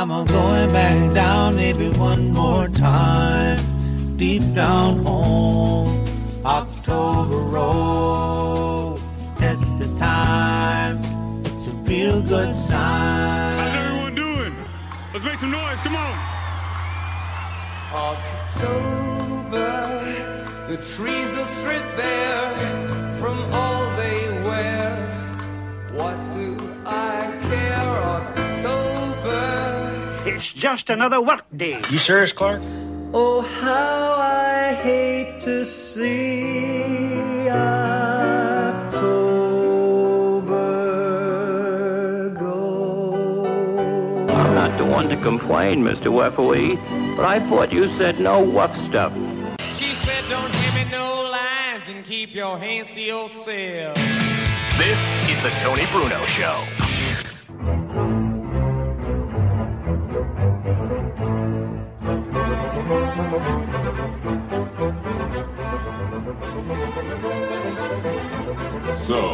Well, I'm a going back down maybe one more time. Deep down home, October road. Test the time. It's a real good sign. How's everyone doing? Let's make some noise. Come on. October, the trees are stripped bare from all just another work day. You serious, Clark? Oh, how I hate to see October go. I'm not the one to complain, Mr. Wefferly, but I thought you said no what stuff. She said, Don't give me no lines and keep your hands to yourself. This is the Tony Bruno Show. So,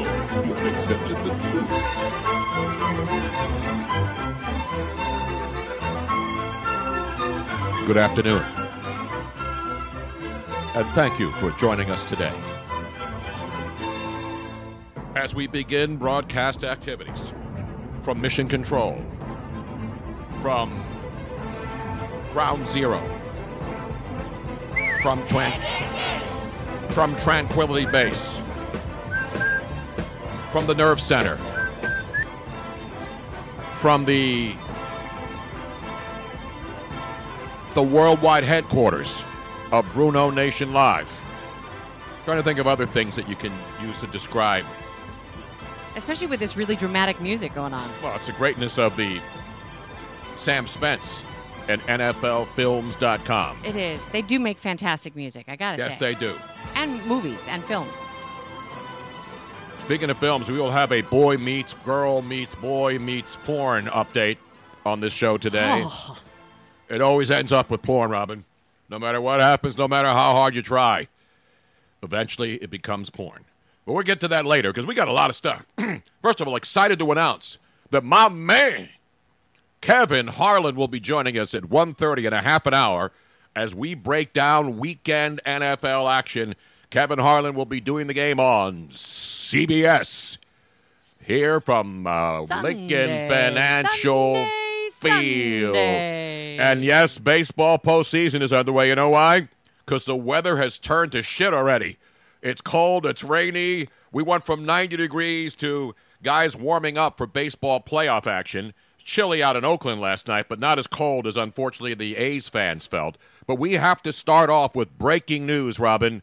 you have accepted the truth. Good afternoon. And thank you for joining us today. As we begin broadcast activities from Mission Control, from Ground Zero, from, Tran- from Tranquility Base, from the Nerve Center, from the the worldwide headquarters of Bruno Nation Live. Trying to think of other things that you can use to describe. Especially with this really dramatic music going on. Well, it's the greatness of the Sam Spence and NFLFilms.com. It is. They do make fantastic music, I gotta Yes, say. Yes, they do. And movies and films. Speaking of films, we will have a boy meets girl meets boy meets porn update on this show today. Oh. It always ends up with porn, Robin. No matter what happens, no matter how hard you try, eventually it becomes porn. But we'll get to that later because we got a lot of stuff. First of all, excited to announce that my man, Kevin Harlan, will be joining us at 1.30 in a half an hour as we break down weekend NFL action. Kevin Harlan will be doing the game on CBS here from uh, Lincoln Financial Sunday, Field. Sunday. And yes, baseball postseason is underway. You know why? Because the weather has turned to shit already. It's cold, it's rainy. We went from 90 degrees to guys warming up for baseball playoff action. Chilly out in Oakland last night, but not as cold as unfortunately the A's fans felt. But we have to start off with breaking news, Robin.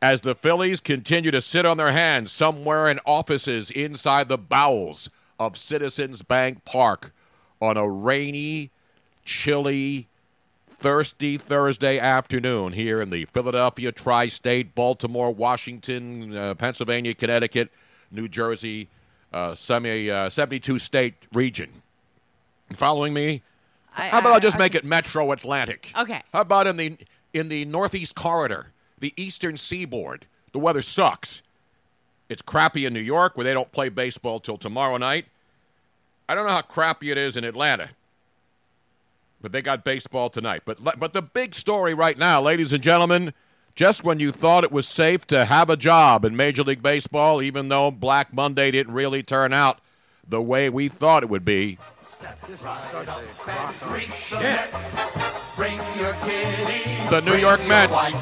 As the Phillies continue to sit on their hands somewhere in offices inside the bowels of Citizens Bank Park on a rainy, chilly, thirsty Thursday afternoon here in the Philadelphia, tri state, Baltimore, Washington, uh, Pennsylvania, Connecticut, New Jersey, uh, semi, uh, 72 state region. Following me? I- How about I I- uh, just I- make it Metro Atlantic? Okay. How about in the in the Northeast Corridor, the Eastern Seaboard? The weather sucks. It's crappy in New York, where they don't play baseball till tomorrow night. I don't know how crappy it is in Atlanta, but they got baseball tonight. But but the big story right now, ladies and gentlemen, just when you thought it was safe to have a job in Major League Baseball, even though Black Monday didn't really turn out the way we thought it would be, This is such a crock of shit. Bring your kitties. The New York Mets.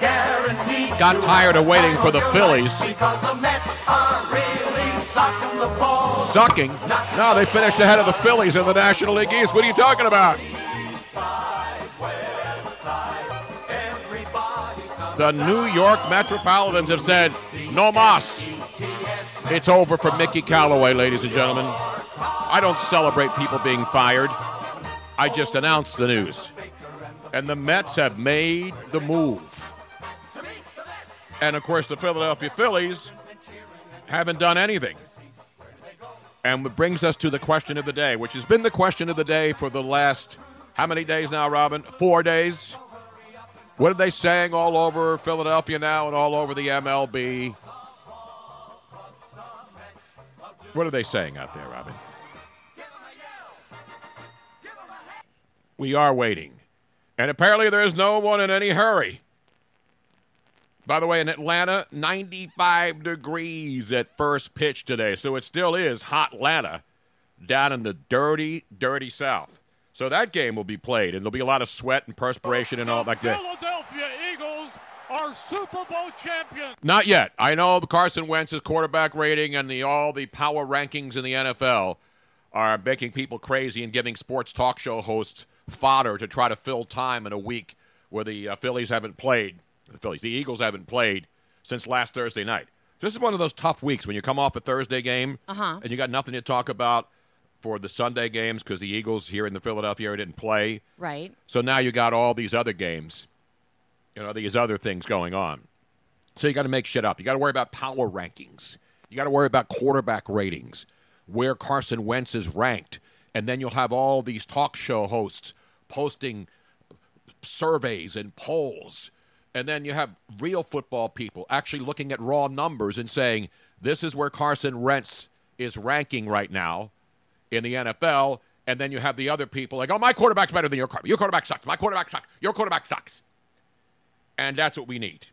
Guaranteed got tired of waiting for the Phillies. Because the Mets are really sucking the ball. Sucking? No, they finished ahead of the Phillies in the National League East. What are you talking about? The New York Metropolitans have said, no mas. It's over for Mickey Callaway, ladies and gentlemen. I don't celebrate people being fired. I just announced the news. And the Mets have made the move. And of course, the Philadelphia Phillies haven't done anything. And it brings us to the question of the day, which has been the question of the day for the last, how many days now, Robin? Four days? What are they saying all over Philadelphia now and all over the MLB? What are they saying out there, Robin? We are waiting. And apparently there is no one in any hurry. By the way, in Atlanta, 95 degrees at first pitch today. So it still is hot Atlanta down in the dirty, dirty South. So that game will be played, and there'll be a lot of sweat and perspiration and all that. Philadelphia are Super Bowl champions. Not yet. I know Carson Wentz's quarterback rating and the all the power rankings in the NFL are making people crazy and giving sports talk show hosts fodder to try to fill time in a week where the uh, Phillies haven't played. The Phillies, the Eagles haven't played since last Thursday night. This is one of those tough weeks when you come off a Thursday game Uh-huh. and you got nothing to talk about for the Sunday games because the Eagles here in the Philadelphia area didn't play. Right. So now you got all these other games, you know, these other things going on. So you got to make shit up. You got to worry about power rankings. You got to worry about quarterback ratings, where Carson Wentz is ranked, and then you'll have all these talk show hosts posting surveys and polls, and then you have real football people actually looking at raw numbers and saying this is where Carson Wentz is ranking right now in the NFL. And then you have the other people like, oh, my quarterback's better than your quarterback. Your quarterback sucks. My quarterback sucks. Your quarterback sucks. And that's what we need.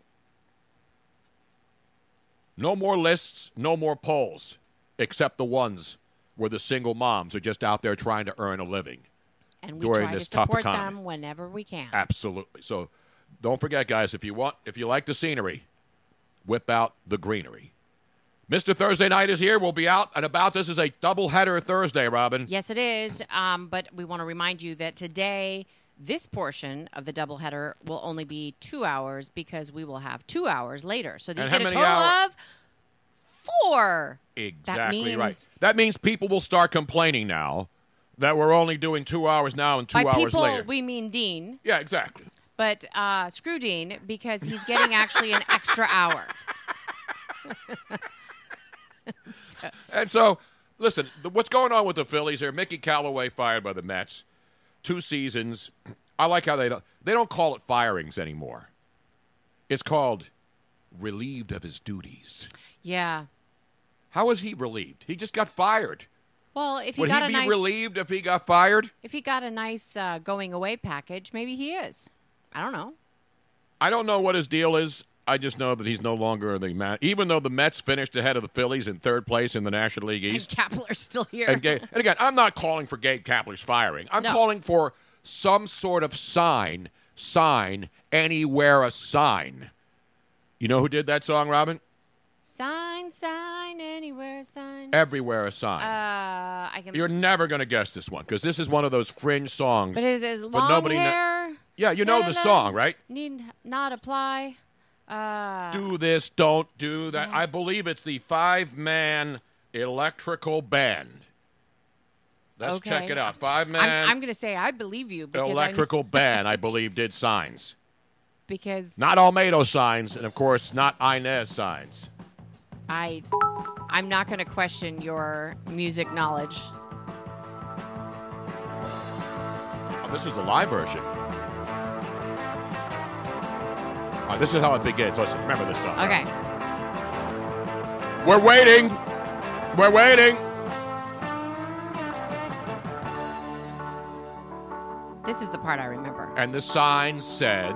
No more lists, no more polls, except the ones where the single moms are just out there trying to earn a living. And we try this to support them whenever we can. Absolutely. So don't forget, guys, if you want, if you like the scenery, whip out the greenery. Mr. Thursday Night is here. We'll be out and about. This is a doubleheader Thursday, Robin. Yes, it is. Um, but we want to remind you that today, this portion of the doubleheader will only be two hours because we will have two hours later. So that And you get a total hour- of four. Exactly means- right. That means people will start complaining now that we're only doing two hours now and two By hours people, later. we mean Dean, yeah, exactly. but uh, screw Dean because he's getting actually an extra hour. And so, listen, the, what's going on with the Phillies here? Mickey Callaway fired by the Mets, two seasons. I like how they don't they don't call it firings anymore. It's called relieved of his duties. Yeah. How was he relieved? He just got fired. Well, if he Would got he be nice relieved if he got fired? if he got a nice uh, going away package, maybe he is. I don't know. I don't know what his deal is. I just know that he's no longer the Met. Even though the Mets finished ahead of the Phillies in third place in the National League East. And Kapler's still here. And, Ga- and again, I'm not calling for Gabe Kapler's firing. I'm No. calling for some sort of sign, sign, anywhere a sign. You know who did that song, Robin? sign, sign, anywhere, sign. Everywhere a sign. Uh, I can. You're never going to guess this one because this is one of those fringe songs. but it is long but nobody kno- hair. Yeah, you know the song, right? Need not apply. Uh, do this, don't do that. I believe it's the five man electrical band. Let's okay. check it out. Five I'm, man I'm going to say I believe you because I- electrical band, I believe, did signs. because Not Almeida signs, and of course, not Inez signs. I I'm not going to question your music knowledge. Oh, this is a live version. Oh, this is how it begins. Listen, remember this song. Okay. We're waiting. We're waiting. This is the part I remember. And the sign said,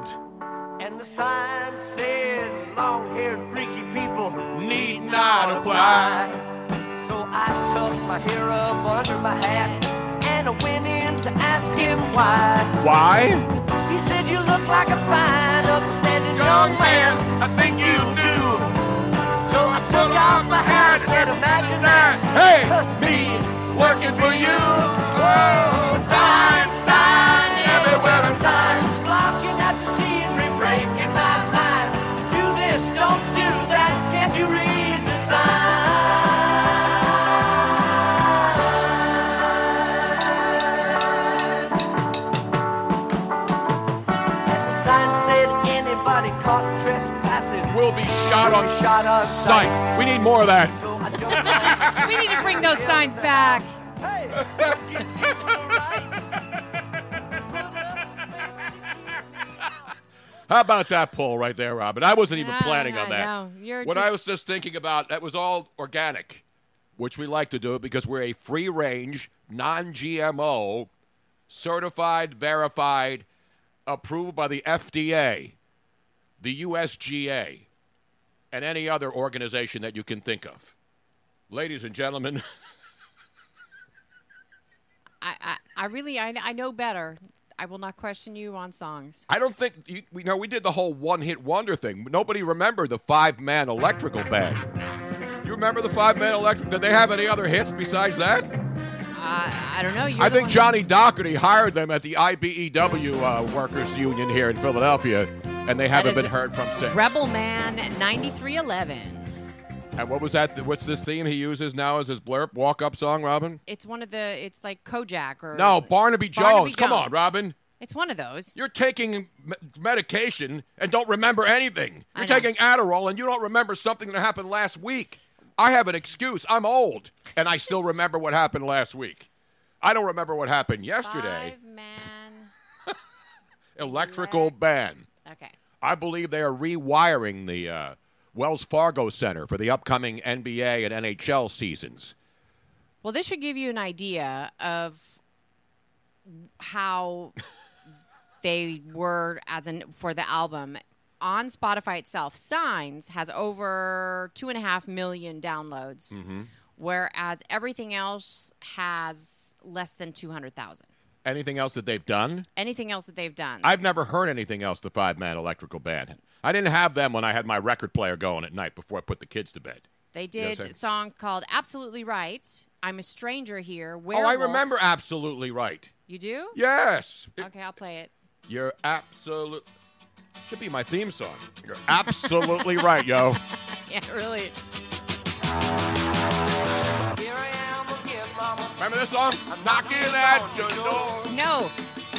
And the sign said, long haired freaky people Need not apply. So I tucked my hair up under my hat and I went in to ask him why. Why? He said, You look like a fine, upstanding young man. I think you do. So I took off my hat and said, Imagine that. Hey, me working for you. Oh, sign, shot on shot on sight. sight. We need more of that. So I jumped we need to bring those signs back. Hey, what gives you the right? How about that poll right there, Robin? I wasn't even I- planning on that. know. You're what I was just thinking about, that was all organic, which we like to do because we're a free range, non GMO certified, verified, approved by the FDA, the USGA, and any other organization that you can think of. Ladies and gentlemen, I, I, I really, I, I know better. I will not question you on songs. I don't think you, we know we did the whole one-hit wonder thing. Nobody remembered the five-man electrical band. You remember the five-man electric? Did they have any other hits besides that? Uh, I don't know. You're I think Johnny Dougherty hired them at the IBEW uh, Workers Union here in Philadelphia, and they haven't been heard from since. Rebel Man 9311. And what was that? What's this theme he uses now as his blurb walk-up song, Robin? It's one of the. It's like Kojak or No, Barnaby Jones. Barnaby Come on, Robin. It's one of those. You're taking me- medication and don't remember anything. You're taking Adderall and you don't remember something that happened last week. I have an excuse. I'm old and I still remember what happened last week. I don't remember what happened yesterday. Five man. Electrical ban. Okay. I believe they are rewiring the uh, Wells Fargo Center for the upcoming NBA and NHL seasons. Well, this should give you an idea of how they were as an for the album on Spotify itself. Signs has over two and a half million downloads, whereas everything else has less than two hundred thousand. Anything else that they've done? Anything else that they've done? I've never heard anything else, the five man electrical band. I didn't have them when I had my record player going at night before I put the kids to bed. they did a song called "Absolutely Right." I'm a stranger here. Oh, I remember absolutely right. You do? Yes. Okay, I'll play it. You're absolute. Should be my theme song. You're absolutely right, yo. Yeah, really. Remember this song? Knocking at your door. No,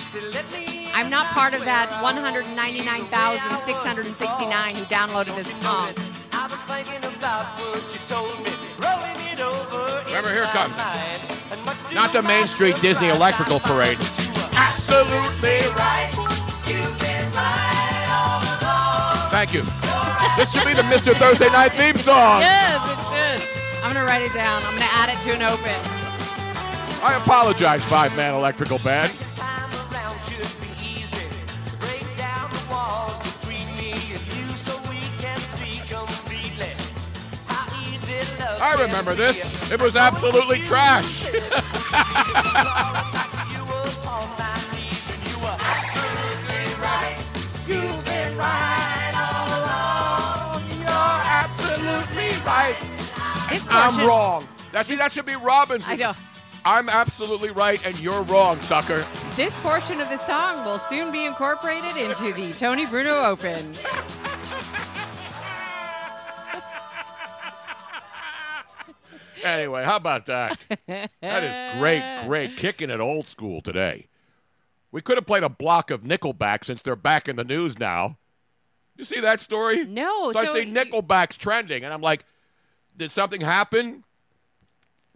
So let me I'm not part of that 199,669 who downloaded this song. I've been thinking about what you told me. Rolling it over in Remember, here it comes. mind. And much to Not the Main Street Disney Electrical Parade. that you are Absolutely right. You've been right all along. Thank you. This should be the Mr. Thursday Night theme song. Yes, it should. I'm going to write it down. I'm going to add it to an open. I apologize, five man electrical band. Time around should be easy. Break down the walls between me and you so we can see completely how easy love I remember this. It was absolutely trash. You were on my knees and you were absolutely right. You've been right all along. You're absolutely right. This I'm wrong. That, see, that should be Robin's. I know. I'm absolutely right, and you're wrong, sucker. This portion of the song will soon be incorporated into the Tony Bruno Open. Anyway, how about that? That is great, great. Kicking it old school today. We could have played a block of Nickelback since they're back in the news now. You see that story? No, So, so I see you- Nickelback's trending, and I'm like, did something happen?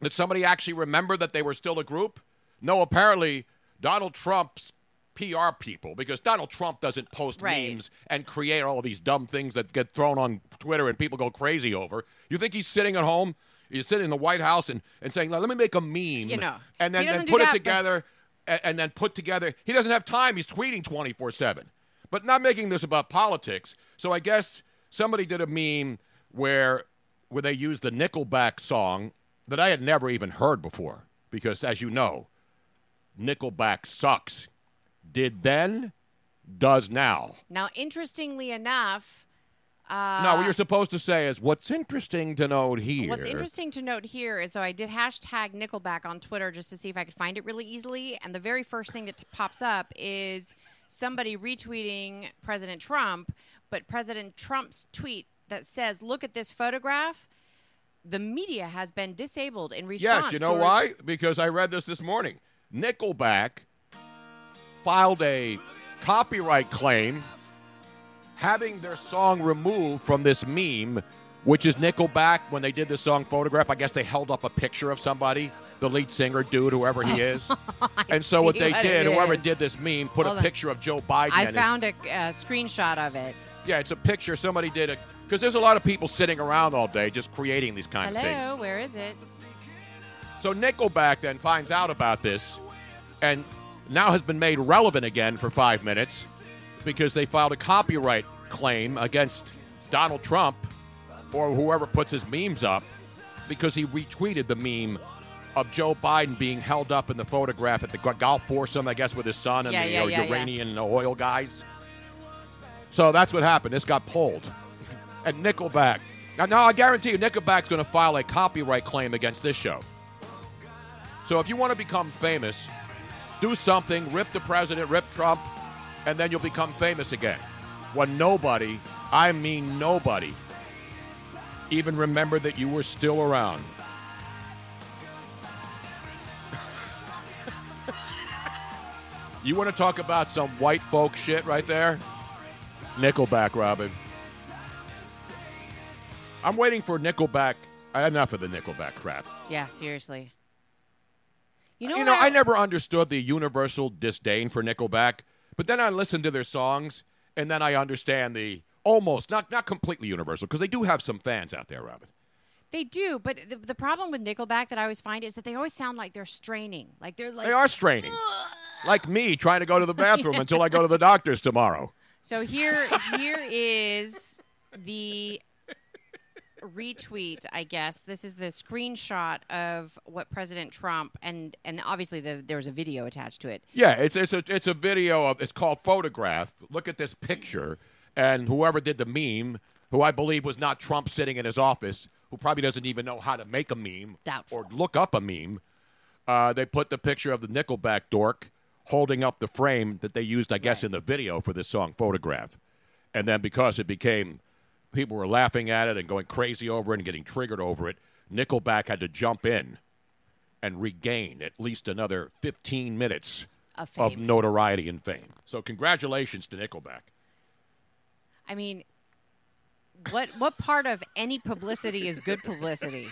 Did somebody actually remember that they were still a group? No, apparently Donald Trump's PR people, because Donald Trump doesn't post Right. memes and create all these dumb things that get thrown on Twitter and people go crazy over. You think he's sitting at home? He's sitting in the White House and, and saying, "Let me make a meme," You know, and then, then put that, it but- together, and, and then put together. He doesn't have time. He's tweeting twenty four seven, but not making this about politics. So I guess somebody did a meme where where they used the Nickelback song that I had never even heard before, because as you know, Nickelback sucks. Did then, does now. Now, interestingly enough, uh, no, what you're supposed to say is what's interesting to note here. What's interesting to note here is so I did hashtag Nickelback on Twitter just to see if I could find it really easily, and the very first thing that t- pops up is somebody retweeting President Trump, but President Trump's tweet that says, "Look at this photograph." The media has been disabled in response. Yes, you know why? Because I read this this morning. Nickelback filed a copyright claim having their song removed from this meme, which is Nickelback when they did the song Photograph. I guess they held up a picture of somebody, the lead singer, dude, whoever he is. and so what they what did, whoever is. did this meme, put Hold a on. picture of Joe Biden. I and his- found a, a screenshot of it. yeah, it's a picture. Somebody did it because there's a lot of people sitting around all day just creating these kinds of things. Hello, where is it? So Nickelback then finds out about this, and now has been made relevant again for five minutes because they filed a copyright claim against Donald Trump or whoever puts his memes up because he retweeted the meme of Joe Biden being held up in the photograph at the golf foursome, I guess, with his son and Yeah, the yeah, uh, yeah, yeah. Ukrainian oil guys. So that's what happened. This got pulled. And Nickelback. Now, now I guarantee you, Nickelback's going to file a copyright claim against this show. So if you want to become famous, do something, rip the president, rip Trump, and then you'll become famous again. When nobody, I mean nobody, even remember that you were still around. you want to talk about some white folk shit right there? Nickelback, Robin. I'm waiting for Nickelback. Uh, enough of the Nickelback crap. Yeah, seriously. You know, you know, I, I never understood the universal disdain for Nickelback, but then I listen to their songs, and then I understand the almost not not completely universal because they do have some fans out there, Robin. They do, but the, the problem with Nickelback that I always find is that they always sound like they're straining. Like they're like They are straining, like me trying to go to the bathroom until I go to the doctor's tomorrow. So here here is the retweet, I guess. This is the screenshot of what President Trump and and obviously the, there was a video attached to it. Yeah, it's it's a it's a video of it's called photograph. Look at this picture, and whoever did the meme, who I believe was not Trump sitting in his office, who probably doesn't even know how to make a meme Doubtful. or look up a meme. Uh, they put the picture of the Nickelback dork holding up the frame that they used, I guess, in the video for this song, photograph. And then because it became, people were laughing at it and going crazy over it and getting triggered over it, Nickelback had to jump in and regain at least another 15 minutes Of of notoriety and fame. So congratulations to Nickelback. I mean, what what part of any publicity is good publicity?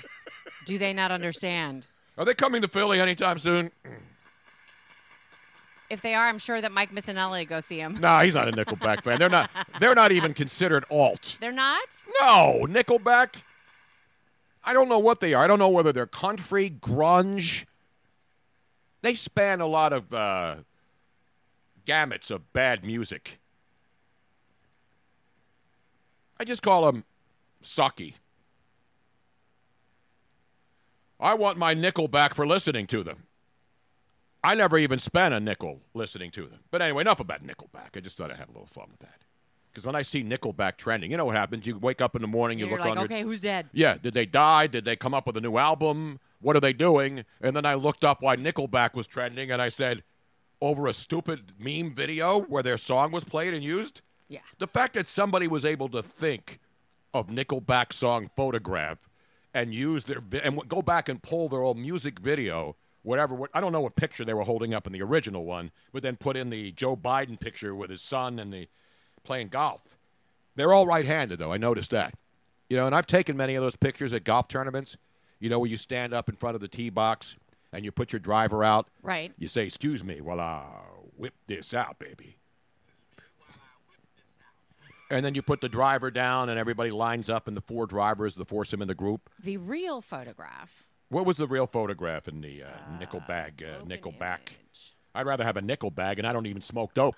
Do they not understand? Are they coming to Philly anytime soon? If they are, I'm sure that Mike Missanelli go see him. No, he's not a Nickelback fan. They're not. They're not even considered alt. They're not. No, Nickelback. I don't know what they are. I don't know whether they're country, grunge. They span a lot of uh, gamuts of bad music. I just call them sucky. I want my nickel back for listening to them. I never even spent a nickel listening to them. But anyway, enough about Nickelback. I just thought I'd have a little fun with that. Because when I see Nickelback trending, you know what happens? You wake up in the morning, you You're look like, on okay, who's dead? yeah, did they die? Did they come up with a new album? What are they doing? And then I looked up why Nickelback was trending, and I said, over a stupid meme video where their song was played and used? Yeah. The fact that somebody was able to think of Nickelback song Photograph and use their vi- and go back and pull their old music video, whatever. What, I don't know what picture they were holding up in the original one, but then put in the Joe Biden picture with his son and the playing golf. They're all right-handed, though. I noticed that. You know, and I've taken many of those pictures at golf tournaments. You know, where you stand up in front of the tee box and you put your driver out. Right. You say, "Excuse me, while uh, I whip this out, baby." And then you put the driver down, and everybody lines up, and the four drivers, the foursome in the group. The real photograph. What was the real photograph in the uh, nickel bag? Uh, nickel back. image. I'd rather have a nickel bag, and I don't even smoke dope.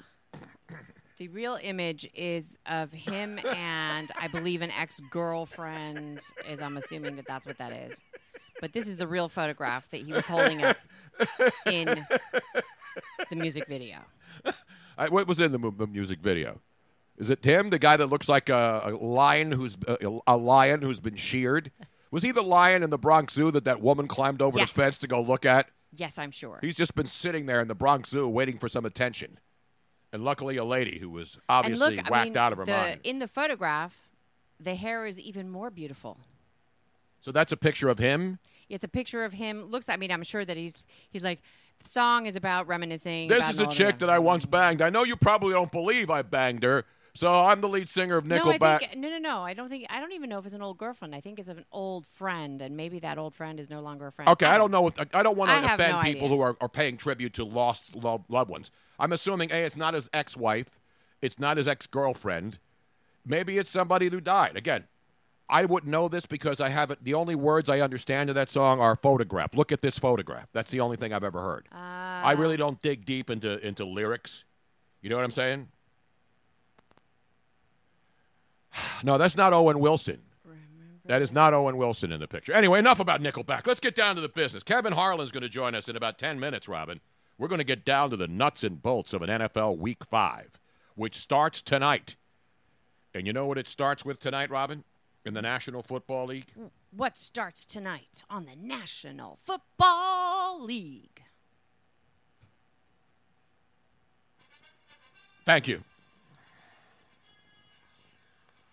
The real image is of him and I believe an ex girlfriend. Is I'm assuming that that's what that is. But this is the real photograph that he was holding up in the music video. I, what was in the mu- mu- music video? Is it him, the guy that looks like a, a lion who's uh, a lion who's been sheared? Was he the lion in the Bronx Zoo that that woman climbed over Yes. the fence to go look at? Yes, I'm sure. He's just been sitting there in the Bronx Zoo waiting for some attention. And luckily, a lady who was obviously look, whacked mean, out of her the, mind. in the photograph, the hair is even more beautiful. So that's a picture of him. It's a picture of him. Looks. I mean, I'm sure that he's he's like. The song is about reminiscing. This about is a chick that I once banged. I know you probably don't believe I banged her. So I'm the lead singer of Nickelback. No, think no, no, no. I don't think. I don't even know if it's an old girlfriend. I think it's an old friend, and maybe that old friend is no longer a friend. Okay, I don't know. What, I don't want to offend no people idea. who are, are paying tribute to lost lo- loved ones. I'm assuming A, it's not his ex wife, it's not his ex girlfriend. Maybe it's somebody who died. Again, I wouldn't know this because I haven't. The only words I understand of that song are photograph. Look at this photograph. That's the only thing I've ever heard. Uh, I really don't dig deep into into lyrics. You know what I'm saying? No, that's not Owen Wilson. That is not Owen Wilson in the picture. Anyway, enough about Nickelback. Let's get down to the business. Kevin Harlan's going to join us in about 10 minutes, Robin. We're going to get down to the nuts and bolts of an NFL Week 5, which starts tonight. And you know what it starts with tonight, Robin? In the National Football League? What starts tonight on the National Football League? Thank you.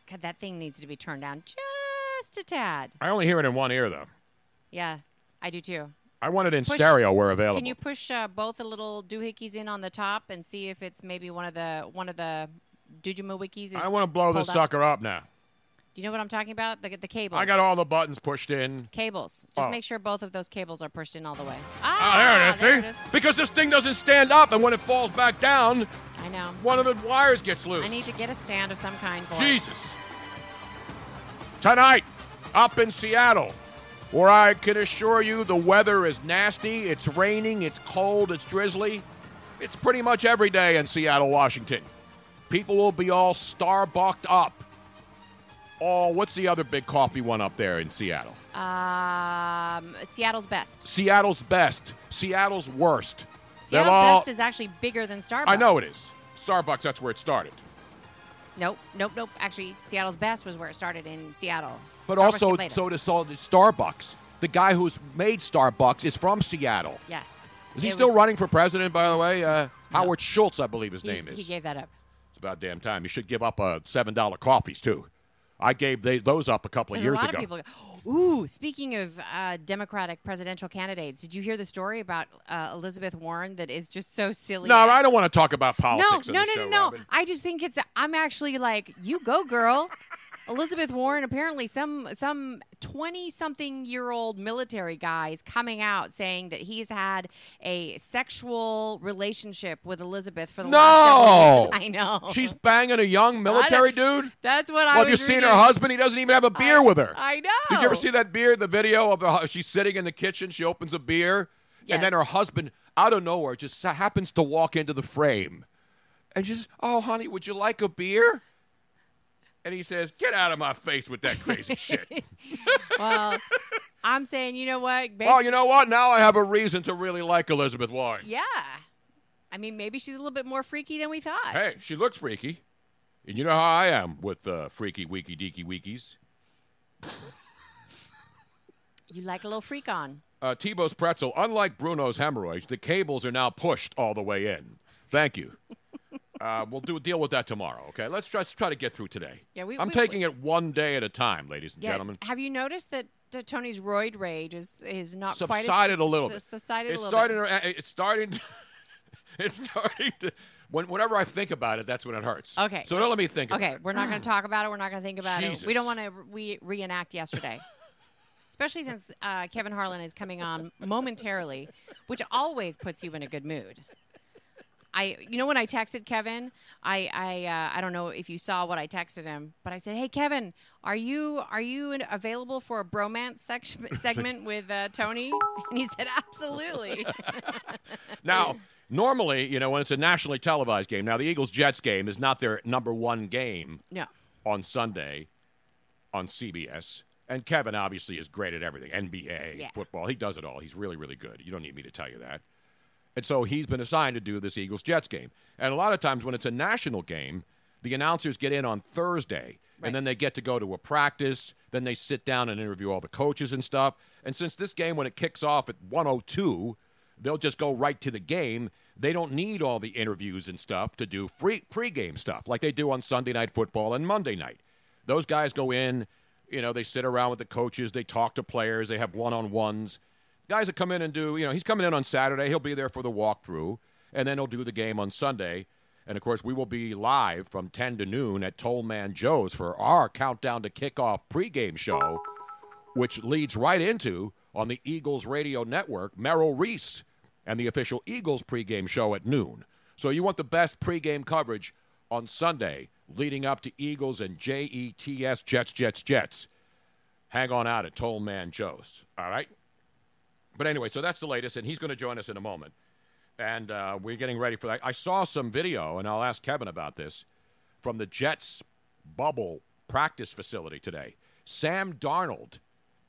God, that thing needs to be turned down just a tad. I only hear it in one ear, though. Yeah, I do too. I want it in Push- stereo where available. Can you push uh, both the little doohickeys in on the top and see if it's maybe one of the one of the Dujimawikis? is I want to blow this pulled up? sucker up now. Do you know what I'm talking about? The, the cables. I got all the buttons pushed in. cables. Just Oh. make sure both of those cables are pushed in all the way. Ah, there it is. see? Because this thing doesn't stand up, and when it falls back down, I know. one of the wires gets loose. I need to get a stand of some kind for it. Jesus. Tonight, up in Seattle, where I can assure you the weather is nasty. It's raining, it's cold, it's drizzly. It's pretty much every day in Seattle, Washington. People will be all Starbucked up. Oh, what's the other big coffee one up there in Seattle? Um, Seattle's best. Seattle's best. Seattle's worst. Seattle's all- best is actually bigger than Starbucks. I know it is. Starbucks, that's where it started. Nope, nope, nope. Actually, Seattle's best was where it started in Seattle. But Starbucks also, so does all the Starbucks. The guy who's made Starbucks is from Seattle. yes. Is he It still was- running for president, by the way? Uh, Howard Schultz, I believe his He, name is. he gave that up. it's about damn time. You should give up uh, $7 coffees, too. I gave they, those up a couple of There's years a lot ago. Ooh, speaking of uh, Democratic presidential candidates, did you hear the story about uh, Elizabeth Warren that is just so silly? no, I don't want to talk about no, politics no, no, the show, no, no. I just think it's. I'm actually like, you go, girl. Elizabeth Warren. Apparently, some some twenty something year old military guy is coming out saying that he's had a sexual relationship with Elizabeth for the last several No! years. I know. She's banging a young military dude? That's what I Well, have you seen her husband? He doesn't even have a beer with her. I know. Did you ever see that beer, the video of the, she's sitting in the kitchen, she opens a beer, and then her husband, out of nowhere, just happens to walk into the frame. And she says, oh, honey, would you like a beer? And he says, get out of my face with that crazy shit. Well, I'm saying, you know what? well, you know what? Now I have a reason to really like Elizabeth Warren. Yeah. I mean, maybe she's a little bit more freaky than we thought. Hey, she looks freaky. And you know how I am with uh, freaky, weaky, deaky, weekies. You like a little freak on. uh, Tebow's pretzel, unlike Bruno's hemorrhoids, the cables are now pushed all the way in. Thank you. Uh, we'll do deal with that tomorrow. Okay, let's just try to get through today. Yeah, we- I'm we- taking it one day at a time, ladies and Yeah. gentlemen. Have you noticed that uh, Tony's roid rage is is not quite as, Subsided a little bit. Subsided it's a little starting. bit. It's starting. it's starting to. When, whenever I think about it, that's when it hurts. Okay. So don't let me think. Okay, About it. we're not going to talk about it. We're not going to think about it. We don't want to re- reenact yesterday. Especially since uh, Kevin Harlan is coming on momentarily, which always puts you in a good mood. I, you know, when I texted Kevin, I, I, uh, I don't know if you saw what I texted him, but I said, "Hey, Kevin, are you, are you available for a bromance sec- segment with uh, Tony?" And he said, "Absolutely." Now, normally, you know, when it's a nationally televised game, now the Eagles Jets game is not their number one game no, on Sunday on CBS. And Kevin obviously is great at everything NBA, Yeah. football. He does it all. He's really, really good. You don't need me to tell you that. And so he's been assigned to do this Eagles Jets game. And a lot of times when it's a national game, the announcers get in on Thursday Right. and then they get to go to a practice. Then they sit down and interview all the coaches and stuff. And since this game, when it kicks off at 102, they'll just go right to the game. They don't need all the interviews and stuff to do free pregame stuff like they do on Sunday Night Football and Monday night. Those guys go in, you know, they sit around with the coaches, they talk to players, they have one on ones. Guys that come in and do, you know, he's coming in on Saturday, he'll be there for the walkthrough, and then he'll do the game on Sunday. And of course, we will be live from 10 to noon at Tollman Joe's for our countdown to kickoff pregame show, which leads right into on the Eagles radio network, Merrill Reese and the official Eagles pregame show at noon. So you want the best pregame coverage on Sunday leading up to Eagles and JETS Jets, Jets, Jets. Hang on out at Tollman Joe's. All right? But anyway, so that's the latest, and he's going to join us in a moment. and uh, we're getting ready for that. I saw some video, and I'll ask Kevin about this from the Jets bubble practice facility today. Sam Darnold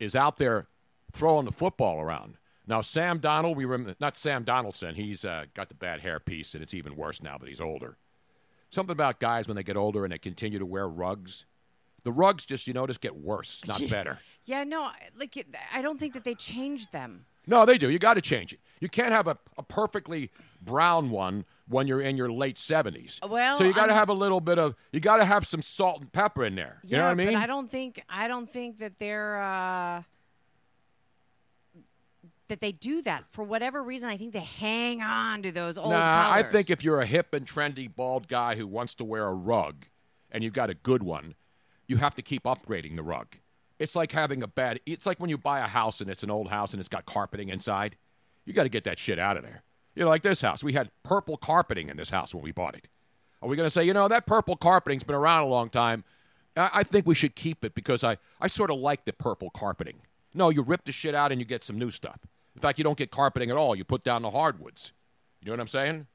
is out there throwing the football around. Now, Sam Donald, we remember not Sam Donaldson. He's uh, got the bad hair piece, and it's even worse now that he's older. Something about guys when they get older and they continue to wear rugs. The rugs just, you notice, get worse, not better. Yeah, no, like I don't think that they changed them. No, they do. You got to change it. You can't have a, a perfectly brown one when you're in your late 70s. Well, so you got to have a little bit of, you got to have some salt and pepper in there. You yeah, know what I mean? but I don't think I don't think that they're uh, that they do that for whatever reason. I think they hang on to those old. Nah, I think if you're a hip and trendy bald guy who wants to wear a rug and you've got a good one, you have to keep upgrading the rug. It's like having a bad it's like when you buy a house and it's an old house and it's got carpeting inside. You got to get that shit out of there. You know, like this house. We had purple carpeting in this house when we bought it. Are we going to say, you know, that purple carpeting's been around a long time. I, I think we should keep it because I, I sort of like the purple carpeting. No, you rip the shit out and you get some new stuff. In fact, you don't get carpeting at all. You put down the hardwoods. You know what I'm saying?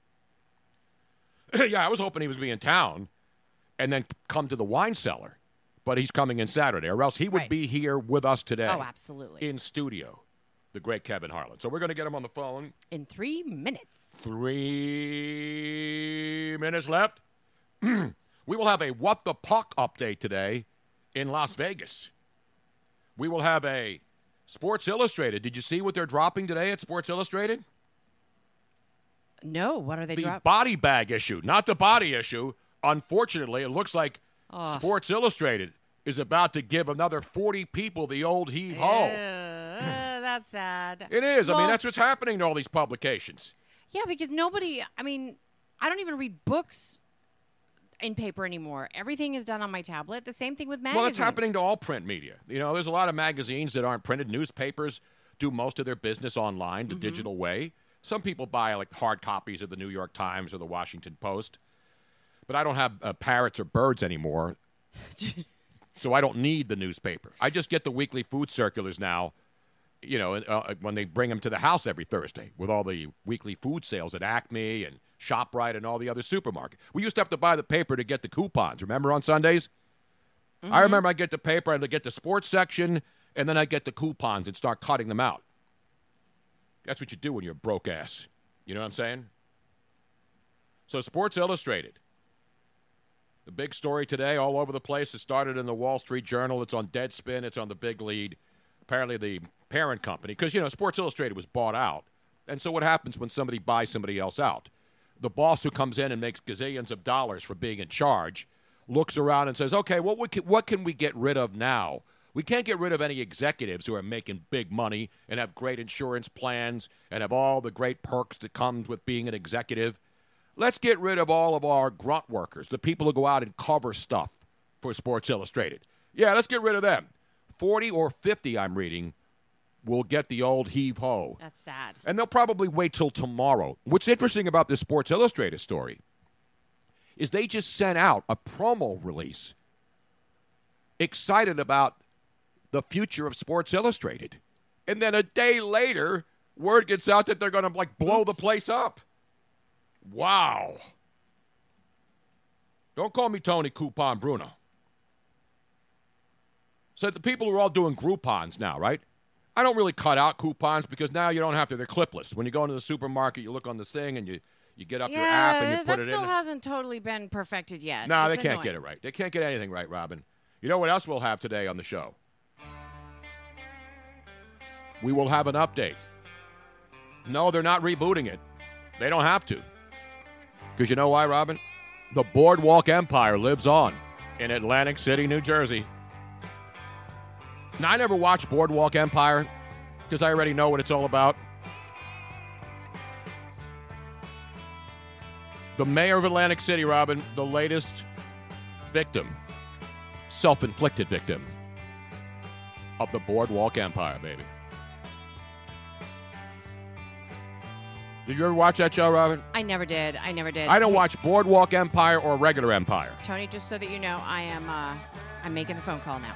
yeah, I was hoping he was going to be in town and then come to the wine cellar, but he's coming in Saturday, or else he would Right. be here with us today. Oh, absolutely. In studio, the great Kevin Harlan. So we're going to get him on the phone. in three minutes. Three minutes left. we will have a What the Puck update today in Las Vegas. We will have a Sports Illustrated. Did you see what they're dropping today at Sports Illustrated? No, what are they the dropping? body bag issue, not the body issue. Unfortunately, it looks like Ugh. Sports Illustrated is about to give another 40 people the old heave ho. Uh, that's sad. It is. I mean, that's what's happening to all these publications. yeah, because nobody. I mean, I don't even read books in paper anymore. Everything is done on my tablet. The same thing with magazines. Well, it's happening to all print media. You know, there's a lot of magazines that aren't printed. Newspapers do most of their business online, Mm-hmm. the digital way. Some people buy like hard copies of the New York Times or the Washington Post. But I don't have uh, parrots or birds anymore, so I don't need the newspaper. I just get the weekly food circulars now. You know, uh, when they bring them to the house every Thursday with all the weekly food sales at Acme and Shoprite and all the other supermarkets. We used to have to buy the paper to get the coupons. Remember on Sundays? I remember I'd get the paper, I'd get the sports section, and then I'd get the coupons and start cutting them out. That's what you do when you're a broke ass. You know what I'm saying? So, Sports Illustrated. The big story today, all over the place. It started in the Wall Street Journal. It's on Deadspin. It's on the Big Lead. Apparently, the parent company, because, you know, Sports Illustrated was bought out. And so, what happens when somebody buys somebody else out? The boss who comes in and makes gazillions of dollars for being in charge looks around and says, okay, what, can, what can we get rid of now? We can't get rid of any executives who are making big money and have great insurance plans and have all the great perks that comes with being an executive. Let's get rid of all of our grunt workers, the people who go out and cover stuff for Sports Illustrated. Yeah, let's get rid of them. 40 or 50, I'm reading, will get the old heave ho. That's sad. And they'll probably wait till tomorrow. What's interesting about this Sports Illustrated story is they just sent out a promo release excited about the future of Sports Illustrated. And then a day later, word gets out that they're going to like blow the place up. Wow. Don't call me Tony Coupon Bruno. So the people who are all doing Groupons now, right? I don't really cut out coupons because now you don't have to. They're clipless. When you go into the supermarket, you look on this thing and you, you get up your app and you yeah, put that it still hasn't totally been perfected yet. No, they can't annoying. get it right. They can't get anything right, Robin. You know what else we'll have today on the show? We will have an update. No, they're not rebooting it. They don't have to. Because you know why, Robin? The Boardwalk Empire lives on in Atlantic City, New Jersey. Now, I never watched Boardwalk Empire because I already know what it's all about. The mayor of Atlantic City, Robin, the latest victim, self inflicted victim of the Boardwalk Empire, baby. Did you ever watch that show, Robin? I never did. I never did. I don't watch Boardwalk Empire or regular Empire. Tony, just so that you know, I am. Uh, I'm making the phone call now.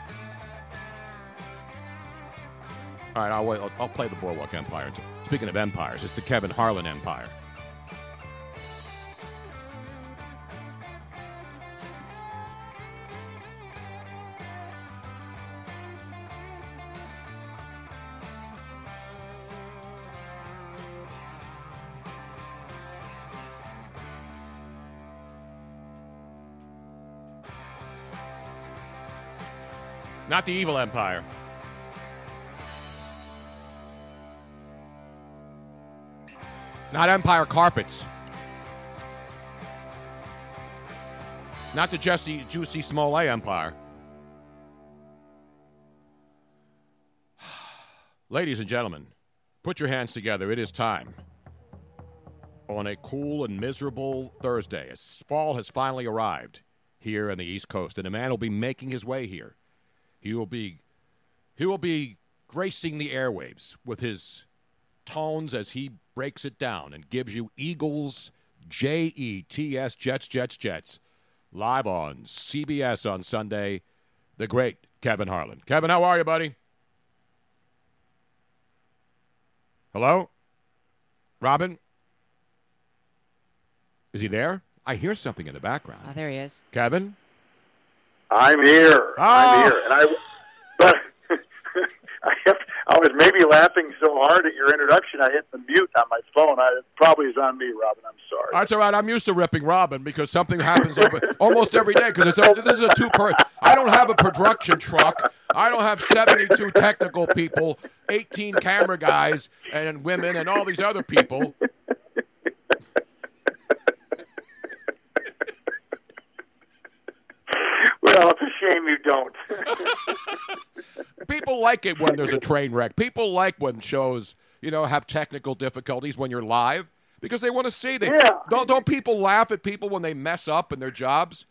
All right, I'll, wait, I'll, I'll play the Boardwalk Empire. Speaking of empires, it's the Kevin Harlan Empire. Not the evil empire. Not Empire Carpets. Not the Jesse Juicy Small Smollett Empire. Ladies and gentlemen, put your hands together. It is time. On a cool and miserable Thursday, as fall has finally arrived here on the East Coast, and a man will be making his way here. He will be he will be gracing the airwaves with his tones as he breaks it down and gives you Eagles J E T S Jets Jets Jets live on CBS on Sunday. The great Kevin Harlan. Kevin, how are you, buddy? Hello? Robin? Is he there? I hear something in the background. Oh, there he is. Kevin? I'm here. Oh. I'm ah. here, and I, but I, have, I was maybe laughing so hard at your introduction, I hit the mute on my phone. I, it probably is on me, Robin. I'm sorry. That's all right. I'm used to ripping Robin because something happens over, almost every day. Because this is a twofer. I don't have a production truck. I don't have 72 technical people, 18 camera guys and women, and all these other people. Well, it's a shame you don't. People like it when there's a train wreck. People like when shows, you know, have technical difficulties when you're live because they want to see. They, Yeah. Don't don't people laugh at people when they mess up in their jobs?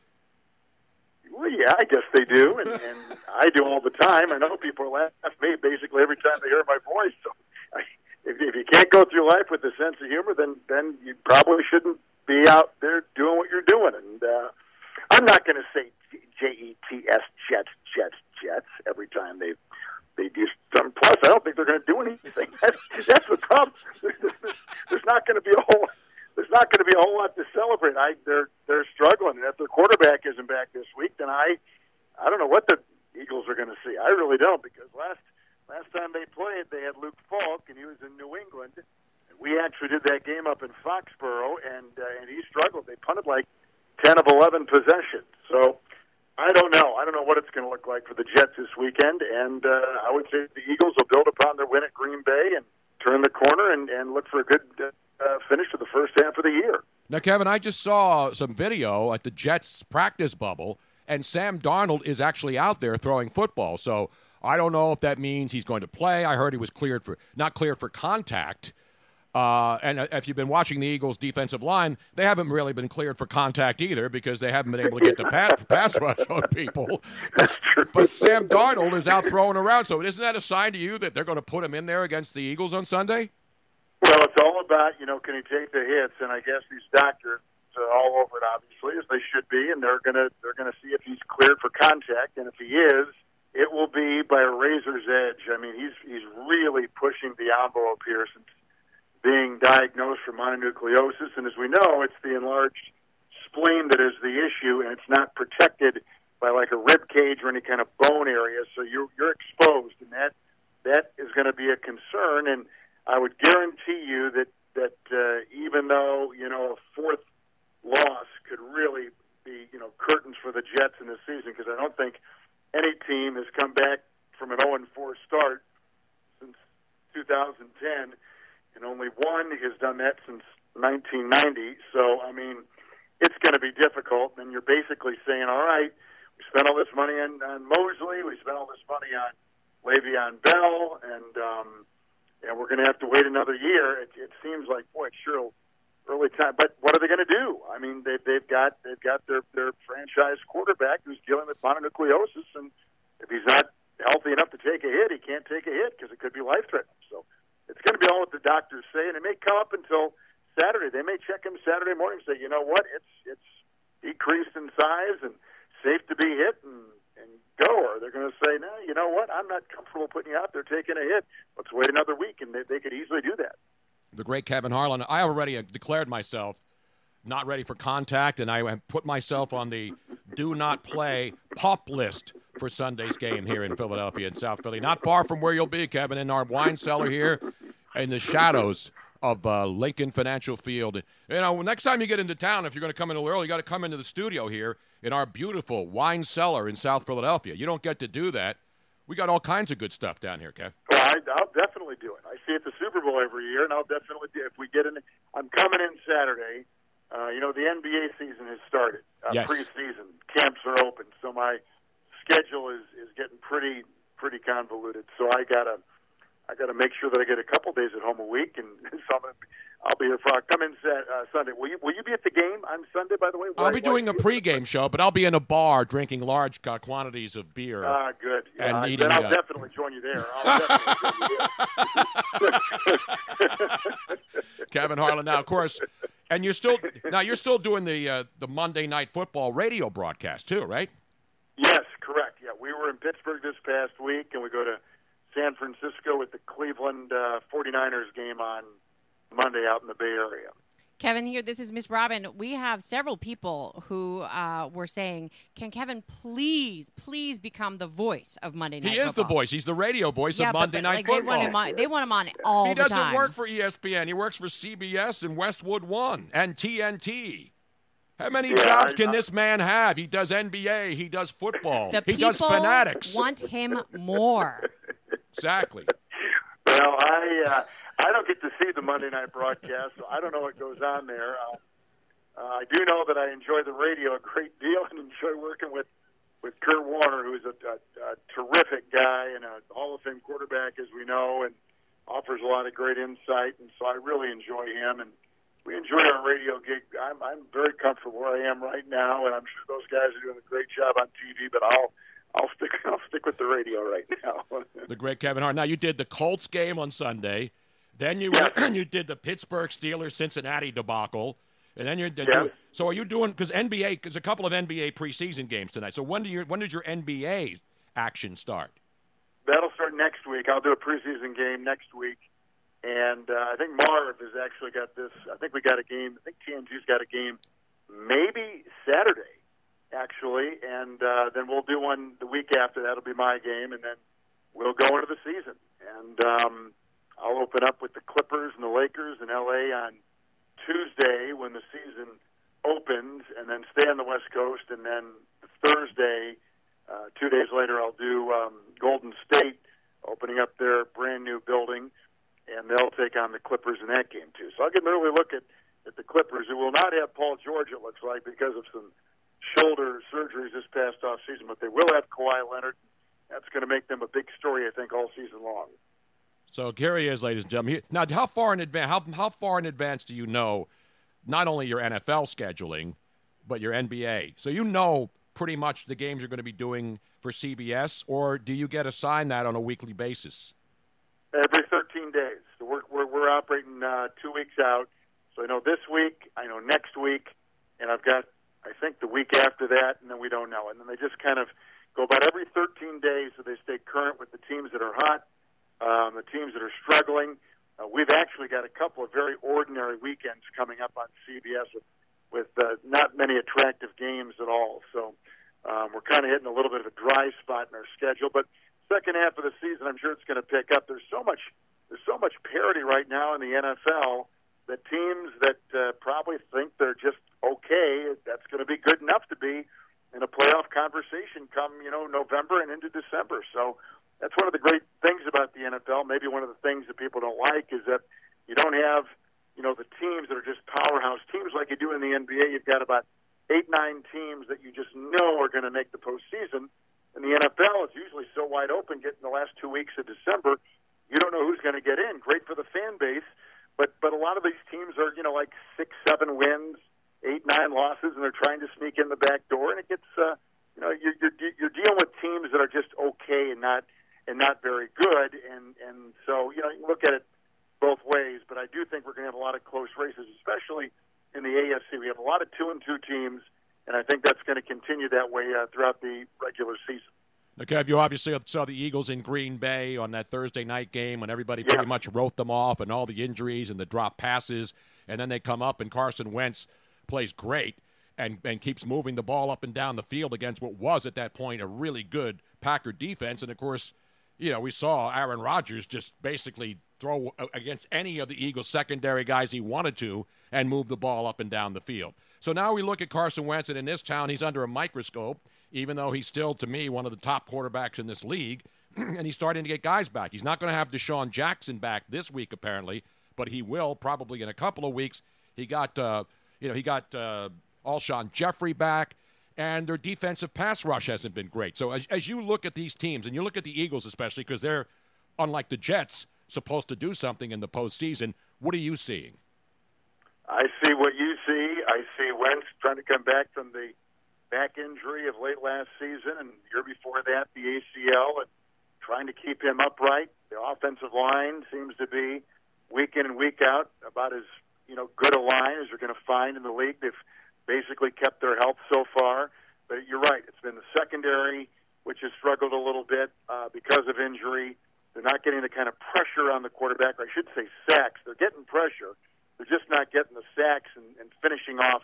well, yeah, I guess they do, and, and I do all the time. I know people laugh at me basically every time they hear my voice. So, I, if, if you can't go through life with a sense of humor, then then you probably shouldn't be out there doing what you're doing. And uh, I'm not going to say J E T S Jets Jets Jets every time they they do some. Plus, I don't think they're going to do anything. That's that's the problem. There's not going to be a whole. There's not going to be a whole lot to celebrate. I they're they're struggling, and if their quarterback isn't back this week, then I I don't know what the Eagles are going to see. I really don't because last last time they played, they had Luke Falk, and he was in New England. We actually did that game up in Foxborough, and uh, and he struggled. They punted like ten of eleven possessions. So I don't know. I don't know what it's going to look like for the Jets this weekend, and uh, I would say the Eagles will build upon their win at Green Bay and turn the corner and, and look for a good uh, finish to the first half of the year. Now, Kevin, I just saw some video at the Jets practice bubble, and Sam Darnold is actually out there throwing football. So I don't know if that means he's going to play. I heard he was cleared for not cleared for contact. Uh, and if you've been watching the Eagles' defensive line, they haven't really been cleared for contact either because they haven't been able to get the pass, pass rush on people. But, but Sam Darnold is out throwing around. So isn't that a sign to you that they're going to put him in there against the Eagles on Sunday? Well, it's all about you know can he take the hits, and I guess these doctors are all over it, obviously, as they should be, and they're gonna they're gonna see if he's cleared for contact, and if he is, it will be by a razor's edge. I mean, he's he's really pushing the envelope here since being diagnosed for mononucleosis, and as we know, it's the enlarged spleen that is the issue, and it's not protected by like a rib cage or any kind of bone area, so you're you're exposed, and that that is going to be a concern. And I would guarantee you that that uh, even though you know a fourth loss could really be you know curtains for the Jets in this season, because I don't think any team has come back from an 0 4 start since 2010, and only one has done that since 1990. So I mean, it's going to be difficult, and you're basically saying, all right, we spent all this money on, on Mosley, we spent all this money on Le'Veon Bell, and um, and we're going to have to wait another year. It, it seems like boy, it's sure early time. But what are they going to do? I mean, they, they've got they've got their their franchise quarterback who's dealing with mononucleosis, and if he's not healthy enough to take a hit, he can't take a hit because it could be life threatening. So it's going to be all what the doctors say, and it may come up until Saturday. They may check him Saturday morning and say, you know what, it's it's decreased in size and safe to be hit and and go. Or they're going to say, no, you know what, I'm not comfortable putting you out there taking a hit. Let's wait another week, and they, they could easily do that. The great Kevin Harlan. I already declared myself not ready for contact, and I put myself on the do not play pop list for Sunday's game here in Philadelphia and South Philly. Not far from where you'll be, Kevin, in our wine cellar here in the shadows of uh, Lincoln Financial Field. You know, next time you get into town, if you're going to come in a little early, you got to come into the studio here in our beautiful wine cellar in South Philadelphia. You don't get to do that. We got all kinds of good stuff down here, Kev. Well, I, I'll definitely do it. I see it at the Super Bowl every year, and I'll definitely do. it. If we get in, I'm coming in Saturday. Uh, you know, the NBA season has started. Uh, Yes. Preseason camps are open, so my schedule is is getting pretty pretty convoluted. So I gotta I gotta make sure that I get a couple days at home a week, and so I'm gonna, I'll be here for. I'll come in Sat, uh, Sunday. Will you Will you be at the game on Sunday? By the way, I'll be doing a pregame show, but I'll be in a bar drinking large uh, quantities of beer. Ah, good. And Yeah, eating, then I'll uh, definitely join you there. I'll definitely join you there. Kevin Harlan. Now, of course, and you're still now you're still doing the uh, the Monday Night Football radio broadcast too, right? Yes, correct. Yeah, we were in Pittsburgh this past week, and we go to San Francisco with the Cleveland uh, 49ers game on Monday out in the Bay Area. Kevin here. This is Miss Robin. We have several people who uh, were saying, "Can Kevin please, please become the voice of Monday Night He is the voice. He's the radio voice yeah, of but- Monday but, Night like, Football. They want him on, they want him on all he the doesn't work for ESPN. He works for CBS and Westwood One and TNT. How many Yeah, jobs I- can I- this man have? He does NBA. He does football. the he people does fanatics. want him more. Exactly. Well, I uh, I don't get to see the Monday night broadcast, so I don't know what goes on there. Uh, uh, I do know that I enjoy the radio a great deal and enjoy working with with Kurt Warner, who's a, a, a terrific guy and a Hall of Fame quarterback, as we know, and offers a lot of great insight. And so I really enjoy him, and we enjoy our radio gig. I'm I'm very comfortable where I am right now, and I'm sure those guys are doing a great job on TV. But I'll I'll stick I'll stick with the radio right now. The great Kevin Hart. Now you did the Colts game on Sunday, then you you did the Pittsburgh Steelers Cincinnati debacle, and then you're Yes. so. Are you doing because NBA? Because a couple of NBA preseason games tonight. So when do you when did your NBA action start? That'll start next week. I'll do a preseason game next week, and uh, I think Marv has actually got this. I think we got a game. I think TNT's got a game, maybe Saturday, actually, and uh, then we'll do one the week after. That'll be my game, and then we'll go into the season. And um, I'll open up with the Clippers and the Lakers in LA on Tuesday when the season opens, and then stay on the West Coast, and then Thursday. Uh, two days later, I'll do um, Golden State opening up their brand new building, and they'll take on the Clippers in that game too. So I'll get an early look at, at the Clippers, who will not have Paul George. It looks like because of some shoulder surgeries this past off season, but they will have Kawhi Leonard. That's going to make them a big story, I think, all season long. So he is, ladies and gentlemen. Now, how far in advance? How how far in advance do you know not only your NFL scheduling, but your NBA? So you know pretty much the games you're going to be doing for CBS, or do you get assigned that on a weekly basis? Every 13 days. So we're, we're, we're operating uh, two weeks out. So I know this week, I know next week, and I've got, I think, the week after that, and then we don't know. And then they just kind of go about every 13 days so they stay current with the teams that are hot, um, the teams that are struggling. Uh, we've actually got a couple of very ordinary weekends coming up on CBS with, with uh, not many attractive games at all. So um, we're kind of hitting a little bit of a dry spot in our schedule. But second half of the season, I'm sure it's going to pick up. There's so much there's so much parity right now in the NFL that teams that uh, probably think they're just okay, that's going to be good enough to be in a playoff conversation come you know November and into December. So that's one of the great things about the NFL. Maybe one of the things that people don't like is that you don't have you know the teams that are just powerhouse teams like you do in the NBA. You've got about eight nine teams that you just know are going to make the postseason. In the NFL, it's usually so wide open. Getting the last two weeks of December, you don't know who's going to get in. Great for the fan base, but but a lot of these teams are you know like six seven wins, eight nine losses, and they're trying to sneak in the back door, and it gets uh, you know you're, you're you're dealing with teams that are just okay and not and not very good, and and so you know you look at it both ways. But I do think we're going to have a lot of close races, especially in the AFC. We have a lot of two and two teams, and I think that's going to continue that way uh, throughout the regular season. Now, Kev, you obviously saw the Eagles in Green Bay on that Thursday night game when everybody pretty much wrote them off and all the injuries and the drop passes, and then they come up and Carson Wentz plays great and, and keeps moving the ball up and down the field against what was at that point a really good Packer defense. And of course, you know, we saw Aaron Rodgers just basically throw against any of the Eagles' secondary guys he wanted to and move the ball up and down the field. So now we look at Carson Wentz, and in this town, he's under a microscope, even though he's still, to me, one of the top quarterbacks in this league. and he's starting to get guys back. He's not going to have DeSean Jackson back this week, apparently, but he will probably in a couple of weeks. He got, uh, you know, he got uh, Alshon Jeffery back, and their defensive pass rush hasn't been great. So as, as you look at these teams, and you look at the Eagles especially, because they're, unlike the Jets, supposed to do something in the postseason, what are you seeing? I see what you see. I see Wentz trying to come back from the back injury of late last season, and year before that, the ACL, and trying to keep him upright. The offensive line seems to be week in and week out about as you know good a line as you're going to find in the league. They've basically kept their health so far, but you're right. It's been the secondary which has struggled a little bit uh, because of injury. They're not getting the kind of pressure on the quarterback. Or I should say sacks. They're getting pressure. They're just not getting the sacks and, and finishing off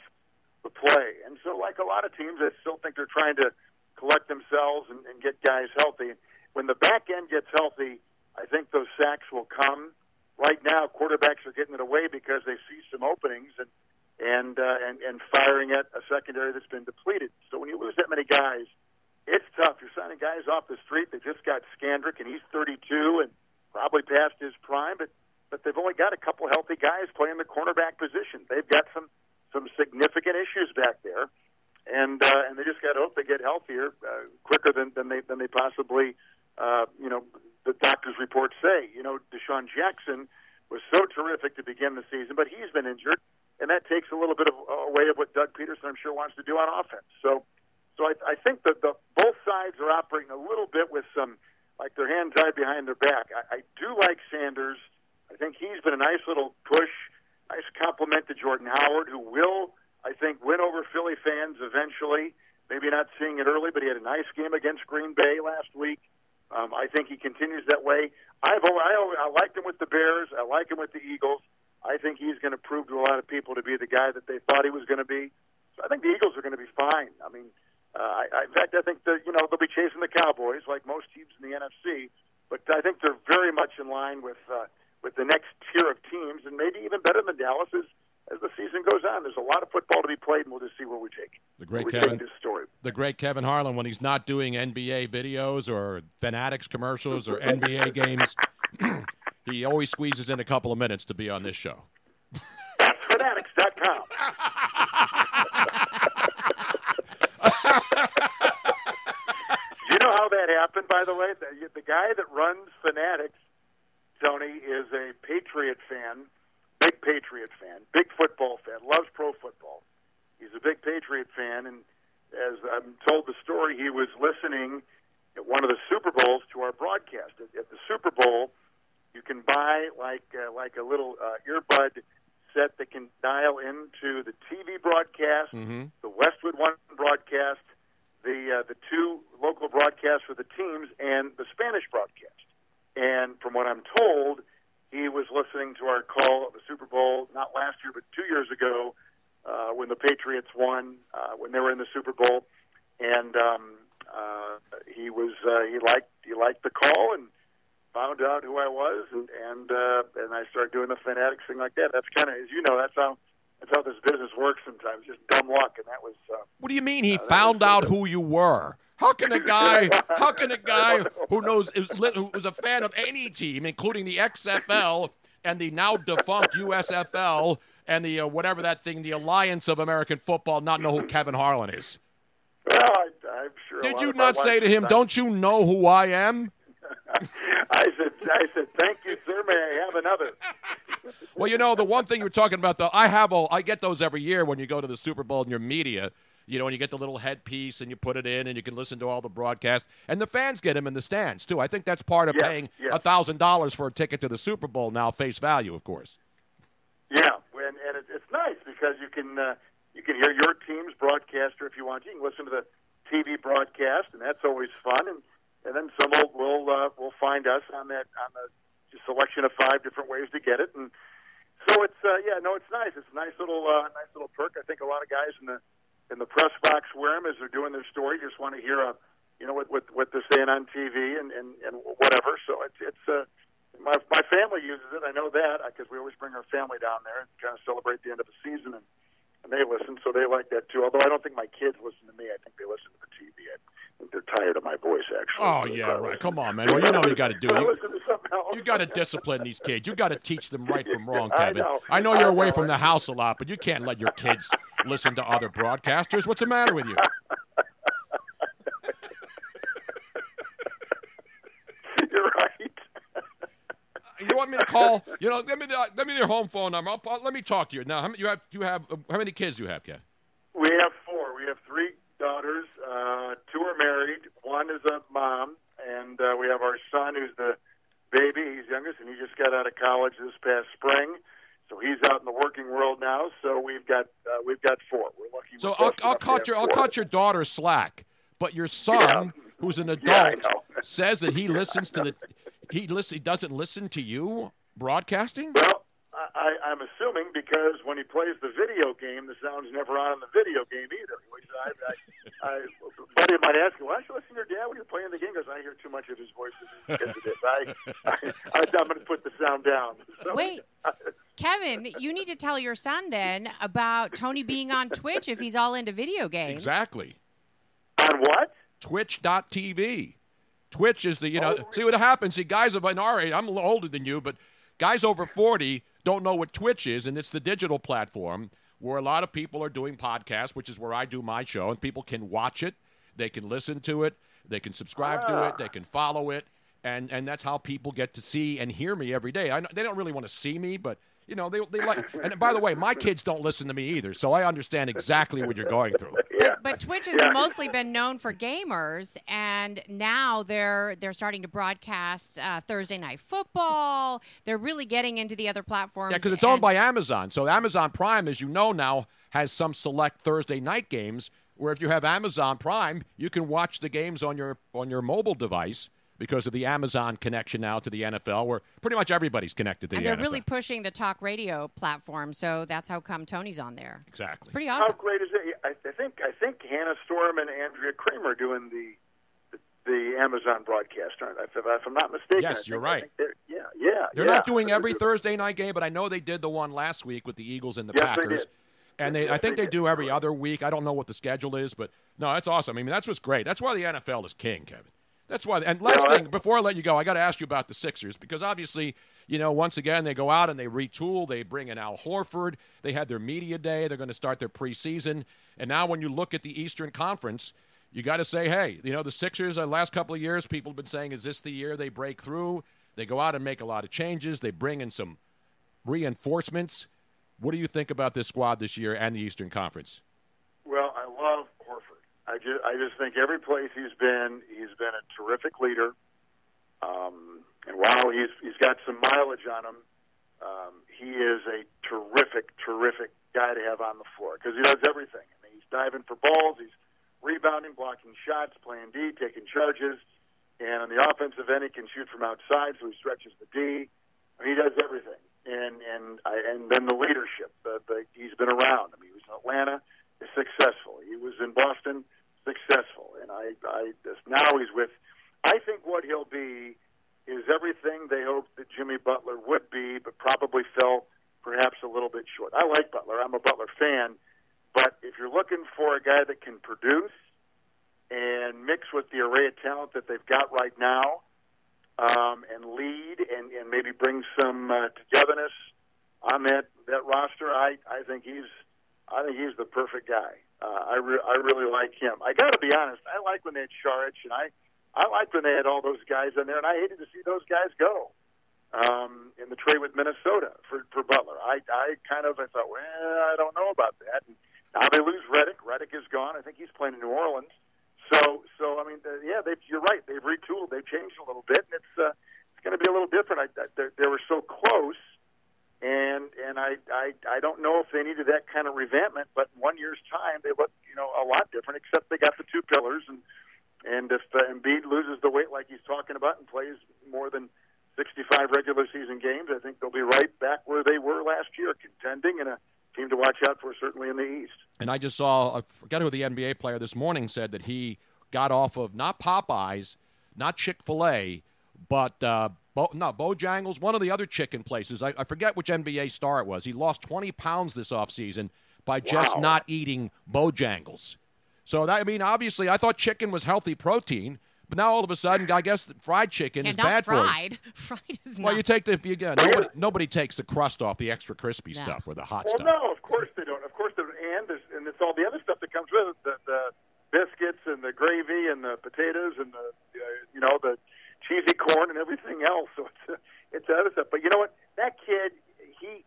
the play. And so, like a lot of teams, I still think they're trying to collect themselves and, and get guys healthy. When the back end gets healthy, I think those sacks will come. Right now, quarterbacks are getting it away because they see some openings and and uh, and and firing at a secondary that's been depleted. So when you lose that many guys, it's tough. You're signing guys off the street. They just got Scandrick, and he's 32 and probably past his prime, but but they've only got a couple healthy guys playing the cornerback position. They've got some some significant issues back there, and uh, and they just got to hope they get healthier uh, quicker than than they than they possibly uh, you know the doctors' reports say. You know, DeSean Jackson was so terrific to begin the season, but he's been injured, and that takes a little bit of away of what Doug Pederson, I'm sure, wants to do on offense. So. So I, I think that the both sides are operating a little bit with some, like their hands tied behind their back. I, I do like Sanders. I think he's been a nice little push, nice complement to Jordan Howard, who will, I think, win over Philly fans eventually. Maybe not seeing it early, but he had a nice game against Green Bay last week. Um, I think he continues that way. I've I, I liked him with the Bears. I like him with the Eagles. I think he's going to prove to a lot of people to be the guy that they thought he was going to be. So I think the Eagles are going to be fine. I mean, uh, I, I, in fact, I think that you know they'll be chasing the Cowboys like most teams in the NFC, but I think they're very much in line with uh, with the next tier of teams, and maybe even better than Dallas as as the season goes on. There's a lot of football to be played, and we'll just see where we take the great Kevin. Take. The great Kevin Harlan when he's not doing NBA videos or Fanatics commercials or NBA games. he always squeezes in a couple of minutes to be on this show. That's fanatics.com. you know how that happened, by the way? The, the guy that runs Fanatics, Tony, is a Patriot fan, big Patriot fan, big football fan, loves pro football. He's a big Patriot fan, and as I'm told the story, he was listening at one of the Super Bowls to our broadcast. At, at the Super Bowl, you can buy like uh, like a little uh, earbud set that can dial into the TV broadcast, mm-hmm. the Westwood One broadcast, the uh, the two local broadcasts for the teams, and the Spanish broadcast. And from what I'm told, he was listening to our call of the Super Bowl not last year but two years ago uh, when the Patriots won uh, when they were in the Super Bowl, and um, uh, he was uh, he liked he liked the call and found out who I was, and and, uh, and I started doing the fanatics thing like that. That's kind of, as you know, that's how that's how this business works. Sometimes just dumb luck, and that was. Uh, What do you mean he uh, found out who you were? How can a guy, how can a guy who knows is who is a fan of any team, including the XFL and the now defunct USFL and the uh, whatever that thing, the Alliance of American Football, not know who Kevin Harlan is? well, I, I'm sure. Did you not say to him, "Don't you know who I am"? I said, I said, thank you, sir. May I have another? Well, you know, the one thing you're talking about, though, I have all, I get those every year when you go to the Super Bowl and your media, you know, and you get the little headpiece and you put it in and you can listen to all the broadcast. And the fans get them in the stands, too. I think that's part of Yeah, paying a $1,000 for a ticket to the Super Bowl now, face value, of course. Yeah, and, and it, it's nice because you can uh, you can hear your team's broadcaster if you want. You can listen to the TV broadcast, and that's always fun. And and then some will will, uh, will find us on that on the selection of five different ways to get it. And so it's uh, yeah, no, it's nice. It's a nice little uh, nice little perk. I think a lot of guys in the in the press box wear them as they're doing their story. Just want to hear a you know what what, what they're saying on TV and, and and whatever. So it's it's uh, my my family uses it. I know that because we always bring our family down there and kind of celebrate the end of the season, and, and they listen, so they like that too. Although I don't think my kids listen to me. I think they listen to the TV. I they're tired of my voice, actually. Oh So yeah, right. Come on, man. Well, you know you got to do. I You, listen to something else. you got to discipline these kids. You got to teach them right from wrong, I Kevin. know. I know you're I away know. from the house a lot, but you can't let your kids listen to other broadcasters. What's the matter with you? You're right. You want me to call? You know, let me uh, let me your home phone number. I'll, I'll- let me talk to you now. How many you have? You have? Uh, how many kids do you have, Kev? We have four. We have three daughters. Uh, two are married. One is a mom, and uh, we have our son, who's the baby. He's youngest, and he just got out of college this past spring. So he's out in the working world now. So we've got uh, we've got four. We're lucky. So I'll, I'll cut your I'll cut your daughter slack, but your son, Yeah. who's an adult, know. says that he listens to the he listen he doesn't listen to you broadcasting. Well, I, I, I'm assuming because when he plays the video game, the sound's never on in the video game either. Which I, I, I, buddy might ask you, why don't you listen to your dad when you're playing the game? Because I hear too much of his voice because of this. I, I, I, I'm going to put the sound down. So, Wait. Kevin, you need to tell your son then about Tony being on Twitch if he's all into video games. Exactly. On what? Twitch.tv. Twitch is the you know Oh, see what happens. See guys of an our age, I'm a little older than you, but guys over forty don't know what Twitch is, and it's the digital platform where a lot of people are doing podcasts, which is where I do my show, and people can watch it, they can listen to it, they can subscribe to it, they can follow it, and and that's how people get to see and hear me every day. I know, they don't really want to see me, but you know they they like. And by the way, my kids don't listen to me either, so I understand exactly what you're going through. Yeah. But Twitch has Yeah. mostly been known for gamers, and now they're they're starting to broadcast uh, Thursday night football. They're really getting into the other platforms. Yeah, because it's owned by Amazon. So Amazon Prime, as you know now, has some select Thursday night games. Where if you have Amazon Prime, you can watch the games on your on your mobile device because of the Amazon connection now to the NFL, where pretty much everybody's connected to and the they're NFL. really pushing the talk radio platform. So that's how come Tony's on there. exactly. Pretty awesome. How great is it? I, I think I think Hannah Storm and Andrea Kremer doing the the, the Amazon broadcast, aren't they? If, if I'm not mistaken. Yes, I think- you're I right. they're- Yeah, yeah. They're yeah. not doing every Thursday night game, but I know they did the one last week with the Eagles and the Yes, they Packers. did. And they, Yes, I think they they do every other week. I don't know what the schedule is, but no, that's awesome. I mean, that's what's great. That's why the NFL is king, Kevin. That's why. And last thing, before I let you go, I got to ask you about the Sixers because obviously, you know, once again they go out and they retool. They bring in Al Horford. They had their media day. They're going to start their preseason. And now, when you look at the Eastern Conference, you got to say, hey, you know, the Sixers. The last couple of years, people have been saying, is this the year they break through? They go out and make a lot of changes. They bring in some reinforcements. What do you think about this squad this year and the Eastern Conference? Well, I just, I just think every place he's been, he's been a terrific leader. Um, and while he's he's got some mileage on him, um, he is a terrific, terrific guy to have on the floor because he does everything. I mean, he's diving for balls, he's rebounding, blocking shots, playing D, taking charges, and on the offensive end, he can shoot from outside, so he stretches the D. I mean, he does everything. And and I, and then the leadership. The, the, he's been around. I mean, he was in Atlanta, is successful. He was in Boston, successful. And I, I now he's with. I think what he'll be is everything they hoped that Jimmy Butler would be, but probably fell perhaps a little bit short. I like Butler. I'm a Butler fan. But if you're looking for a guy that can produce and mix with the array of talent that they've got right now, um, and lead and, and maybe bring some uh, togetherness on that that roster, I I think he's I think he's the perfect guy. Uh, I re- I really like him. I got to be honest. I like when they had Saric, and I I liked when they had all those guys in there, and I hated to see those guys go um, in the trade with Minnesota for for Butler. I I kind of I thought, well, I don't know about that. And now they lose Redick. Redick is gone. I think he's playing in New Orleans. So so I mean, uh, yeah, they you're right. They've retooled. They've changed a little bit, and it's uh, it's going to be a little different. I, I, they, they were so close. And and I, I I don't know if they needed that kind of revampment, but in one year's time they look you know a lot different. Except they got the two pillars, and and if uh, Embiid loses the weight like he's talking about and plays more than 65 regular season games, I think they'll be right back where they were last year, contending and a team to watch out for, certainly in the East. And I just saw, I forget who the NBA player this morning said that he got off of not Popeyes, not Chick fil A, but uh, Bo, no, Bojangles, one of the other chicken places. I, I forget which NBA star it was. He lost 20 pounds this offseason by just Wow. not eating Bojangles. So that I mean, obviously, I thought chicken was healthy protein, but now all of a sudden, I guess fried chicken and is not bad for you. fried. fried is Well, not. you take the you, again, nobody, nobody takes the crust off the extra crispy No. stuff or the hot Well, stuff. no, of course they don't. Of course they don't. And there's, and it's all the other stuff that comes with it: the, the biscuits and the gravy and the potatoes and the uh, you know the cheesy corn and everything else. So it's uh, it's other stuff. But you know what? That kid, he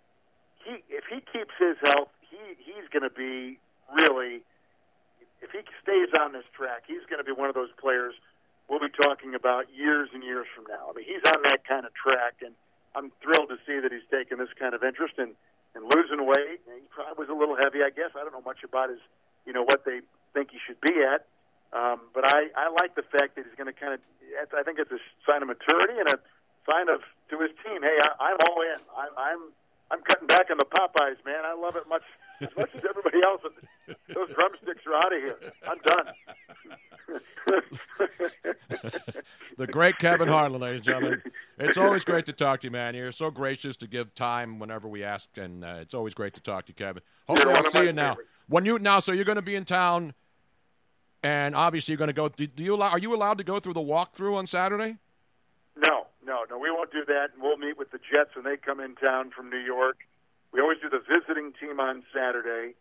he if he keeps his health, he he's going to be really. If he stays on this track, he's going to be one of those players we'll be talking about years and years from now. I mean, he's on that kind of track, and I'm thrilled to see that he's taken this kind of interest in, in losing weight. And he probably was a little heavy, I guess. I don't know much about his, you know, what they think he should be at. Um, but I, I like the fact that he's going to kind of. I think it's a sign of maturity and a sign of to his team. Hey, I, I'm all in. I, I'm I'm cutting back on the Popeyes, man. I love it much as much as everybody else. Those drumsticks are out of here. I'm done. the great Kevin Harlan, ladies and gentlemen. It's always great to talk to you, man. You're so gracious to give time whenever we ask, and uh, it's always great to talk to you, Kevin. Hopefully, I'll see you now. When you now, so you're going to be in town, and obviously you're going to go. Do, you allow, are you allowed to go through the walkthrough on Saturday? No, no, no. We won't do that. And we'll meet with the Jets when they come in town from New York. We always do the visiting team on Saturday,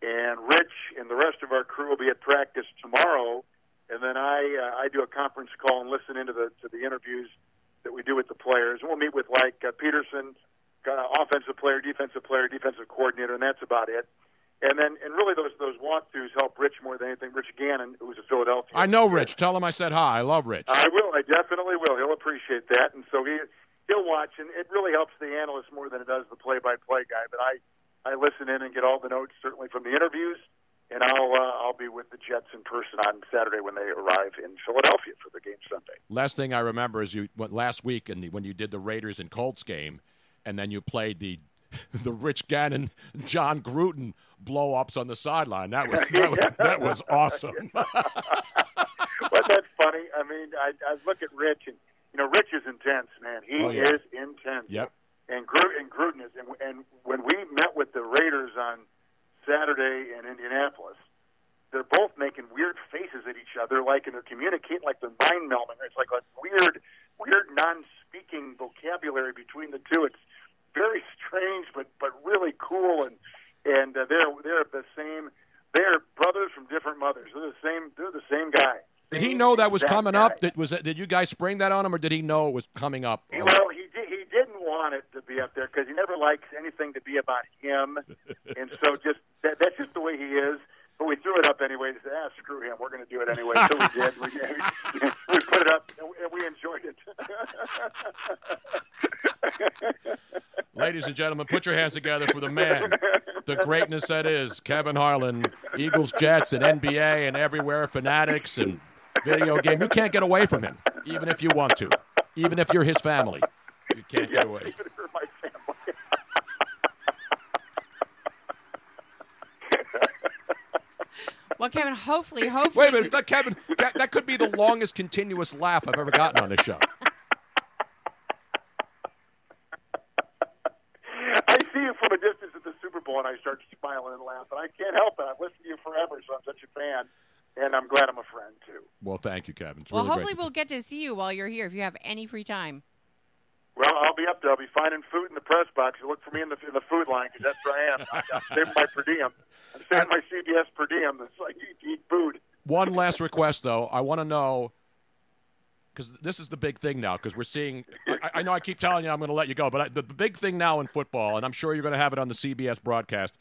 and Rich and the rest of our crew will be at practice tomorrow. And then I uh, I do a conference call and listen into the to the interviews that we do with the players. And we'll meet with like uh, Pederson, uh, offensive player, defensive player, defensive coordinator, and that's about it. And then and really those those walkthroughs help Rich more than anything. Rich Gannon, who's a Philadelphia. I know Rich. Tell him I said hi. I love Rich. I will. I definitely will. He'll appreciate that, and so he he'll watch, and it really helps the analyst more than it does the play-by-play guy. But I I listen in and get all the notes certainly from the interviews, and I'll uh, I'll be with the Jets in person on Saturday when they arrive in Philadelphia for the game Sunday. Last thing I remember is you went last week and when you did the Raiders and Colts game, and then you played the the Rich Gannon Jon Gruden blow ups on the sideline. That was that was, that was awesome. Wasn't that funny? I mean, I, I look at Rich, and you know, Rich is intense, man. He Oh, yeah. is intense. Yep. And Gruden, and Gruden is, and, and when we met with the Raiders on Saturday in Indianapolis, they're both making weird faces at each other, like and they're communicating like they're mind melding. It's like a weird, weird non-speaking vocabulary between the two. It's very strange, but but really cool, and and uh, they're they're the same. They're brothers from different mothers. They're the same. They're the same guy. Did he know that was That coming guy. up? Did was that, did you guys spring that on him, or did he know it was coming up? Well, he did, he didn't want it to be up there because he never likes anything to be about him, and so just that, that's just the way he is. But we threw it up anyway. To say, ah, screw him. We're going to do it anyway. So we did. We, we put it up, and we, and we enjoyed it. Ladies and gentlemen, put your hands together for the man, the greatness that is Kevin Harlan, Eagles, Jets, and NBA, and everywhere, fanatics and video game. You can't get away from him, even if you want to, even if you're his family. You can't get away. Even for my family. Well, Kevin, hopefully, hopefully. Wait a minute, that, Kevin. That, that could be the longest continuous laugh I've ever gotten on this show. I see you from a distance at the Super Bowl, and I start smiling and laughing. I can't help it. I've listened to you forever, so I'm such a fan, and I'm glad I'm a friend too. Well, thank you, Kevin. It's well, really hopefully, great. we'll get to see you while you're here if you have any free time. Well, I'll be up there. I'll be finding food in the press box. You look for me in the in the food line because that's where I am. I'm saving my per diem. I'm saving my CBS per diem. It's like eat, eat food. One last request, though. I want to know because this is the big thing now. Because we're seeing. I, I know I keep telling you I'm going to let you go, but I, the, the big thing now in football, and I'm sure you're going to have it on the CBS broadcast.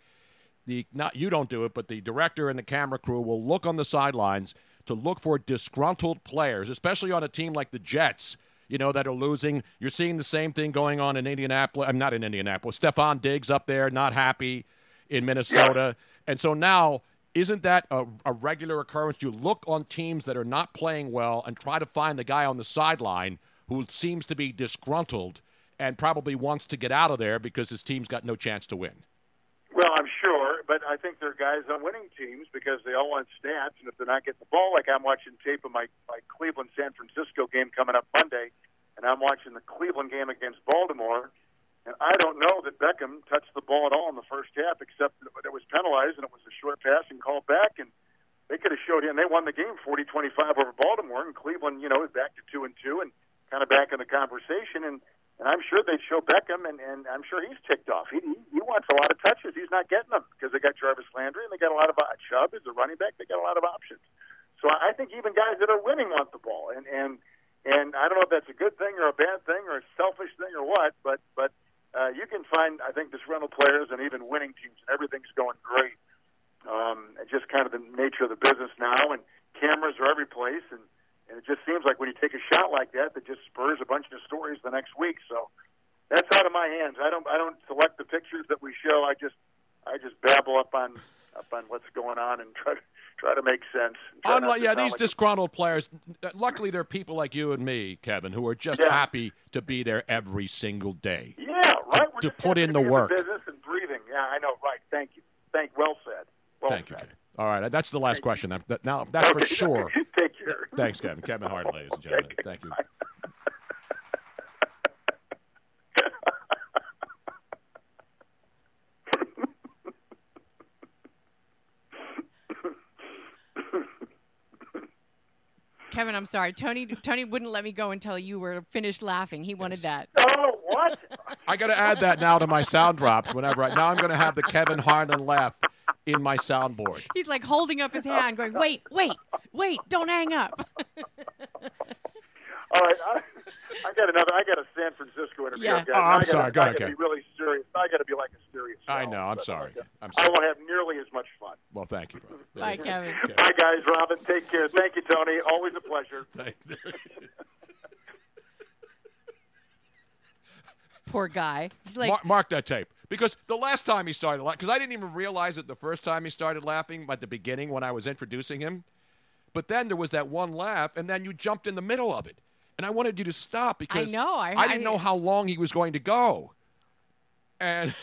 The not you don't do it, but the director and the camera crew will look on the sidelines to look for disgruntled players, especially on a team like the Jets. You know that are losing. You're seeing the same thing going on in Indianapolis. I'm not in Indianapolis. Stefon Diggs up there, not happy in Minnesota, and so now isn't that a, a regular occurrence? You look on teams that are not playing well and try to find the guy on the sideline who seems to be disgruntled and probably wants to get out of there because his team's got no chance to win. Well, I'm sure, but I think there are guys on winning teams because they all want stats, and if they're not getting the ball, like I'm watching tape of my my Cleveland San Francisco game coming up Monday, and I'm watching the Cleveland game against Baltimore, and I don't know that Beckham touched the ball at all in the first half, except that it was penalized and it was a short pass and called back, and they could have showed him. They won the game 40-25 over Baltimore, and Cleveland, you know, is back to two and two, and kind of back in the conversation, and. And I'm sure they'd show Beckham, and, and I'm sure he's ticked off. He, he he wants a lot of touches. He's not getting them because they got Jarvis Landry and they got a lot of uh, Chubb is a running back. They got a lot of options. So I think even guys that are winning want the ball, and and and I don't know if that's a good thing or a bad thing or a selfish thing or what, but but uh, you can find I think disgruntled players and even winning teams, and everything's going great. Um, it's just kind of the nature of the business now, and cameras are every place, and and it just seems like when you take a shot like that, that just spurs a bunch of stories the next week. So that's out of my hands. I don't I don't select the pictures that we show. I just I just babble up on up on what's going on and try to try to make sense. Unlike, to yeah, these like- disgruntled players. Luckily, there are people like you and me, Kevin, who are just Yeah. happy to be there every single day. Yeah, right. We're to put in to the work. business and breathing. Yeah, I know. Right. Thank you. Thank. Well said. Well Thank you. Kevin. All right, that's the last question. That- that- Now, that's for sure. Take care. Thanks, Kevin. Kevin Hart, ladies and gentlemen. Thank you. Kevin, I'm sorry. Tony Tony wouldn't let me go until you were finished laughing. He wanted that. Oh, what? I got to add that now to my sound drops whenever I. Now I'm going to have the Kevin Harlan laugh in my soundboard. He's like holding up his hand, going, "Wait, wait, wait! Don't hang up." All right, I, I got another. I got a San Francisco interview. Yeah. guys. Oh, I'm I gotta, sorry. Go I ahead, gotta Kevin. be really serious. I got to be like a serious. I know. I'm sorry. uh, I'm I won't have nearly as much fun. Well, thank you, brother. Bye, Kevin. Bye, guys. Robin, take care. Thank you, Tony. Always a pleasure. Thank you. Poor guy. He's like, mark, mark that tape because the last time he started laughing, because I didn't even realize it the first time he started laughing at the beginning when I was introducing him. But then there was that one laugh, and then you jumped in the middle of it, and I wanted you to stop because know, I- I didn't I- know how long he was going to go, and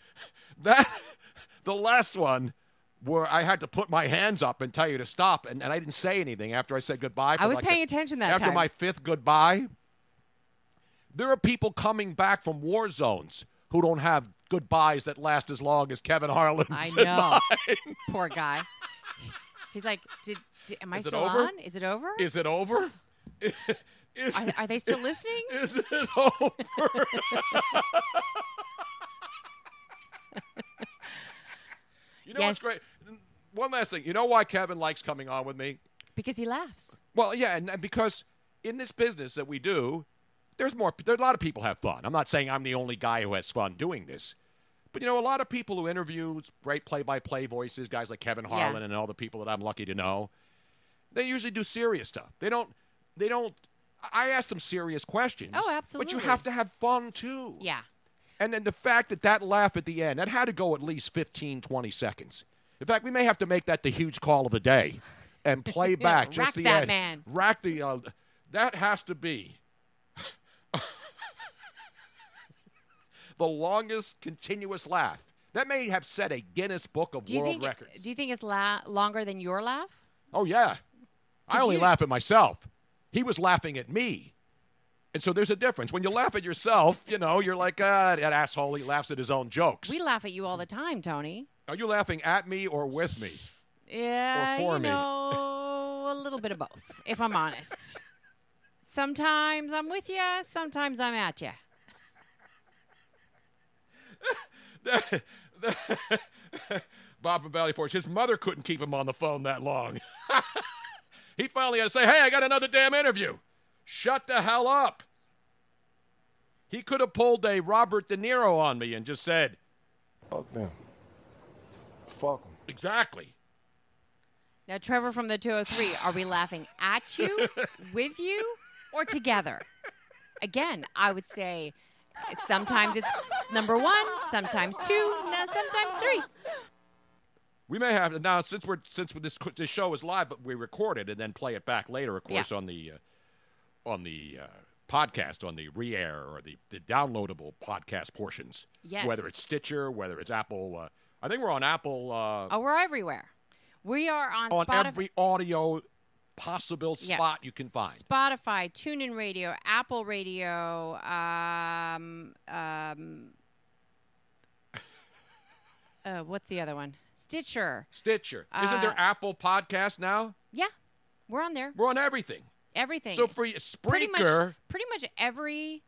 that the last one. Where I had to put my hands up and tell you to stop, and, and I didn't say anything after I said goodbye. I was like paying the- attention that after time. my fifth goodbye, there are people coming back from war zones who don't have goodbyes that last as long as Kevin Harlan's. I know. poor guy. He's like, did, did am I Is still on? Is it over? Is it over? Is, are, are they still listening? is it over? you know what's great? One last thing. You know why Kevin likes coming on with me? Because he laughs. Well, yeah, and, and because in this business that we do, there's more. There's a lot of people have fun. I'm not saying I'm the only guy who has fun doing this, but you know, a lot of people who interview great play-by-play voices, guys like Kevin Yeah. Harlan and all the people that I'm lucky to know, they usually do serious stuff. They don't. They don't. I asked them serious questions. Oh, absolutely. But you have to have fun too. Yeah. And then the fact that that laugh at the end, that had to go at least 15, 20 seconds. In fact, we may have to make that the huge call of the day and play back just rack the that end. man. Rack the. Uh, that has to be the longest continuous laugh. That may have set a Guinness Book of Do World think? Records. Do you think it's la- longer than your laugh? Oh yeah, I only laugh at myself. He was laughing at me, and so there's a difference. When you laugh at yourself, you know you're like ah, that asshole. He laughs at his own jokes. We laugh at you all the time, Tony. Are you laughing at me or with me? Yeah, Or for you me. know, a little bit of both, if I'm honest. Sometimes I'm with you, sometimes I'm at you. Bob from Valley Forge. His mother couldn't keep him on the phone that long. he finally had to say, "Hey, I got another damn interview. Shut the hell up." He could have pulled a Robert De Niro on me and just said, Fuck them. Fuck them. "Exactly." Now, Trevor from the 203, are we laughing at you, with you, or together? Again, I would say sometimes it's number one, sometimes two, now sometimes three. We may have now since we're since this this show is live, but we record it and then play it back later, of course, Yeah. on the uh, on the uh, podcast, on the re-air or the, the downloadable podcast portions. Yes. Whether it's Stitcher, whether it's Apple. Uh, I think we're on Apple. Uh, Oh, we're everywhere. We are on, on Spotify. every audio possible Yeah. spot you can find. Spotify, TuneIn Radio, Apple Radio, um, um, uh, what's the other one? Stitcher. Stitcher. Isn't there Uh, Apple Podcast now? Yeah, we're on there. We're on everything. Everything. So for you- pretty much, Spreaker, pretty much every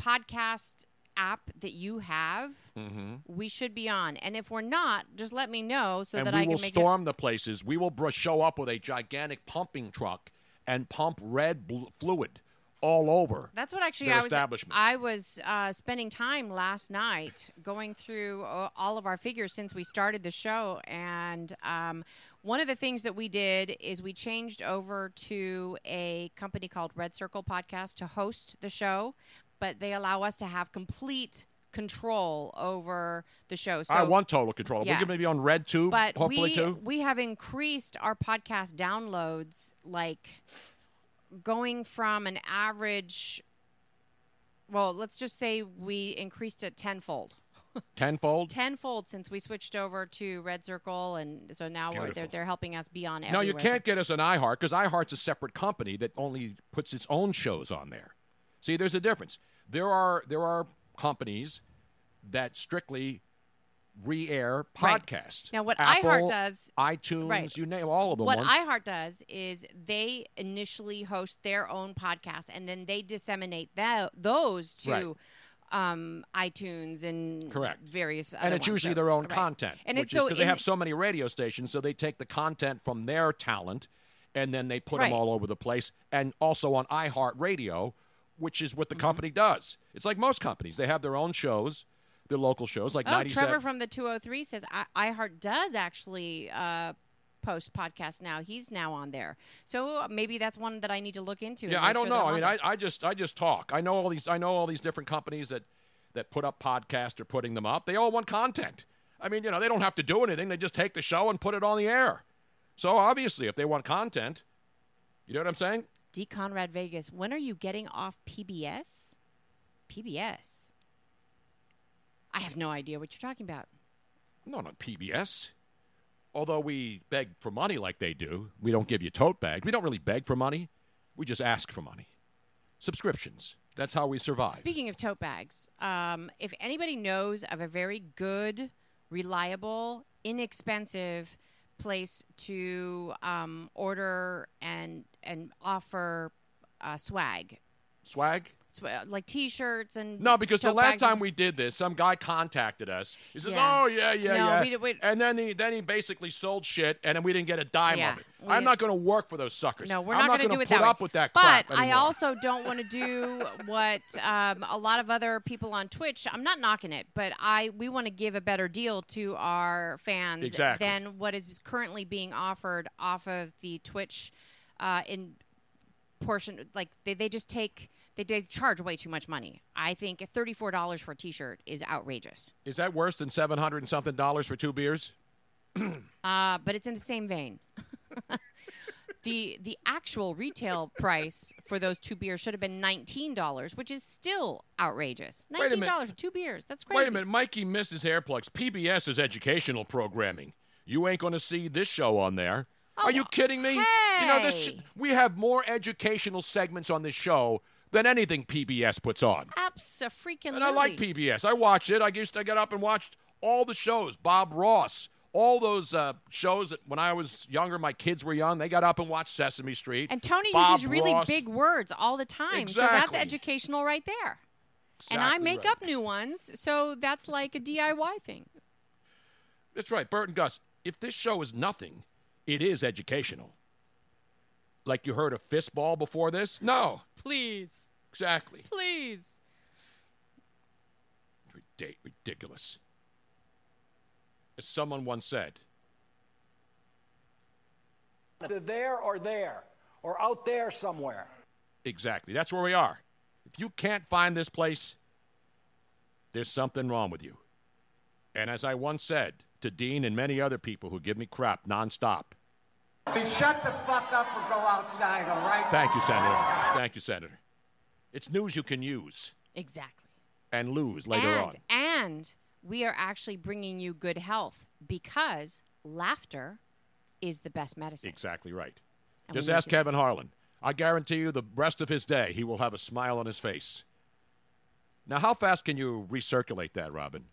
podcast app that you have, Mhm. we should be on. And if we're not, just let me know so and that I can make storm the places. We will show up with a gigantic pumping truck and pump red bl- fluid all over. That's what actually I was. I was uh, spending time last night going through uh, all of our figures since we started the show, and um, one of the things that we did is we changed over to a company called Red Circle Podcast to host the show, but they allow us to have complete control over the show. So I want total control. Yeah. We can maybe on Red Tube, but hopefully we, too. we have increased our podcast downloads like going from an average well let's just say we increased it tenfold Tenfold. tenfold since we switched over to red circle and so now we're, they're, they're helping us be on No, you can't get us an iHeart because iHeart's a separate company that only puts its own shows on there. See, there's a difference. There are there are companies that strictly re-air Right. podcasts. Now, what Apple, iHeart does- iTunes, Right. you name all of them. What ones. iHeart does is they initially host their own podcast and then they disseminate that, those to Right. um, iTunes and Correct. various other and it's ones. usually So- their own right. content. And it's so because they have so many radio stations, so they take the content from their talent and then they put Right. them all over the place, and also on iHeartRadio, which is what Mm-hmm. the company does. It's like most companies; they have their own shows, their local shows, like oh, 97. Trevor from the 203 says I- iHeart does actually uh, post podcast now. He's now on there. So uh, maybe that's one that I need to look into. yeah, I don't sure know. I'm mean, I. I just I just talk. I know all these I know all these different companies that that put up podcasts or putting them up. They all want content. I mean, you know, they don't have to do anything. They just take the show and put it on the air. So obviously, if they want content, you know what I'm saying? D. Conrad Vegas, when are you getting off PBS? PBS. I have no idea what you're talking about. Not on PBS. Although we beg for money like they do, we don't give you tote bags. We don't really beg for money. We just ask for money. Subscriptions. That's how we survive. Speaking of tote bags, um, if anybody knows of a very good, reliable, inexpensive place to um, order and and offer uh, swag, Swag? Like T-shirts and No, because the last time and- we did this, some guy contacted us. He says, Yeah. "Oh yeah, yeah, No, yeah," we we- and then he then he basically sold shit, and then we didn't get a dime Yeah, of it. I'm not going to work for those suckers. No, we're I'm not, going to gonna do it put that up way. with that but I also don't want to do what um, a lot of other people on Twitch. I'm not knocking it, but I we want to give a better deal to our fans Exactly. than what is currently being offered off of the Twitch uh, in portion. Like they, they just take they, they charge way too much money. I think thirty four dollars for a T-shirt is outrageous. Is that worse than seven hundred and something dollars for two beers? Uh, but it's in the same vein. the the actual retail price for those two beers should have been nineteen dollars, which is still outrageous. Nineteen dollars for two beers. That's crazy. Wait a minute, Mikey misses hair plugs. PBS is educational programming. You ain't going to see this show on there. Are you kidding me? You know this. sh- Oh, we have more educational segments on this show than anything PBS puts on. Abso-freaking-lutely. And I like PBS. I watch it. I used to get up and watch all the shows. Bob Ross, all those uh, shows that when I was younger, my kids were young. They got up and watched Sesame Street. And Tony Bob uses really Ross. big words all the time, exactly. so that's educational right there. and I make right. up new ones, so that's like a DIY thing. That's right, Bert and Gus. If this show is nothing, it is educational. Like you heard of fistball before this? No, Please, exactly. please. Ridiculous. As someone once said, They're there or there, or out there somewhere. exactly. That's where we are. If you can't find this place, there's something wrong with you. And as I once said to Dean and many other people who give me crap nonstop, Shut the fuck up or go outside, all right? thank you, Senator. Thank you, Senator. It's news you can use Exactly. and lose later and, on. And we are actually bringing you good health because laughter is the best medicine. Exactly right. And Just ask make Kevin Harlan. I guarantee you the rest of his day, he will have a smile on his face. Now, how fast can you recirculate that, Robin?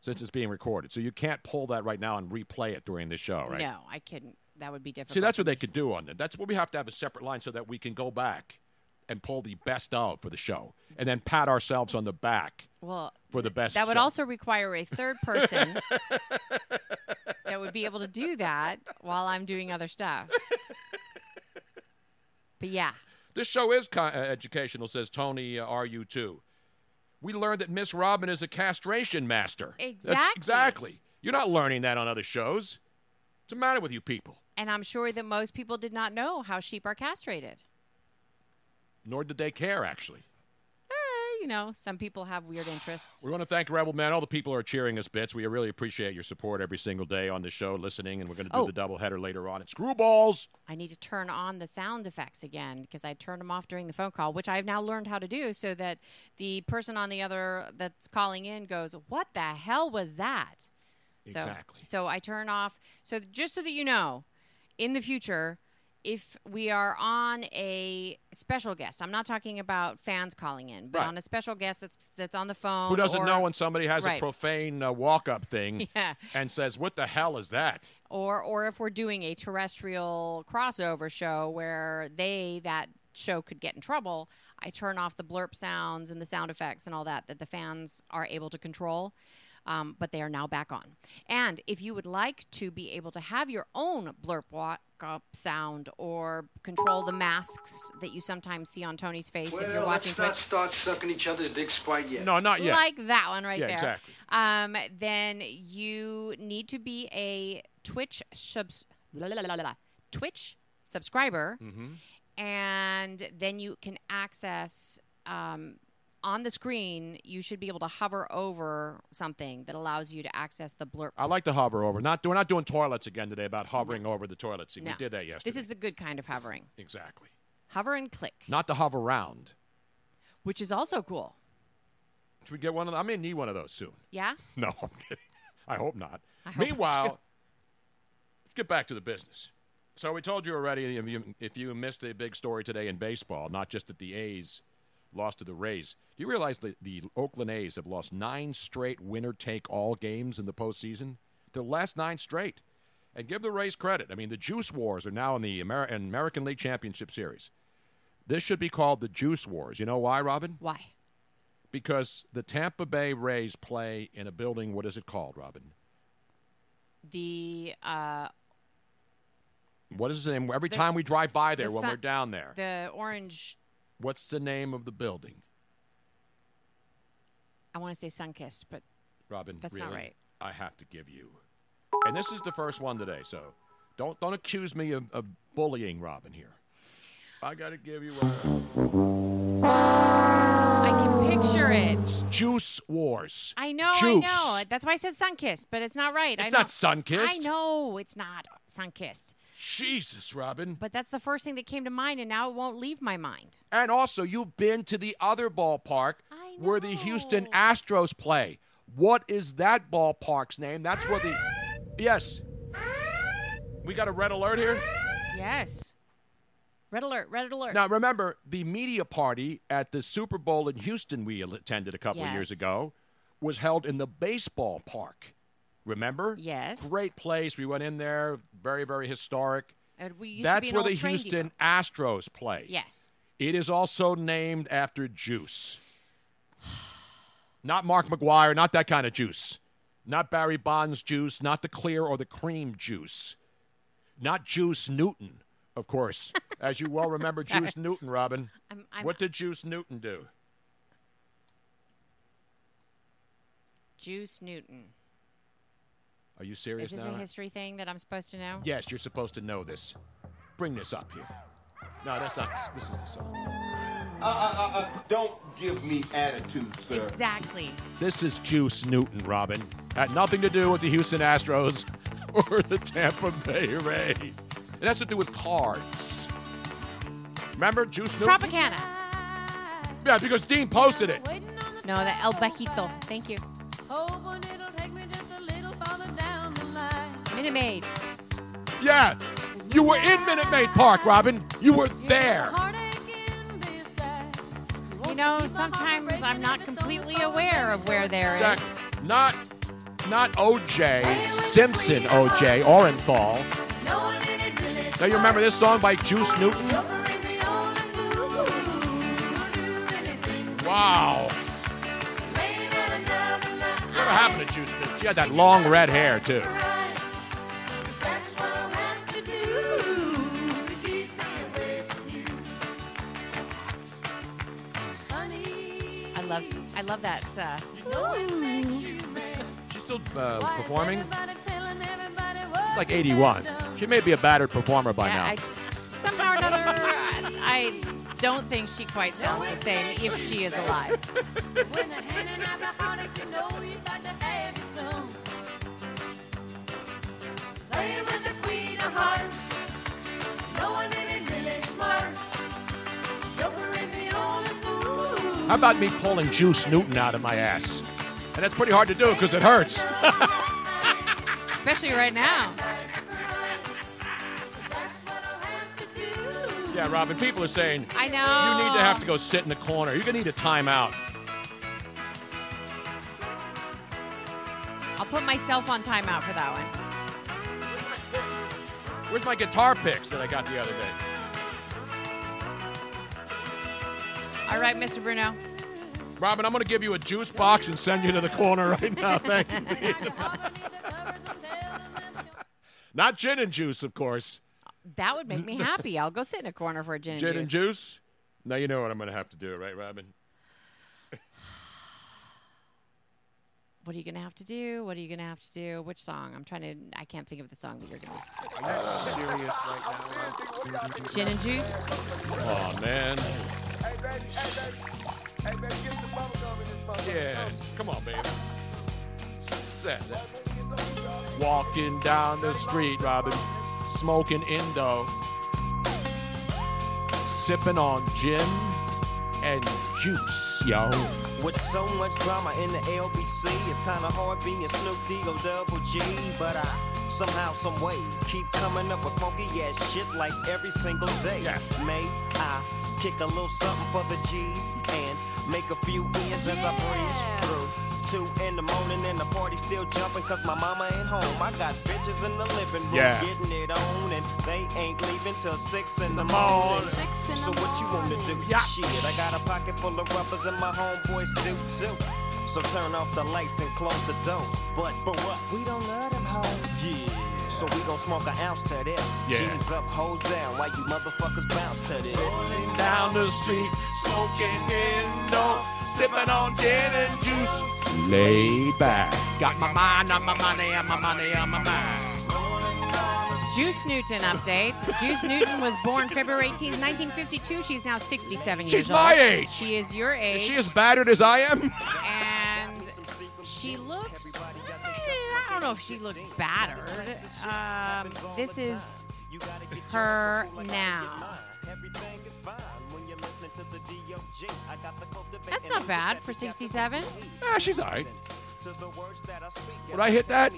Since it's being recorded. So you can't pull that right now and replay it during the show, right? No, I couldn't. That would be difficult. See, that's what they could do on it. That's what we have to have a separate line so that we can go back and pull the best of for the show and then pat ourselves on the back well for the best That would show. also require a third person that would be able to do that while I'm doing other stuff. But yeah, This show is uh, educational, says Tony uh, RU2. We learned that Miss Robin is a castration master. That's- Exactly. exactly. You're not learning that on other shows. What's the matter with you people? and I'm sure that most people did not know how sheep are castrated. Nor did they care, actually. Eh, you know, some people have weird interests. We want to thank Rebel Man. All the people are cheering us bits. We really appreciate your support every single day on the show, listening, and we're going to do Oh. the doubleheader later on at Screwballs. I need to turn on the sound effects again because I turned them off during the phone call, which I've now learned how to do so that the person on the other that's calling in goes, What the hell was that? So, Exactly. So I turn off. So just so that you know, in the future, if we are on a special guest, I'm not talking about fans calling in, but Right. on a special guest that's that's on the phone. Who doesn't or- know when somebody has Right. a profane uh, walk-up thing Yeah. and says, "What the hell is that?" or or if we're doing a terrestrial crossover show where they that show could get in trouble i turn off the blurp sounds and the sound effects and all that that the fans are able to control um, but they are now back on and if you would like to be able to have your own blurp walk up sound or control the masks that you sometimes see on tony's face if you're watching let's not start sucking each other's dicks quite yet. No, not yet. like that one right Yeah, there. exactly. Um, then you need to be a Twitch subs- la, la, la, la, la, Twitch subscriber, Mm-hmm. and then you can access. Um, on the screen, you should be able to hover over something that allows you to access the blurb. I like to hover over. Not we're not doing toilets again today about hovering over the toilet seat. No. We did that yesterday. This is the good kind of hovering. exactly. Hover and click, Not to hover around. which is also cool. Should we get one of them? I may need one of those soon. Yeah. No, I'm kidding. I hope not. I hope Meanwhile, let's get back to the business. So we told you already. If you, if you missed a big story today in baseball, not just that the A's lost to the Rays, do you realize that the Oakland A's have lost nine straight winner-take-all games in the postseason? Their last nine straight. And give the Rays credit. I mean, the Juice Wars are now in the Amer- American League Championship Series. This should be called the Juice Wars. You know why, Robin? Why? Because the Tampa Bay Rays play in a building. What is it called, Robin? The uh, What is the name? Every The- time we drive by there the when we're down there, the orange. What's the name of the building, I want to say Sunkist, but Robin? That's not right. I have to give you. And this is the first one today, so don't don't accuse me of, of bullying Robin here. I got to give you a Juice Wars. I know, Juice. I know. That's why I said Sunkist, but it's not right. It's know. not Sunkist. I know it's not Sunkist, Jesus, Robin. but that's the first thing that came to mind, and now it won't leave my mind. And also, you've been to the other ballpark where the Houston Astros play. What is that ballpark's name? That's where the. Yes. We got a red alert here? Yes. Red alert! Red alert! Now, remember, the media party at the Super Bowl in Houston we attended a couple of years ago was held in the baseball park. Remember? Yes. Great place. We went in there. Very, very historic. And we used to That's be where the Houston depot. Astros play. Yes. It is also named after juice. Not Mark McGwire, not that kind of juice. Not Barry Bonds juice, not the clear or the cream juice. Not Juice Newton, of course. As you well remember, Juice Newton, Robin. I'm- I'm- what did Juice Newton do? Juice Newton. Are you serious Is this now? a history thing that I'm supposed to know? Yes, you're supposed to know this. Bring this up here. No, that's not. This is the song. Uh, uh, uh, uh, don't give me attitude, sir. Exactly. This is Juice Newton, Robin. Had nothing to do with the Houston Astros or the Tampa Bay Rays. It has to do with cards. Remember Juice Newton? Tropicana. Yeah, because Dean posted it. No, the El Bajito. Thank you. Minute Maid. Yeah. You were in Minute Maid Park, Robin. You were there. You know, sometimes I'm not completely aware of where there is. Jack, not not OJ Simpson OJ Orenthal. Now you remember this song by Juice Newton? Wow. Whatever happened to Juice Newton? She had that long red hair too. I love, I love that. Uh, She's still uh, performing. It's like 81. She may be a battered performer by yeah, now. I, somehow or another, I don't think she quite sounds the same if she is alive. How about me pulling Juice Newton out of my ass? And that's pretty hard to do because it hurts. Especially right now. Yeah, Robin, people are saying I know. you need to have to go sit in the corner. You're going to need a timeout. I'll put myself on timeout for that one. Where's my guitar picks that I got the other day? All right, Mr. Bruno. Robin, I'm going to give you a juice box and send you to the corner right now. Thank you. Not gin and juice, of course. That would make me happy. I'll go sit in a corner for a gin and Gin juice. and juice? Now you know what I'm going to have to do, right, Robin? What are you gonna have to do? What are you gonna have to do? Which song? I'm trying to. I can't think of the song that you're gonna. serious right now? Gin and juice. Oh, man. Yeah, come on, baby. Set. Walking down the street, Robin, smoking Indo, sipping on gin and juice, yo. With so much drama in the LBC, it's kinda hard being Snoop D O double G. But I somehow, some way, keep coming up with funky ass shit like every single day. May I kick a little something for the G's and make a few ends as I breeze through. Two in the morning and the party still jumping cause my mama ain't home. I got bitches in the living room Yeah. getting it on and they ain't leaving till six in the, The morning. morning. so what you wanna do? Yeah. Shit, I got a pocket full of rubbers and my homeboys do too. So turn off the lights and close the doors. But but what? We don't love them hoes. Yeah. So we gon' smoke an ounce to this. Yeah. G's up, hoes down. While you motherfuckers bounce to this. Rolling Down the street, smoking Indo, sipping on gin and juice. Laid back. Got my mind on my money and my money on my mind. Juice Newton update. Juice Newton was born February 18, 1952. She's now 67 years She's old. She's my age. She is your age. Is she as battered as I am? and she looks. I don't know if she looks battered. Um, this is her now. That's not bad for 67. Ah, she's all right. Would I hit that?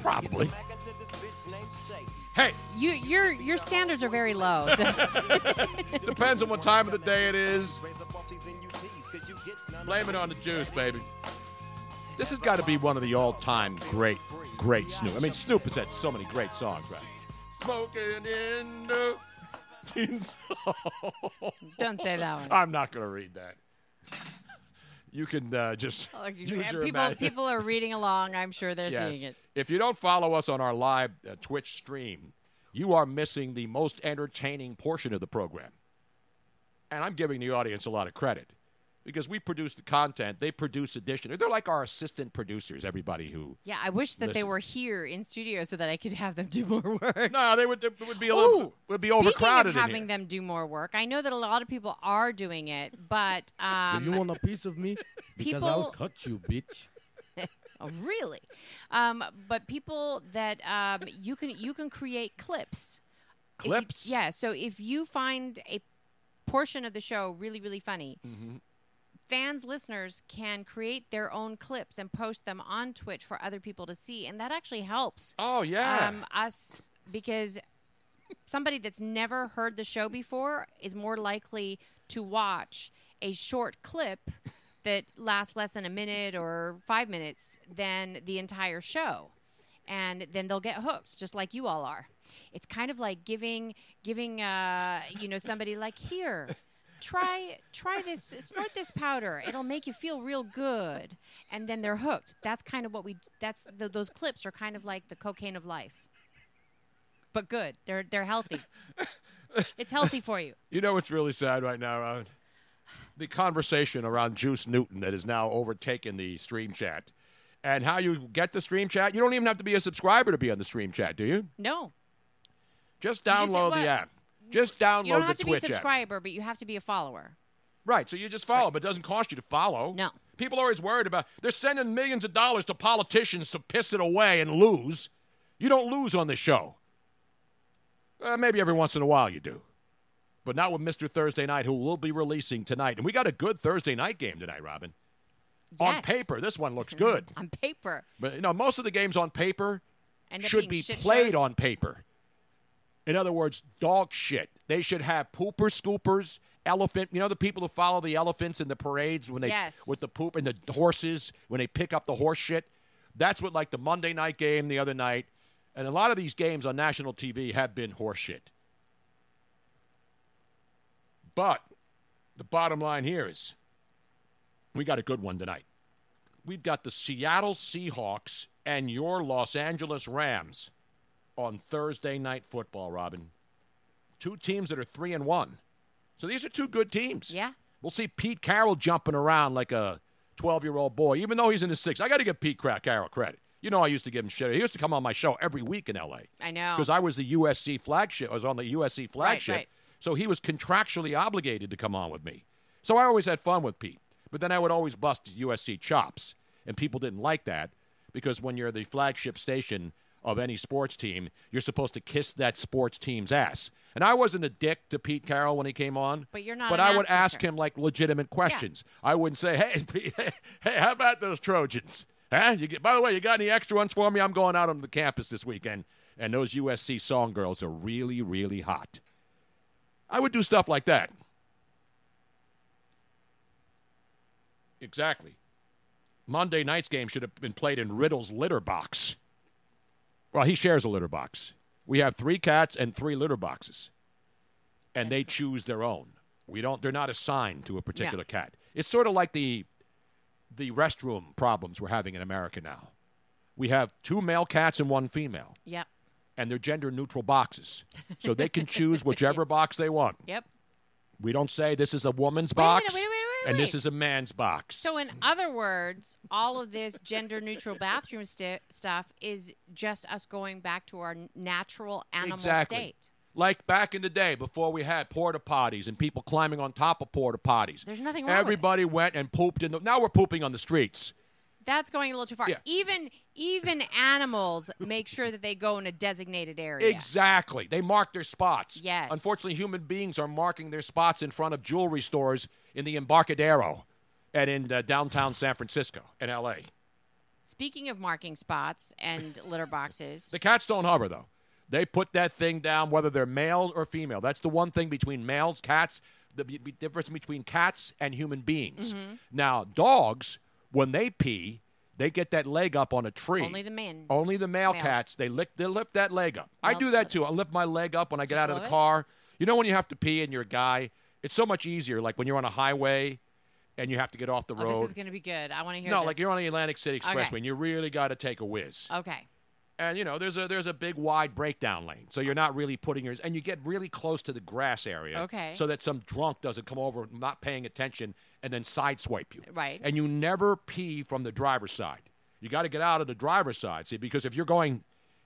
Probably. Hey, You, your your standards are very low. So. depends on what time of the day it is. Blame it on the juice, baby. This has got to be one of the all-time great, great Snoop. I mean, Snoop has had so many great songs, right? Smoking in the teens. Don't say that one. I'm not going to read that. You can uh, just Like, use your people imagine- people are reading along. I'm sure they're Yes. seeing it. If you don't follow us on our live uh, Twitch stream, you are missing the most entertaining portion of the program. And I'm giving the audience a lot of credit because we produce the content, they produce addition. They're like our assistant producers, everybody who. Yeah, I wish that they were here in studio so that I could have them do more work. No, they would, it would be a little, Ooh, would be speaking overcrowded of in having here. them do more work. I know that a lot of people are doing it, but um, Do you want a piece of me? Because I'll cut you, bitch. Oh, really? Um, but people that um, you can you can create clips. If you- Clips? yeah. So if you find a portion of the show really really funny, Mm-hmm. Fans listeners can create their own clips and post them on Twitch for other people to see, and that actually helps. Oh yeah. Um, us because somebody that's never heard the show before is more likely to watch a short clip that lasts less than a minute or five minutes than the entire show and then they'll get hooked just like you all are it's kind of like giving giving uh, you know somebody like here try try this snort this powder it'll make you feel real good and then they're hooked that's kind of what we that's the, those clips are kind of like the cocaine of life but good they're they're healthy it's healthy for you You know what's really sad right now, Ron? The conversation around Juice Newton that has now overtaken the stream chat. And how you get the stream chat, you don't even have to be a subscriber to be on the stream chat, do you? no Just just- download what? the app. Just download you don't have to be a Twitch app. subscriber but you have to be a follower Right, so you just follow, but it doesn't cost you to follow. No. People are always worried about they're sending millions of dollars to politicians to piss it away and lose. You don't lose on this show. Uh, maybe every once in a while you do. But not with Mr. Thursday Night, who will be releasing tonight. And we got a good Thursday night game tonight, Robin. Yes. On paper, this one looks good. on paper But you know, most of the games on paper End should be played shows. on paper. In other words, dog shit. They should have pooper scoopers, elephant. You know the people who follow the elephants in the parades when they Yes. with the poop and the horses when they pick up the horse shit. That's what like the Monday night game the other night, and a lot of these games on national TV have been horse shit. But the bottom line here is we got a good one tonight. We've got the Seattle Seahawks and your Los Angeles Rams on Thursday night football, Robin. Two teams that are 3 and 1. So these are two good teams. Yeah. We'll see Pete Carroll jumping around like a 12-year-old boy even though he's in his 6. I got to give Pete Carroll credit. You know I used to give him shit. He used to come on my show every week in LA i know because I was the USC flagship. I was on the USC flagship. right. So he was contractually obligated to come on with me. So I always had fun with Pete. But then I would always bust USC chops. And people didn't like that because when you're the flagship station of any sports team, you're supposed to kiss that sports team's ass. And I wasn't a dick to Pete Carroll when he came on. But you're not But I would ask him like legitimate questions. I wouldn't say, "Hey, Pete, hey, how about those Trojans? Huh? You get, by the way, you got any extra ones for me? I'm going out on the campus this weekend, and those USC song girls are really, really hot. I would do stuff like that. Exactly. Monday night's game should have been played in Riddle's litter box. Well, he shares a litter box. We have three cats and three litter boxes, and they choose their own. We don't. They're not assigned to a particular cat. It's sort of like the the restroom problems we're having in America now. We have two male cats and one female, yep and they're gender neutral boxes, so they can choose whichever box they want. yep We don't say this is a woman's Wait a minute, box wait, wait, wait, and this is a man's box. So, in other words, all of this gender neutral bathroom sti- stuff is just us going back to our natural animal exactly. state. Like back in the day before we had porta potties and people climbing on top of porta potties. There's nothing wrong with Everybody went and pooped in the. Now we're pooping on the streets. That's going a little too far. Yeah. Even even animals make sure that they go in a designated area. Exactly. They mark their spots. Yes. Unfortunately, human beings are marking their spots in front of jewelry stores in the Embarcadero and in uh, downtown San Francisco and L.A. Speaking of marking spots and litter boxes, The cats don't hover, though. They put that thing down whether they're male or female. That's the one thing between males, cats, the b- difference between cats and human beings. Mhm. Now, dogs, when they pee, they get that leg up on a tree. only the men. Only the male Males. cats, they lift, they lift that leg up. I do that too. I lift my leg up when I get Just out of the love it? car. You know when you have to pee and you're a guy, it's so much easier. Like when you're on a highway and you have to get off the Oh, road. this is going to be good. I want to hear no, this. like you're on the Atlantic City Okay. Expressway and you really got to take a whiz. Okay. And you know, there's a there's a big wide breakdown lane, so you're not really putting yours, and you get really close to the grass area, Okay. so that some drunk doesn't come over, not paying attention, and then sideswipe you. Right. And you never pee from the driver's side. You got to get out of the driver's side, see, because if you're going,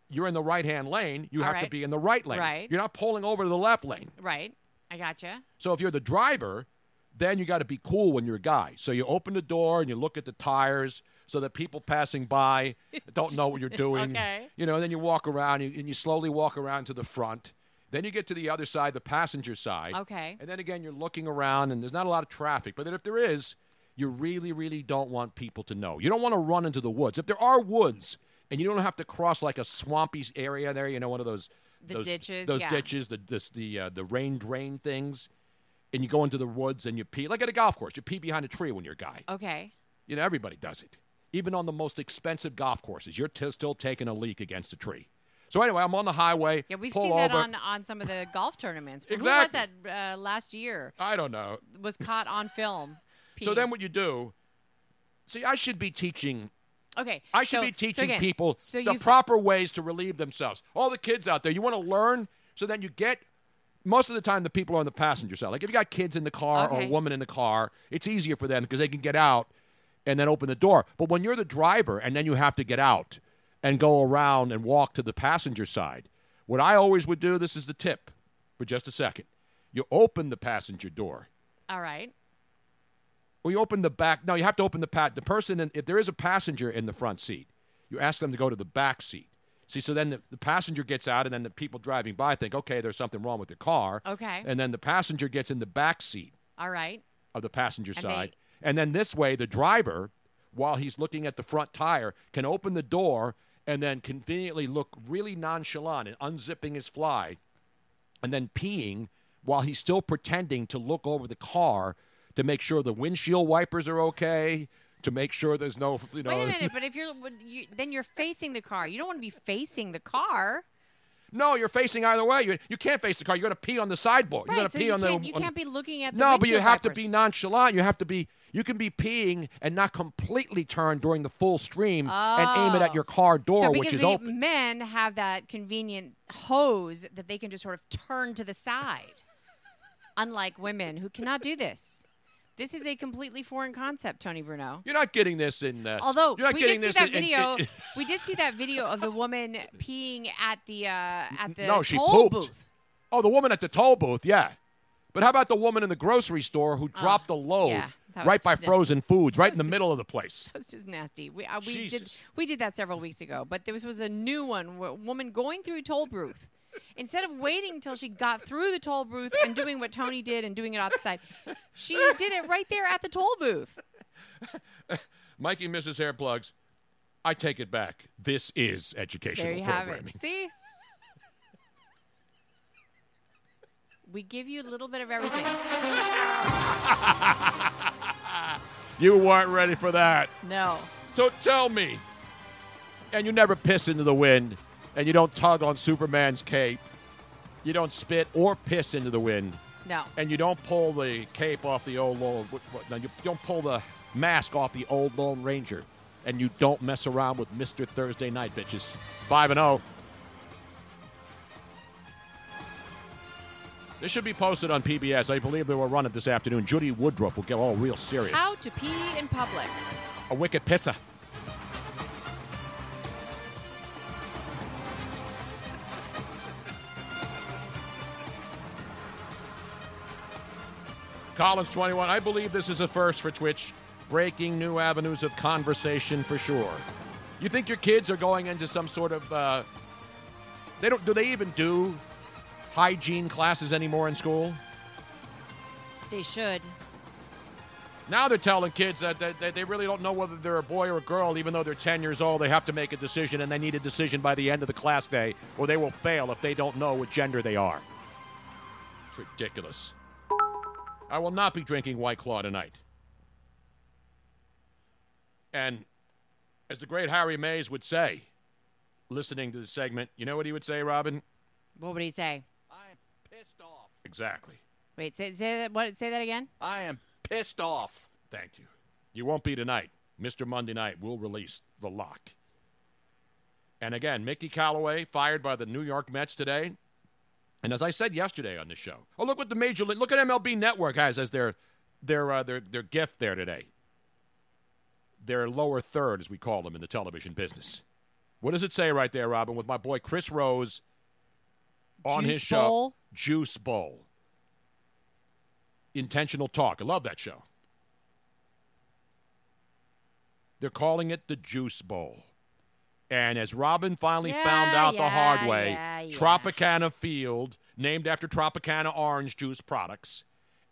you're in the right hand lane, you All have to be in the right lane. Right. You're not pulling over to the left lane. Right. I gotcha. So if you're the driver, then you got to be cool when you're a guy. So you open the door and you look at the tires so that people passing by don't know what you're doing. Okay. You know, and then you walk around and you, and you slowly walk around to the front. Then you get to the other side, the passenger side. Okay. And then again, you're looking around and there's not a lot of traffic. But then if there is, you really, really don't want people to know. You don't want to run into the woods. If there are woods and you don't have to cross like a swampy area there, you know, one of those The those, ditches, those yeah. ditches, the this, the uh, the rain drain things, and you go into the woods and you pee like at a golf course. You pee behind a tree when you're a guy. Okay. You know, everybody does it. Even on the most expensive golf courses, you're t- still taking a leak against a tree. So anyway, I'm on the highway. Yeah, we've seen over. that on, on some of the golf tournaments. Who was Exactly. that uh, last year? I don't know. Was caught on film. So then what you do? See, I should be teaching. Okay. I should so- be so teaching again, people so the proper ways to relieve themselves. All the kids out there, you want to learn, so then you get. Most of the time, the people are on the passenger side. Like if you got kids in the car or a woman in the car, it's easier for them because they can get out and then open the door. But when you're the driver and then you have to get out and go around and walk to the passenger side, what I always would do. This is the tip for just a second. You open the passenger door. All right. Well, you open the back. Now you have to open the pat. The person, in, if there is a passenger in the front seat, you ask them to go to the back seat. See, so then the, the passenger gets out, and then the people driving by think, okay, there's something wrong with their car. Okay. And then the passenger gets in the back seat All right. of the passenger And side. And then this way, the driver, while he's looking at the front tire, can open the door and then conveniently look really nonchalant and unzipping his fly and then peeing while he's still pretending to look over the car to make sure the windshield wipers are okay, to make sure there's no, you know. Wait a minute, but if you're you, then you're facing the car. You don't want to be facing the car. No, you're facing either way. You, you can't face the car. You're going to pee on the sideboard. Right, You're going to so pee on the. you on- can't be looking at the No, but you have to be nonchalant. You have to be. You can be peeing and not completely turn during the full stream and aim it at Oh. your car oh. door, so which is open. men have that convenient hose that they can just sort of turn to the side, unlike women who cannot do this. This is a completely foreign concept, Tony Bruno. You're not getting this in. Uh, Although you're not we getting did this see that in- in- video, in- we did see that video of the woman peeing at the uh, at the no, she toll pooped. booth. Oh, the woman at the toll booth, yeah. But how about the woman in the grocery store who dropped the load Uh, yeah, right by that- frozen foods, right in the middle of the place? That's just nasty. We uh, we did we did that several weeks ago, but this was, was a new one. A woman going through toll booth. Instead of waiting until she got through the toll booth and doing what Tony did and doing it outside, she did it right there at the toll booth. Mikey misses hair plugs. I take it back. This is educational There you have programming. it. See? We give you a little bit of everything. You weren't ready for that. No. So tell me, and you never piss into the wind, and you don't tug on Superman's cape, you don't spit or piss into the wind, No. and you don't pull the cape off the old Lone. No, you don't pull the mask off the old Lone Ranger, and you don't mess around with Mister Thursday Night, bitches. Five and zero. This should be posted on PBS. I believe they will run it this afternoon. Judy Woodruff will get all real serious. How to pee in public. A wicked pisser. Collins 21. I believe this is a first for Twitch, breaking new avenues of conversation for sure. You think your kids are going into some sort of uh, they don't do they even do hygiene classes anymore in school? They should. Now they're telling kids that, that, that they really don't know whether they're a boy or a girl, even though they're 10 years old. They have to make a decision, and they need a decision by the end of the class day, or they will fail if they don't know what gender they are. It's ridiculous. I will not be drinking White Claw tonight. And as the great Harry Mays would say, listening to the segment, you know what he would say, Robin? What would he say? I'm pissed off. Exactly. Wait, say, say that. What? Say that again. I am pissed off. Thank you. You won't be tonight. Mr. Monday Night will release the lock. And again, Mickey Callaway fired by the New York Mets today. And as I said yesterday on the show, oh look what the major league, look at MLB Network has as their their uh, their their gift there today. Their lower third, as we call them in the television business. What does it say right there, Robin? With my boy Chris Rose on his show, Bowl? Juice Bowl. Intentional Talk. I love that show. They're calling it the Juice Bowl. And as Robin finally Yeah, found out the hard way, yeah, yeah. Tropicana Field, named after Tropicana orange juice products,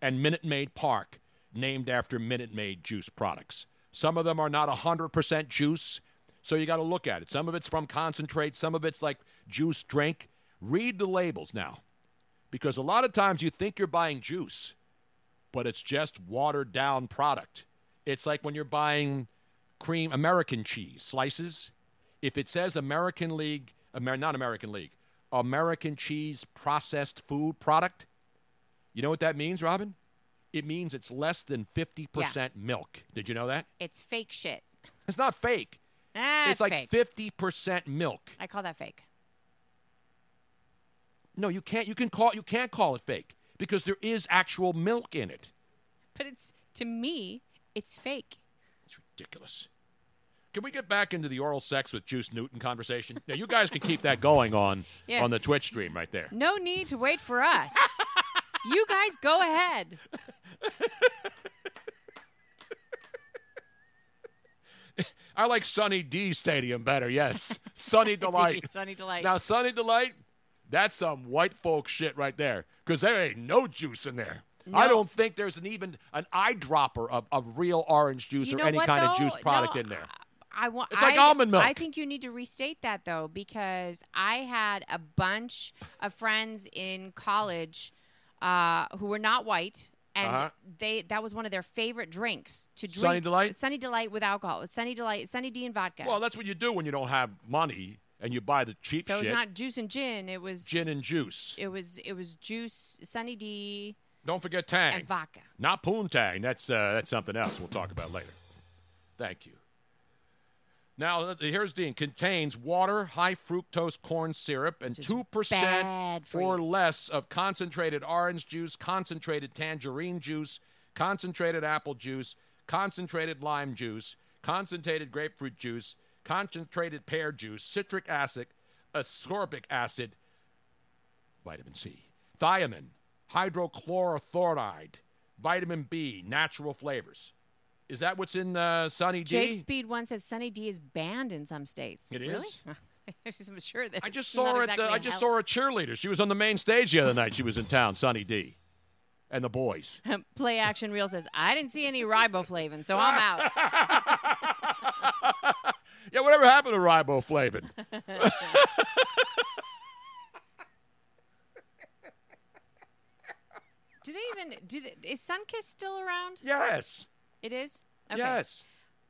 and Minute Maid Park, named after Minute Maid juice products. Some of them are not 100% juice, so you got to look at it. Some of it's from concentrate, some of it's like juice drink. Read the labels now. Because a lot of times you think you're buying juice, but it's just watered down product. It's like when you're buying cream American cheese slices. If it says American League, Amer- not American League, American cheese processed food product, you know what that means, Robin? It means it's less than 50% milk. Did you know that? It's fake shit. It's not fake. Ah, it's it's like fake. 50% milk. I call that fake. No, you can't you can call you can't call it fake because there is actual milk in it. But it's to me, it's fake. It's ridiculous. Can we get back into the oral sex with Juice Newton conversation? Now you guys can keep that going on Yeah. on the Twitch stream right there. No need to wait for us. you guys go ahead. I like Sunny D Stadium better. Yes, Sunny Delight. Sunny Delight. Now Sunny Delight, that's some white folk shit right there because there ain't no juice in there. I don't think there's an even an eyedropper of, of real orange juice You or any what, kind of juice product No, in there. I want. It's like I- almond milk. I think you need to restate that though, because I had a bunch of friends in college uh, who were not white, and Uh-huh. they that was one of their favorite drinks to drink. Sunny Delight? Sunny Delight with alcohol. Sunny Delight. Sunny D and vodka. Well, that's what you do when you don't have money and you buy the cheap so shit. it's not juice and gin. It was gin and juice. It was it was juice, Sunny D, Don't forget Tang. and vodka. Not Poontang. That's uh, that's something else. We'll talk about later. Thank you. Now uh, here's Dean. Contains water, high fructose corn syrup, and two percent bad for or less of concentrated orange juice, concentrated tangerine juice, concentrated apple juice, concentrated lime juice, concentrated grapefruit juice, concentrated pear juice, citric acid, ascorbic acid, vitamin C, thiamine, hydrochlorothiazide, vitamin B, natural flavors. Is that what's in uh, Sunny D? Jake Speed one says Sunny D is banned in some states. It really? is? I'm sure that I just saw her at the, exactly I a just saw her cheerleader. She was on the main stage the other night. She was in town, Sunny D, and the boys. Play Action Reel says I didn't see any riboflavin, so I'm out. Yeah, whatever happened to riboflavin? do they even do? They, is Sunkist still around? yes, It is. Okay. yes.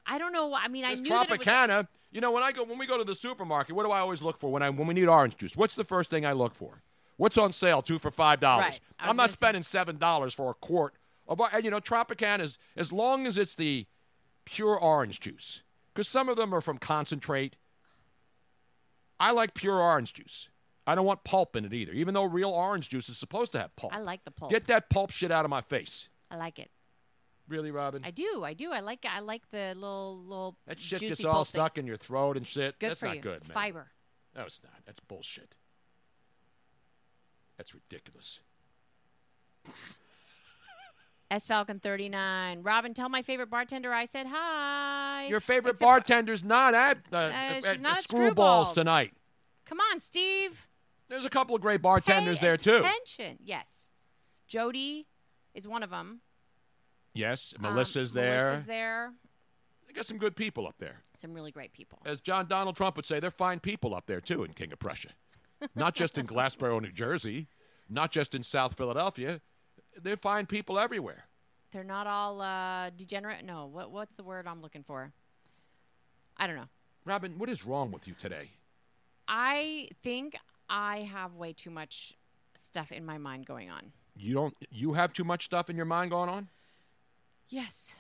I don't know. why- I mean, I knew that it was. Tropicana. You know, when I go when we go to the supermarket, what do I always look for when I when we need orange juice? What's the first thing I look for? What's on sale? Two for five dollars. Right. I'm not gonna say- spending seven dollars for a quart of and you know Tropicana is as long as it's the pure orange juice because some of them are from concentrate. I like pure orange juice. I don't want pulp in it either, even though real orange juice is supposed to have pulp. I like the pulp. Get that pulp shit out of my face. I like it. Really, Robin? I do. I do. I like. I like the little little. that shit gets all stuck things. in your throat and shit. It's good That's for not you. good, it's man. fiber. No, it's not. That's bullshit. That's ridiculous. S Falcon thirty nine. Robin, tell my favorite bartender I said hi. Your favorite for- bartender's not at, uh, at, she's not at at Screwballs tonight. Come on, Steve. There's a couple of great bartenders Pay there too. Attention. Yes. Jody is one of them. Yes, Melissa's there. Um, Melissa's there. They got some good people up there. Some really great people. As John Donald Trump would say, they're fine people up there too in King of Prussia. not just in Glassboro, New Jersey, not just in South Philadelphia. They're fine people everywhere. They're not all uh, degenerate. No. What What's the word I'm looking for? I don't know. Robin, what is wrong with you today? I think I have way too much stuff in my mind going on. You don't. You have too much stuff in your mind going on. Yes.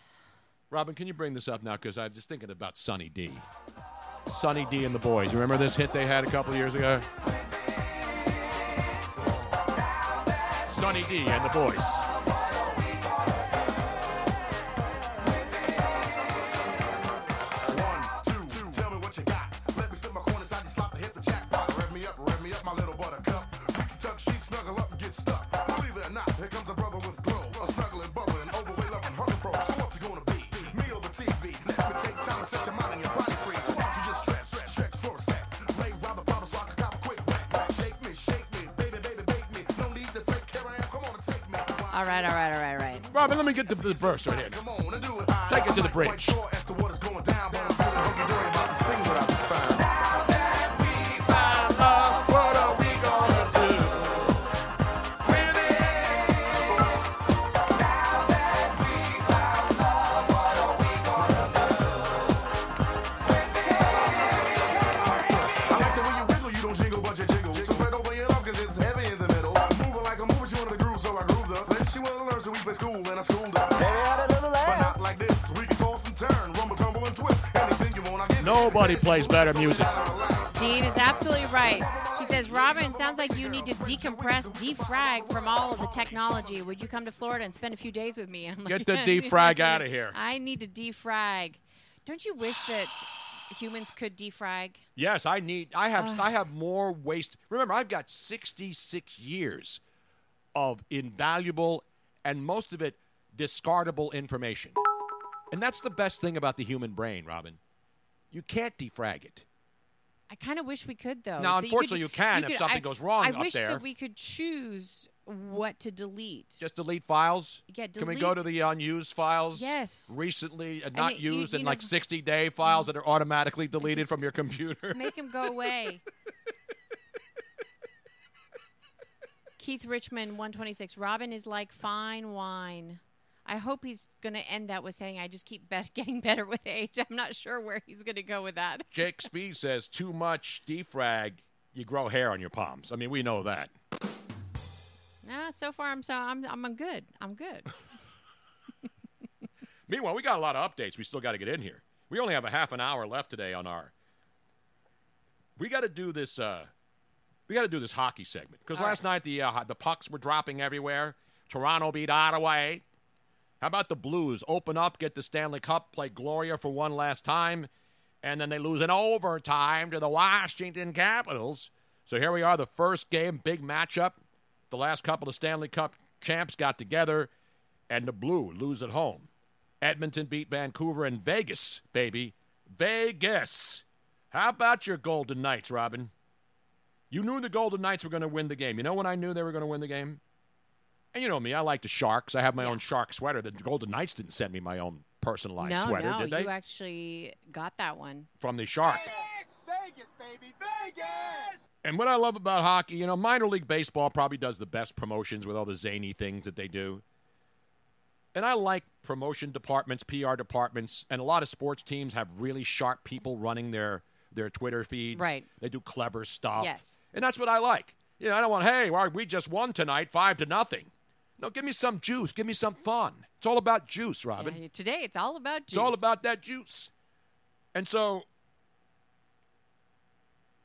Robin, can you bring this up now? Because I'm just thinking about Sunny D. Sunny D and the boys. Remember this hit they had a couple years ago? Sunny D and the boys. Robin, let me get the, the verse right here. Take it to the bridge. Nobody plays better music. Dean is absolutely right. He says, Robin, sounds like you need to decompress, defrag from all of the technology. Would you come to Florida and spend a few days with me? I'm like, Get the defrag out of here. I need to defrag. Don't you wish that humans could defrag? Yes, I need. I have. Ugh. I have more waste. Remember, I've got 66 years of invaluable and most of it discardable information, and that's the best thing about the human brain, Robin. You can't defrag it. I kind of wish we could, though. Now, unfortunately, you can if could- something I- goes wrong I up wish that we could choose what to delete. Just delete files. Yeah, Can we go to the unused files? Yes. Recently uh, And not it- used you and know- like 60 day files that are automatically deleted just- from your computer. Just make them go away. Keith Richmond, 126. Robin is like fine wine. I hope he's going to end that with saying, I just keep bet- getting better with age. I'm not sure where he's going to go with that. Jake Speed says too much defrag, you grow hair on your palms. I mean, we know that. Nah, so far I'm so I'm I'm good. I'm good. Meanwhile, we got a lot of updates we still got to get in here. We only have a half an hour left today on our. We got to do this. Uh, we got to do this hockey segment because last night the uh, the pucks were dropping everywhere. Toronto beat Ottawa. How about the Blues open up, get the Stanley Cup, play Gloria for one last time, and then they lose in overtime to the Washington Capitals. So here we are, the first game, big matchup. The last couple of Stanley Cup champs got together, and the Blue lose at home. Edmonton beat Vancouver and Vegas, baby. Vegas. How about your Golden Knights, Robin? You knew the Golden Knights were going to win the game. You know when I knew they were going to win the game? And you know me, I like the Sharks. I have my own Shark sweater. The Golden Knights didn't send me my own personalized no, sweater, no, did they? you actually got that one. From the Shark. Vegas, baby, Vegas! And what I love about hockey, you know, minor league baseball probably does the best promotions with all the zany things that they do. And I like promotion departments, PR departments, and a lot of sports teams have really sharp people running their their Twitter feeds. Right. They do clever stuff. Yes. And that's what I like. You know, I don't want, hey, we just won tonight, five to nothing. No, give me some juice. Give me some fun. It's all about juice, Robin. Yeah, today it's all about juice. It's all about that juice. And so,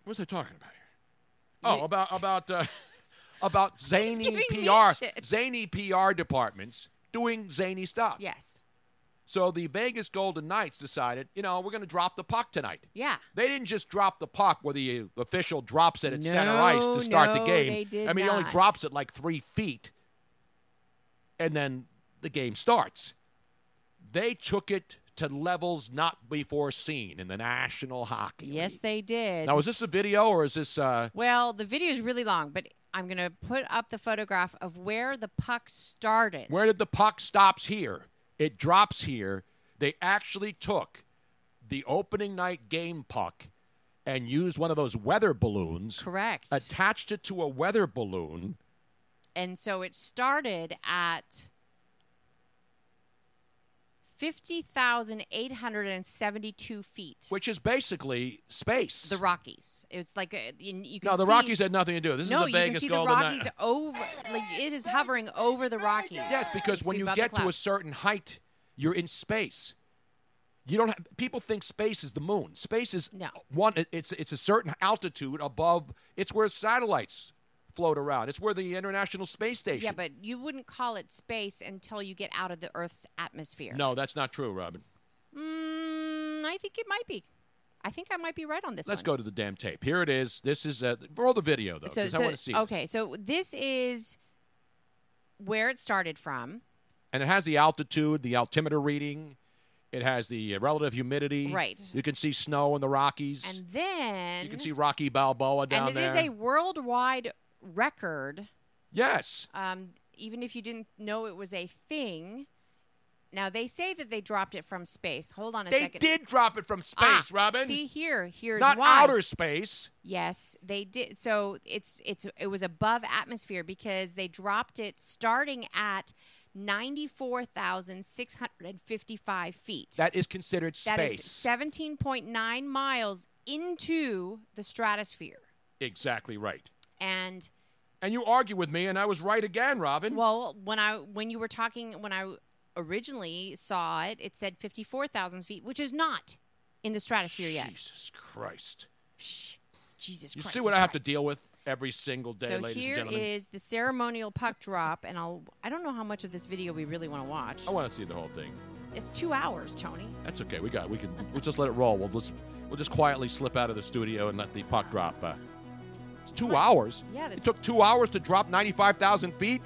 what was I talking about here? Oh, about about uh, about zany PR, zany PR departments doing zany stuff. Yes. So the Vegas Golden Knights decided, you know, we're going to drop the puck tonight. Yeah. They didn't just drop the puck where the official drops it at center ice to start the game. they did I mean, he only drops it like three feet, and then the game starts. They took it to levels not before seen in the National Hockey. League. Yes, they did. Now, is this a video or is this? Uh, Well, the video is really long, but I'm going to put up the photograph of where the puck started. Where did the puck stops here? It drops here. They actually took the opening night game puck and used one of those weather balloons. Correct. Attached it to a weather balloon. And so it started at 50,872 feet. Which is basically space. The Rockies. It's like a, you, you can no, the see- Rockies had nothing to do. This no, is the you can see Golden the Rockies over. Like it is hovering over the Rockies. Yes, because when you get to a certain height, you're in space. You don't have people think space is the moon. Space is No. one. It's it's a certain altitude above. It's where satellites float around. It's where the International Space Station. Yeah, but you wouldn't call it space until you get out of the Earth's atmosphere. no, that's not true, Robin. Mm, I think it might be. I think I might be right on this Let's one. go to the damn tape. Here it is. This is uh, roll the video though, So, because I want to see. this. okay, so this is where it started from. And it has the altitude, the altimeter reading. It has the uh, relative humidity. Right. You can see snow in the Rockies. And then you can see Rocky Balboa down there. and it there. is a worldwide record. yes. Um, even if you didn't know it was a thing. Now they say that they dropped it from space. Hold on a They second. did drop it from space, Ah, Robin. See here, here's Not why. outer space. Yes, they did. So it's it's it was above atmosphere because they dropped it starting at ninety four thousand six hundred and fifty five feet. That is considered space. That is seventeen point nine miles into the stratosphere, exactly right. And And you argue with me, and I was right again, Robin. well, when I when you were talking when I originally saw it, it said fifty four thousand feet, which is not. in the stratosphere yet. Jesus Christ. Shh. Jesus Christ You Christ. see what I have right. to deal with every single day, so ladies here and gentlemen? is the ceremonial puck drop, and I'll. I don't know how much of this video we really want to watch. I want to see the whole thing. It's two hours, Tony. That's okay. We got. We can. We'll just let it roll. We'll just. We'll just quietly slip out of the studio and let the puck drop. Uh, two hours. Yeah, It took two hours to drop 95,000 feet.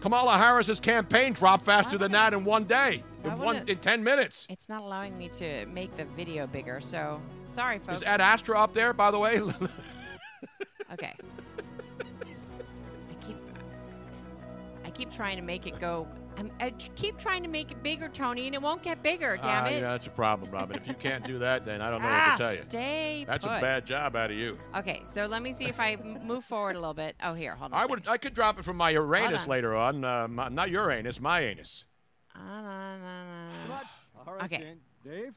Kamala Harris's campaign dropped faster than that in one day, Why in one in 10 minutes. It's not allowing me to make the video bigger, so sorry, folks. Is Ad Astra up there, by the way? Okay. I keep I keep trying to make it go. I'm, I keep trying to make it bigger, Tony, and it won't get bigger. Damn Ah, it! yeah, that's a problem, Robin. If you can't do that, then I don't know ah, what to tell you. stay That's a bad job out of you. Okay, so let me see if I move forward a little bit. Oh, here, hold on. I would. I could drop it from my Uranus on. later on. Uh, my, not Uranus, my anus. Ah, nah, nah, nah, nah. All right, Okay. Dave,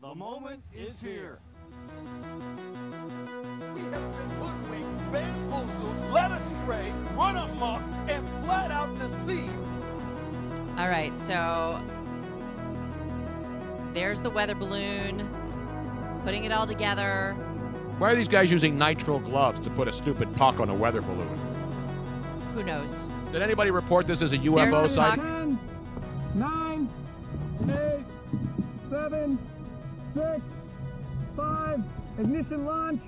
the moment is here. We have been hoodwinked, bamboozled, led astray, run amok, and flat out deceived. All right, so there's the weather balloon, putting it all together. Why are these guys using nitrile gloves to put a stupid puck on a weather balloon? Who knows? Did anybody report this as a There's UFO the site? puck. Ten, nine, eight, seven, six, five. Ignition launch.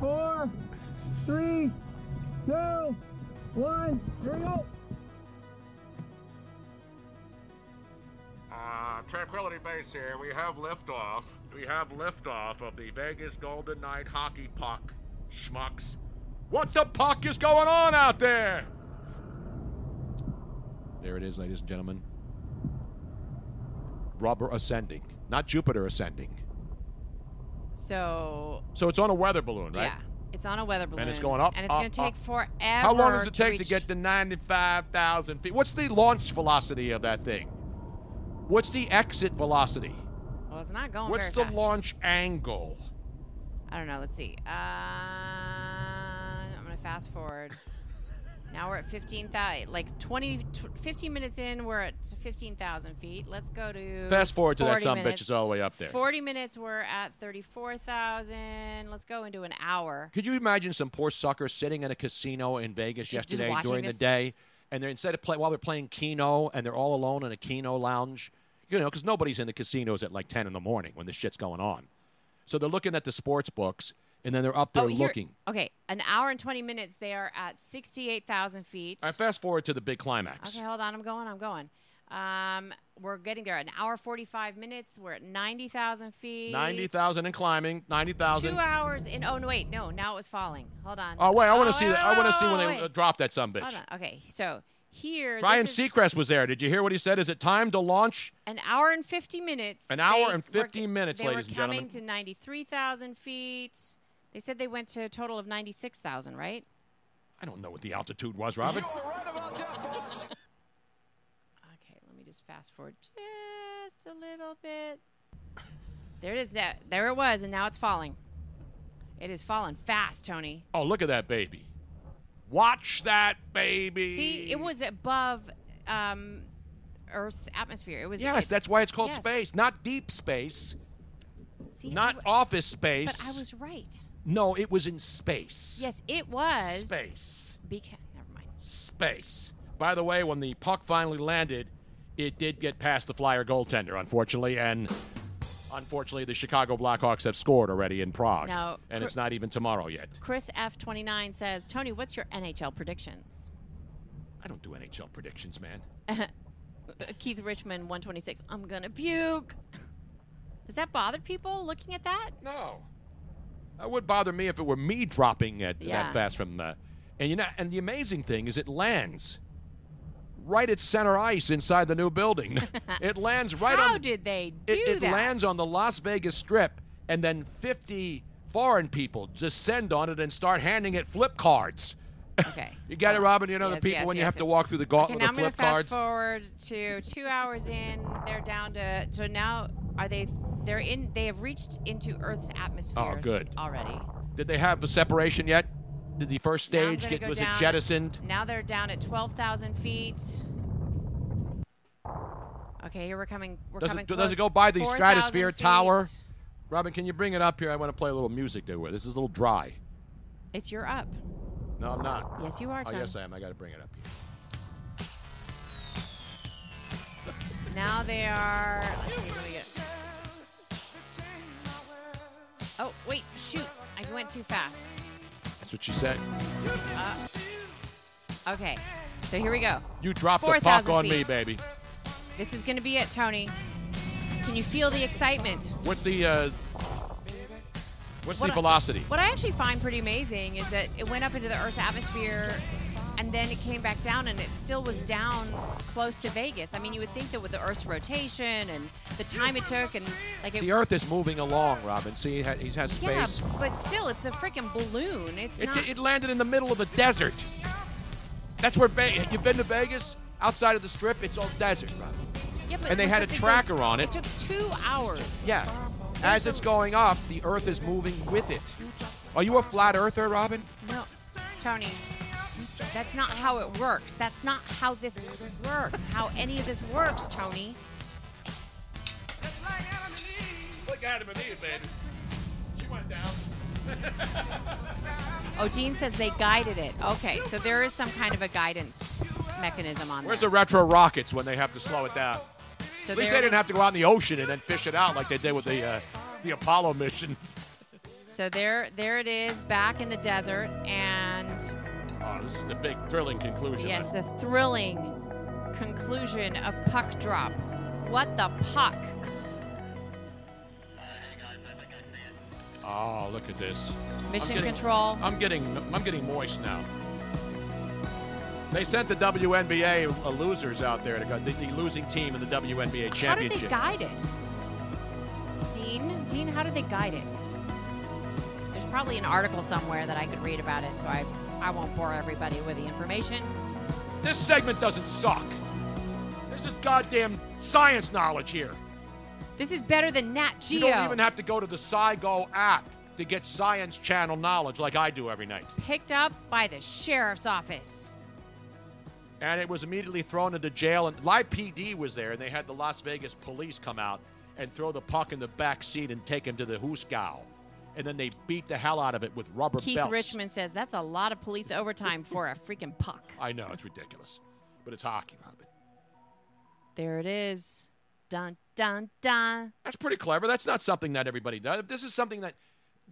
Four, three, two, one. Here we go. Uh, Tranquility Base here. We have liftoff. We have liftoff of the Vegas Golden Knight hockey puck. Schmucks. What the puck is going on out there? There it is, ladies and gentlemen. Rubber ascending, not Jupiter ascending. So So it's on a weather balloon, right? yeah, it's on a weather balloon, And it's going up. and it's going to take up. forever. How long does it take to reach- get to 95,000 feet? What's the launch velocity of that thing? What's the exit velocity? Well, it's not going What's the fast. launch angle? I don't know. Let's see. Uh, I'm gonna fast forward. now we're at 15,000. Like 20, tw- 15 minutes in, we're at 15,000 feet. Let's go to. Fast forward to that 40 some bitch. minutes. All the way up there. 40 minutes, we're at 34,000. Let's go into an hour. Could you imagine some poor sucker sitting in a casino in Vegas Just yesterday during this? the day, and they're instead of play while they're playing Keno, and they're all alone in a Keno lounge, you know, because nobody's in the casinos at like 10 in the morning when this shit's going on. So they're looking at the sports books, and then they're up there oh, looking. Okay, an hour and 20 minutes, they are at 68,000 feet. All right, fast forward to the big climax. Okay, hold on. I'm going. I'm going. Um, we're getting there. An hour 45 minutes. We're at 90,000 feet. 90,000 and climbing, 90,000. Two hours in. Oh no, wait, no. Now it was falling. Hold on. Oh, wait, I want Oh, to see wait, that. I want to see when wait, they uh, wait. that some bitch. Okay, so here. Ryan this is Seacrest was there. Did you hear what he said? Is it time to launch? An hour and 50 minutes. An hour They and were- 50 minutes, they ladies were and gentlemen. coming to 93,000 feet. They said they went to a total of 96,000, right? I don't know what the altitude was, Robin. Okay, let me just fast forward just a little bit. There it is. That there it was, and now it's falling. It is falling fast, Tony. Oh, look at that baby. Watch that baby. See, it was above um, Earth's atmosphere. It was. Yes, it- that's why it's called yes. space, not deep space, See, not w- office space. But I was right. No, it was in space. Yes, it was. Space. Beca- never mind. Space. By the way, when the puck finally landed, it did get past the Flyer goaltender, unfortunately, and unfortunately, the Chicago Blackhawks have scored already in Prague, Now, and Cr- it's not even tomorrow yet. Chris F29 says, Tony, what's your NHL predictions? I don't do NHL predictions, man. Keith Richmond, 126. I'm gonna puke. Does that bother people looking at that? No. That would bother me if it were me dropping it Yeah. that fast from. Uh, and you know, and the amazing thing is, it lands right at center ice inside the new building. it lands right How on. How did they do it, it that? lands on the Las Vegas Strip, and then 50 foreign people descend on it and start handing it flip cards. Okay. You get it, Robin? You know Yes, the people yes, when you yes, have to walk through the gauntlet Okay, now of I'm gonna flip fast cards. forward to two hours in. They're down to so now are they? They're in. They have reached into Earth's atmosphere. Oh, good. Already. Did they have the separation yet? Did the first stage get was down- it jettisoned? Now they're down at twelve thousand feet. Okay, here we're coming. We're Does coming it, does it go by the 4,000 stratosphere tower? Robin, can you bring it up here? I want to play a little music to it. This is a little dry. It's your up. No, I'm not. Yes, you are, Oh, yes, I am. I got to bring it up here. Now they are. Let's see what we get. Oh wait, shoot! I went too fast. What she said. Uh, okay, so here we go. You dropped the puck on me, baby. This is going to be it, Tony. Can you feel the excitement? What's the uh, what's What the I- velocity? What I actually find pretty amazing is that it went up into the Earth's atmosphere and then it came back down and it still was down close to Vegas. I mean, you would think that with the Earth's rotation and the time it took and like it The Earth is moving along, Robin. See, he ha- he has Yeah, space. but still it's a freaking balloon. It's It, not it landed in the middle of a desert. That's where Ve- you've been to Vegas. Outside of the strip, it's all desert, Robin. Yeah, but and they had a tracker goes- on it. It took 2 hours. Yeah. As it's going up, the Earth is moving with it. Are you a flat earther, Robin? No, Tony, that's not how it works. That's not how this works. How any of this works, Tony. Look at him and these, baby. She went down. Oh, Dean says they guided it. Okay, so there is some kind of a guidance mechanism on there. Where's there. the retro rockets when they have to slow it down? So At least they didn't have to go out in the ocean and then fish it out like they did with the uh, the Apollo missions. So there, there it is, back in the desert, and Oh, this is the big thrilling conclusion. yes, the thrilling conclusion of puck drop. What the puck? Oh, look at this. Mission I'm getting- control. I'm getting I'm getting moist now. They sent the WNBA uh, losers out there to go the, the losing team in the WNBA championship. How did they guide it? Dean, Dean, how did they guide it? There's probably an article somewhere that I could read about it, so I, I won't bore everybody with the information. This segment doesn't suck. There's this goddamn science knowledge here. This is better than Nat Geo. You don't even have to go to the SciGo app to get science channel knowledge like I do every night. Picked up by the sheriff's office. And it was immediately thrown into jail. And Live PD was there, and they had the Las Vegas police come out and throw the puck in the back seat and take him to the Hooskow. And then they beat the hell out of it with rubber Keith belts. Richmond says that's a lot of police overtime for a freaking puck. I know, it's ridiculous. But it's hockey, Robin. There it is. Dun dun dun. That's pretty clever. That's not something that everybody does. This is something that,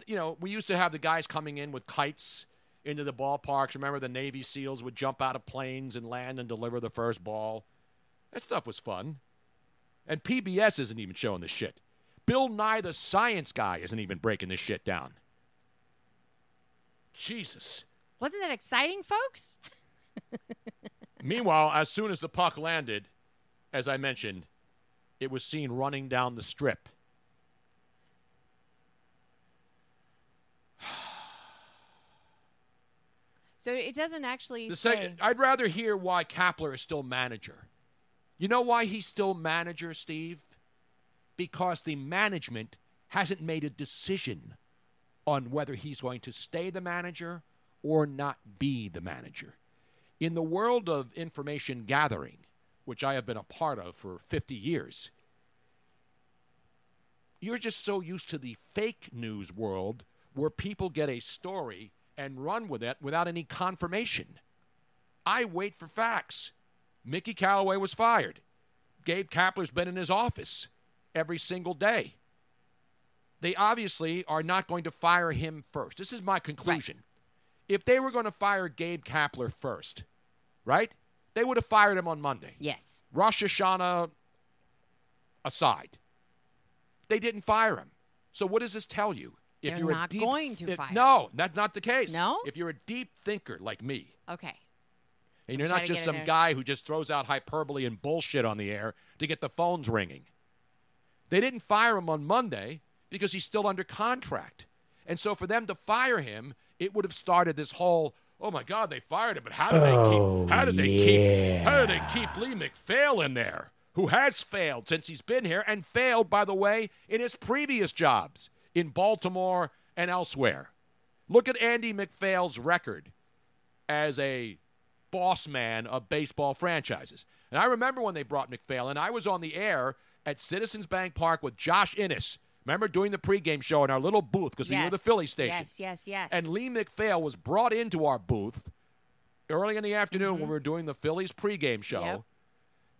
you know, we used to have the guys coming in with kites into the ballparks. Remember the Navy SEALs would jump out of planes and land and deliver the first ball? That stuff was fun. And PBS isn't even showing this shit. Bill Nye, the science guy, isn't even breaking this shit down. Jesus. Wasn't that exciting, folks? Meanwhile, as soon as the puck landed, as I mentioned, it was seen running down the strip. So it doesn't actually The say. sec- I'd rather hear why Kapler is still manager. You know why he's still manager, Steve? Because the management hasn't made a decision on whether he's going to stay the manager or not be the manager. In the world of information gathering, which I have been a part of for 50 years, you're just so used to the fake news world where people get a story and run with it without any confirmation. I wait for facts. Mickey Callaway was fired. Gabe Kapler's been in his office every single day. They obviously are not going to fire him first. This is my conclusion. If they were going to fire Gabe Kapler first, right? They would have fired him on Monday. Yes. Rosh Hashanah aside. They didn't fire him. So what does this tell you? They're you're not deep, going to if- fire No, that's not the case. No? If you're a deep thinker like me, Okay. and you're not just some guy who just throws out hyperbole and bullshit on the air to get the phones ringing. They didn't fire him on Monday because he's still under contract. And so for them to fire him, it would have started this whole, oh my God, they fired him, but how did they keep oh, how did they keep how did they keep Lee MacPhail in there? Who has failed since he's been here and failed, by the way, in his previous jobs in Baltimore and elsewhere. Look at Andy MacPhail's record as a boss man of baseball franchises. And I remember when they brought MacPhail, and I was on the air at Citizens Bank Park with Josh Innes Remember doing the pregame show in our little booth because we were the Yes, Philly station. Yes, yes, yes. And Lee MacPhail was brought into our booth early in the afternoon when we were doing the Phillies pregame show. Mm-hmm. Yep.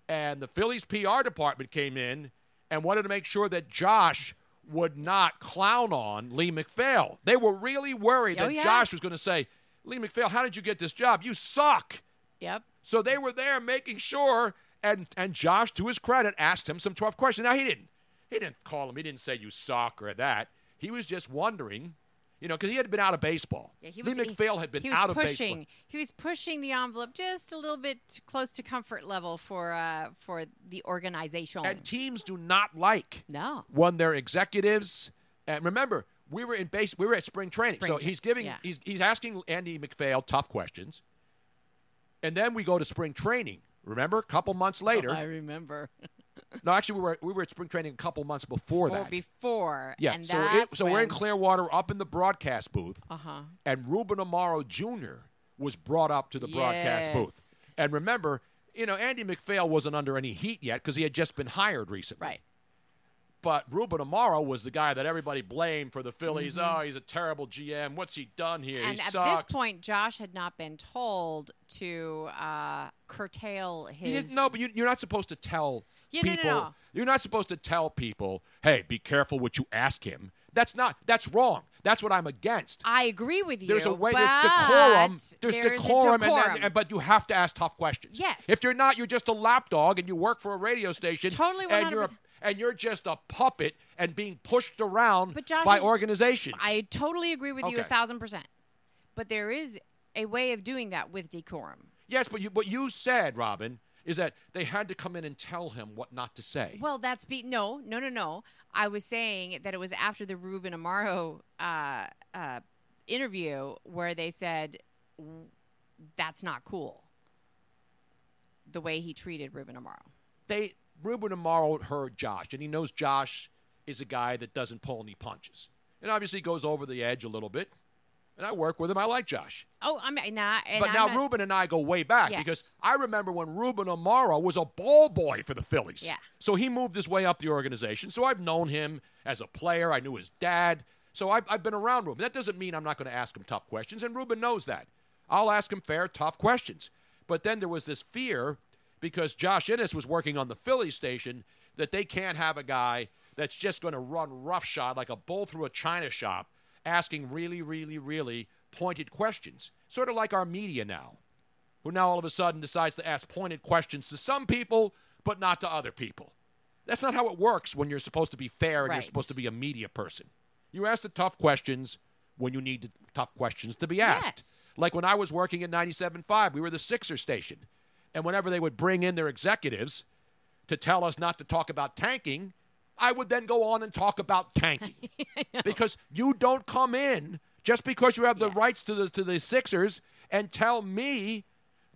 And the Phillies PR department came in and wanted to make sure that Josh would not clown on Lee MacPhail. They were really worried Oh, that yeah. Josh was going to say, Lee MacPhail, how did you get this job? You suck. Yep. So they were there making sure, and and Josh, to his credit, asked him some tough questions. Now he didn't, he didn't call him. He didn't say you suck or that. He was just wondering, you know, because he had been out of baseball. Yeah, he was, Lee MacPhail had been he out of pushing, baseball. He was pushing the envelope just a little bit close to comfort level for uh, for the organization. And teams do not like no when their executives. And remember, we were in base. We were at spring training, Spring so he's giving. yeah. He's he's asking Andy MacPhail tough questions. And then we go to spring training. Remember, a couple months later. Oh, I remember. no, actually, we were we were at spring training a couple months before For that. before. Yeah, and so it, so we're in Clearwater, up in the broadcast booth, Uh-huh. and Ruben Amaro Jr. was brought up to the broadcast booth. And remember, you know, Andy MacPhail wasn't under any heat yet because he had just been hired recently. Right. But Ruben Amaro was the guy that everybody blamed for the Phillies. Mhm. Oh, he's a terrible GM. What's he done here? And he at sucks. this point, Josh had not been told to uh, curtail his. Know, but you, you're not supposed to tell Yeah, no, no, people. no. You're not supposed to tell people, "Hey, be careful what you ask him." That's not. That's wrong. That's what I'm against. I agree with you. There's a way. There's decorum. There's, there's a decorum, And decorum. and, but you have to ask tough questions. Yes. If you're not, you're just a lapdog, and you work for a radio station. Totally And you're a, 100%. And you're just a puppet and being pushed around Josh by organizations. I totally agree with you a thousand percent. But there is a way of doing that with decorum. yes, but you, what you said, Robin, is that they had to come in and tell him what not to say. Well, that's be no, no, no, no. I was saying that it was after the Ruben Amaro uh, uh, interview where they said that's not cool. The way he treated Ruben Amaro. they Ruben Amaro heard Josh, and he knows Josh is a guy that doesn't pull any punches, and obviously goes over the edge a little bit. And I work with him. I like Josh. Oh, I'm not. And but I'm now not- Ruben and I go way back Yes. because I remember when Ruben Amaro was a ball boy for the Phillies. Yeah. So he moved his way up the organization. So I've known him as a player. I knew his dad. So I've, I've been around Ruben. That doesn't mean I'm not going to ask him tough questions, and Ruben knows that. I'll ask him fair, tough questions. But then there was this fear because Josh Innes was working on the Phillies station that they can't have a guy that's just going to run roughshod like a bull through a china shop, asking really, really, really pointed questions. Sort of like our media now, who now all of a sudden decides to ask pointed questions to some people, but not to other people. That's not how it works when you're supposed to be fair and you're supposed to be a media person. You ask the tough questions when you need the tough questions to be asked. Yes. Like when I was working at 97.5, we were the Sixer station. And whenever they would bring in their executives to tell us not to talk about tanking, I would then go on and talk about tanking. because you don't come in just because you have the rights to the to the Sixers and tell me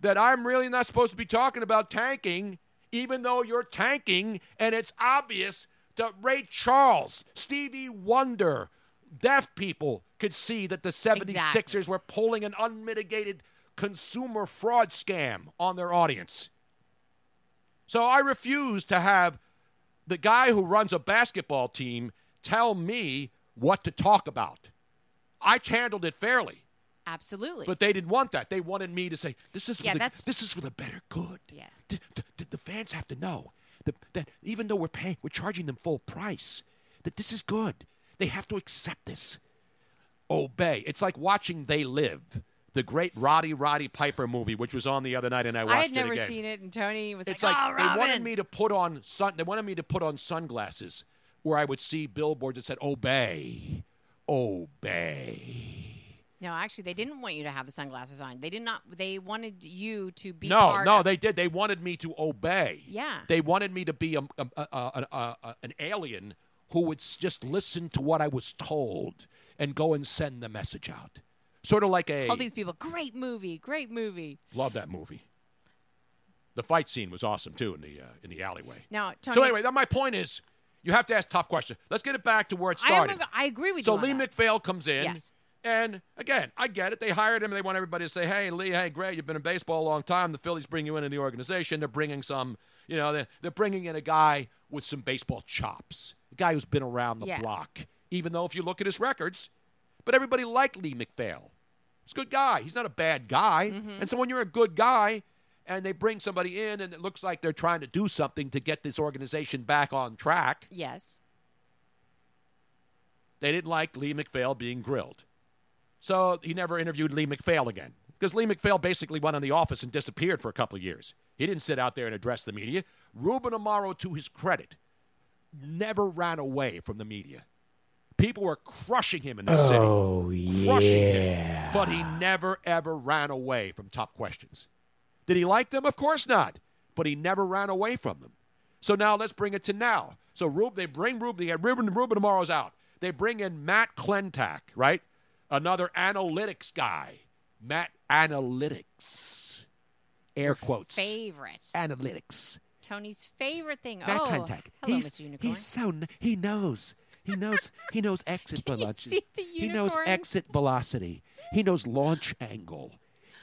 that I'm really not supposed to be talking about tanking, even though you're tanking and it's obvious that Ray Charles, Stevie Wonder, deaf people could see that the 76ers were pulling an unmitigated consumer fraud scam on their audience. So I refuse to have the guy who runs a basketball team tell me what to talk about. I handled it fairly. Absolutely. But they didn't want that. They wanted me to say, "This is for Yeah, the, this is for the better good." Yeah. The, the, the fans have to know that, that even though we're paying, we're charging them full price, that this is good. They have to accept this. Obey. It's like watching They Live, the great Roddy Roddy Piper movie, which was on the other night, and I watched it. I had it never again. seen it, and Tony was It's like, oh, like "Oh, they wanted me to put on sun. They wanted me to put on sunglasses where I would see billboards that said "Obey, obey." No, actually, they didn't want you to have the sunglasses on. They did not. They wanted you to be. no, no, of- they did. They wanted me to obey. Yeah. They wanted me to be a, a, a, a, a- a- an alien who would just listen to what I was told and go and send the message out. Sort of like a all these people. Great movie. Great movie. love that movie. The fight scene was awesome too in the uh, in the alleyway. Now, Tony. so anyway, that, my point is, you have to ask tough questions. Let's get it back to where it I, am- started. I agree with So you. So Lee that. MacPhail comes in. Yes. And again, I get it. They hired him. and They want everybody to say, "Hey, Lee, hey, great, you've been in baseball a long time. The Phillies bring you into the organization. They're bringing some, you know, they're, they're bringing in a guy with some baseball chops. A guy who's been around the Yeah. block. Even though if you look at his records, but everybody liked Lee MacPhail. He's a good guy. He's not a bad guy. Mm-hmm. And so when you're a good guy and they bring somebody in and it looks like they're trying to do something to get this organization back on track, Yes. they didn't like Lee MacPhail being grilled. So he never interviewed Lee MacPhail again. Because Lee MacPhail basically went in the office and disappeared for a couple of years. He didn't sit out there and address the media. Ruben Amaro, to his credit, never ran away from the media. People were crushing him in the Oh, city. Crushing yeah. him. But he never, ever ran away from tough questions. Did he like them? Of course not. But he never ran away from them. So now let's bring it to now. So Rube, they bring Ruben, they get Ruben, Ruben tomorrow's out. They bring in Matt Klentak, right? Another analytics guy. Matt Analytics. Air quotes. Favorite. Analytics. Tony's favorite thing. Matt oh, Klentak. hello, he's, Mr. Unicorn. he's so kn- he knows. He knows he knows exit velocity. He knows exit velocity. He knows launch angle.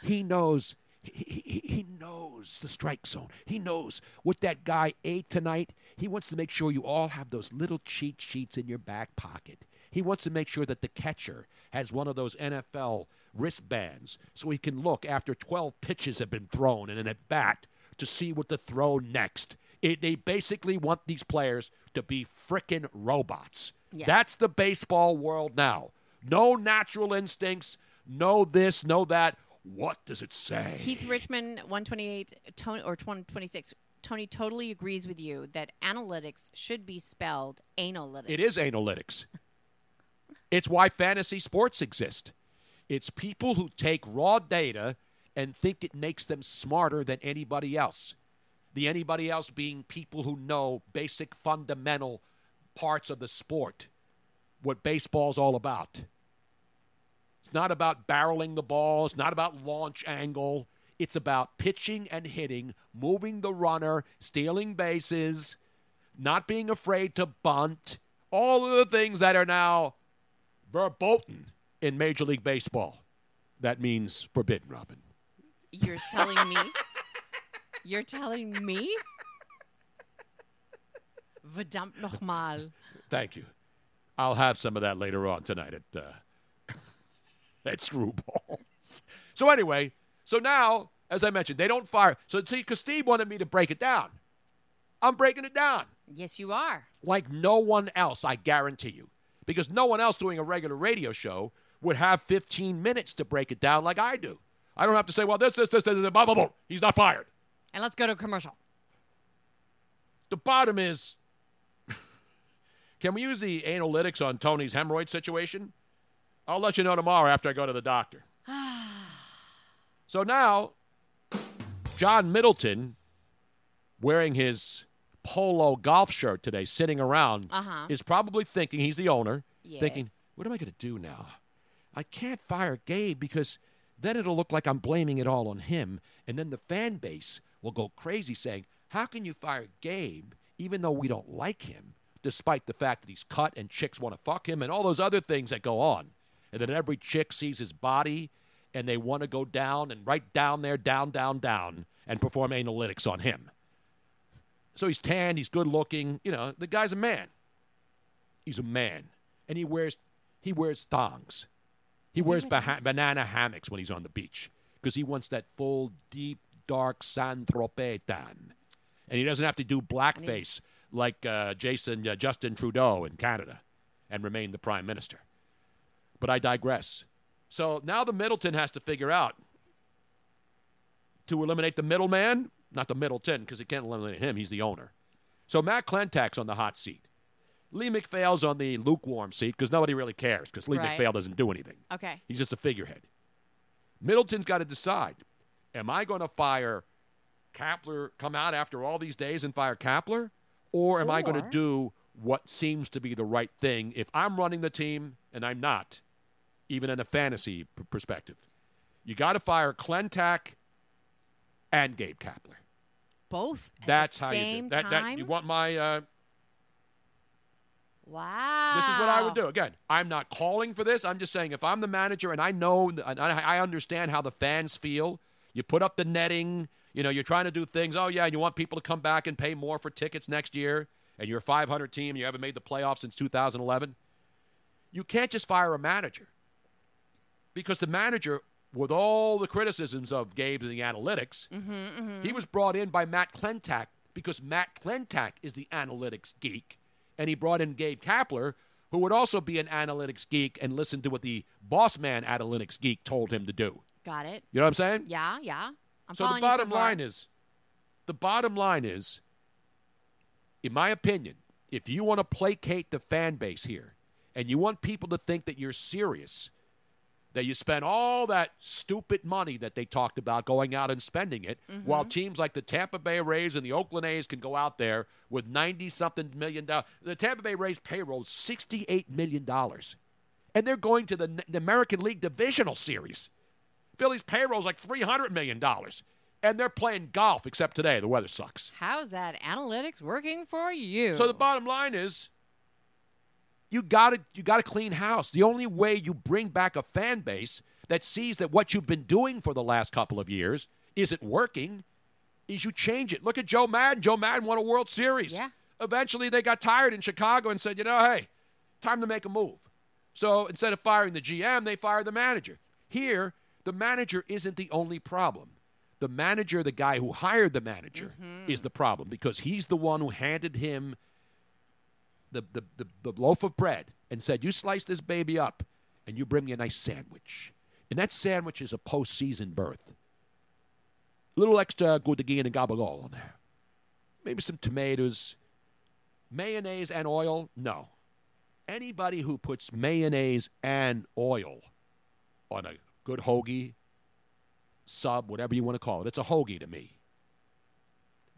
He knows he, he, he knows the strike zone. He knows what that guy ate tonight. He wants to make sure you all have those little cheat sheets in your back pocket. He wants to make sure that the catcher has one of those NFL wristbands so he can look after 12 pitches have been thrown and an at bat to see what to throw next. It, they basically want these players to be frickin' robots. Yes. That's the baseball world now. No natural instincts, no this, no that. What does it say? Keith Richmond, 128 Tony, or 126. Tony totally agrees with you that analytics should be spelled analytics. It is analytics. it's why fantasy sports exist. It's people who take raw data and think it makes them smarter than anybody else. The anybody else being people who know basic fundamental parts of the sport, what baseball's all about. It's not about barreling the ball, it's not about launch angle. It's about pitching and hitting, moving the runner, stealing bases, not being afraid to bunt, all of the things that are now verboten in Major League Baseball. That means forbidden, Robin. You're telling me? You're telling me? Verdammt nochmal. Thank you. I'll have some of that later on tonight at uh, at Screwballs. So anyway, so now, as I mentioned, they don't fire. So see, because Steve wanted me to break it down, I'm breaking it down Yes, you are. like no one else. I guarantee you, because no one else doing a regular radio show would have 15 minutes to break it down like I do. I don't have to say, well, this, this, this, this, blah, blah, blah. He's not fired. And let's go to a commercial. The bottom is can we use the analytics on Tony's hemorrhoid situation? I'll let you know tomorrow after I go to the doctor. so now, John Middleton, wearing his polo golf shirt today, sitting around, Uh-huh. is probably thinking he's the owner, thinking, what am I going to do now? I can't fire Gabe because then it'll look like I'm blaming it all on him. And then the fan base will go crazy saying, How can you fire Gabe even though we don't like him, despite the fact that he's cut and chicks want to fuck him and all those other things that go on? And then every chick sees his body and they want to go down and right down there, down, down, down, and perform analytics on him. So he's tanned, he's good looking. You know, the guy's a man. He's a man. And he wears he wears thongs. He wears baha- banana hammocks when he's on the beach because he wants that full, deep, dark San Tropez tan. And he doesn't have to do blackface like uh, Jason uh, Justin Trudeau in Canada and remain the prime minister. But I digress. So now the Middleton has to figure out to eliminate the middleman, not the Middleton, because he can't eliminate him. He's the owner. So Matt Klentak's on the hot seat. Lee MacPhail's on the lukewarm seat because nobody really cares because Lee Right. MacPhail doesn't do anything. Okay. He's just a figurehead. Middleton's got to decide: Am I going to fire Kapler? Come out after all these days and fire Kapler, or am I going to do what seems to be the right thing if I'm running the team and I'm not, even in a fantasy p- perspective? You got to fire Klentak and Gabe Kapler. Both at That's the how same you do. That, that you want my. Uh, wow. This is what I would do. Again, I'm not calling for this. I'm just saying if I'm the manager and I know and I I understand how the fans feel, you put up the netting, you know, you're trying to do things. Oh yeah, you want people to come back and pay more for tickets next year. and you're a 500 team, you haven't made the playoffs since 2011, you can't just fire a manager. Because the manager, with all the criticisms of Gabe and the analytics, Mm-hmm, he was brought in by Matt Klentak because Matt Klentak is the analytics geek, and he brought in Gabe Kapler, who would also be an analytics geek and listen to what the boss man analytics geek told him to do. Got it. You know what I'm saying? Yeah, yeah. I'm so the bottom line is, the bottom line is, in my opinion, if you want to placate the fan base here, and you want people to think that you're serious, that you spend all that stupid money that they talked about going out and spending it, Mm-hmm. while teams like the Tampa Bay Rays and the Oakland A's can go out there with ninety something million dollars. The Tampa Bay Rays payroll is sixty eight million dollars, and they're going to the, the American League Divisional Series. Philly's payroll is like three hundred million dollars, and they're playing golf. Except today, the weather sucks. How's that analytics working for you? So the bottom line is, you got to you got to clean house. The only way you bring back a fan base that sees that what you've been doing for the last couple of years isn't working is you change it. Look at Joe Maddon. Joe Maddon won a World Series. Yeah. Eventually, they got tired in Chicago and said, you know, hey, time to make a move. So instead of firing the GM, they fired the manager. Here, the manager isn't the only problem. The manager, the guy who hired the manager, mm-hmm. is the problem because he's the one who handed him the, the, the, the loaf of bread and said, You slice this baby up and you bring me a nice sandwich. And that sandwich is a postseason berth. A little extra goudaguin and gabagol on there. Maybe some tomatoes. Mayonnaise and oil? No. Anybody who puts mayonnaise and oil on a good hoagie, sub, whatever you want to call it, it's a hoagie to me.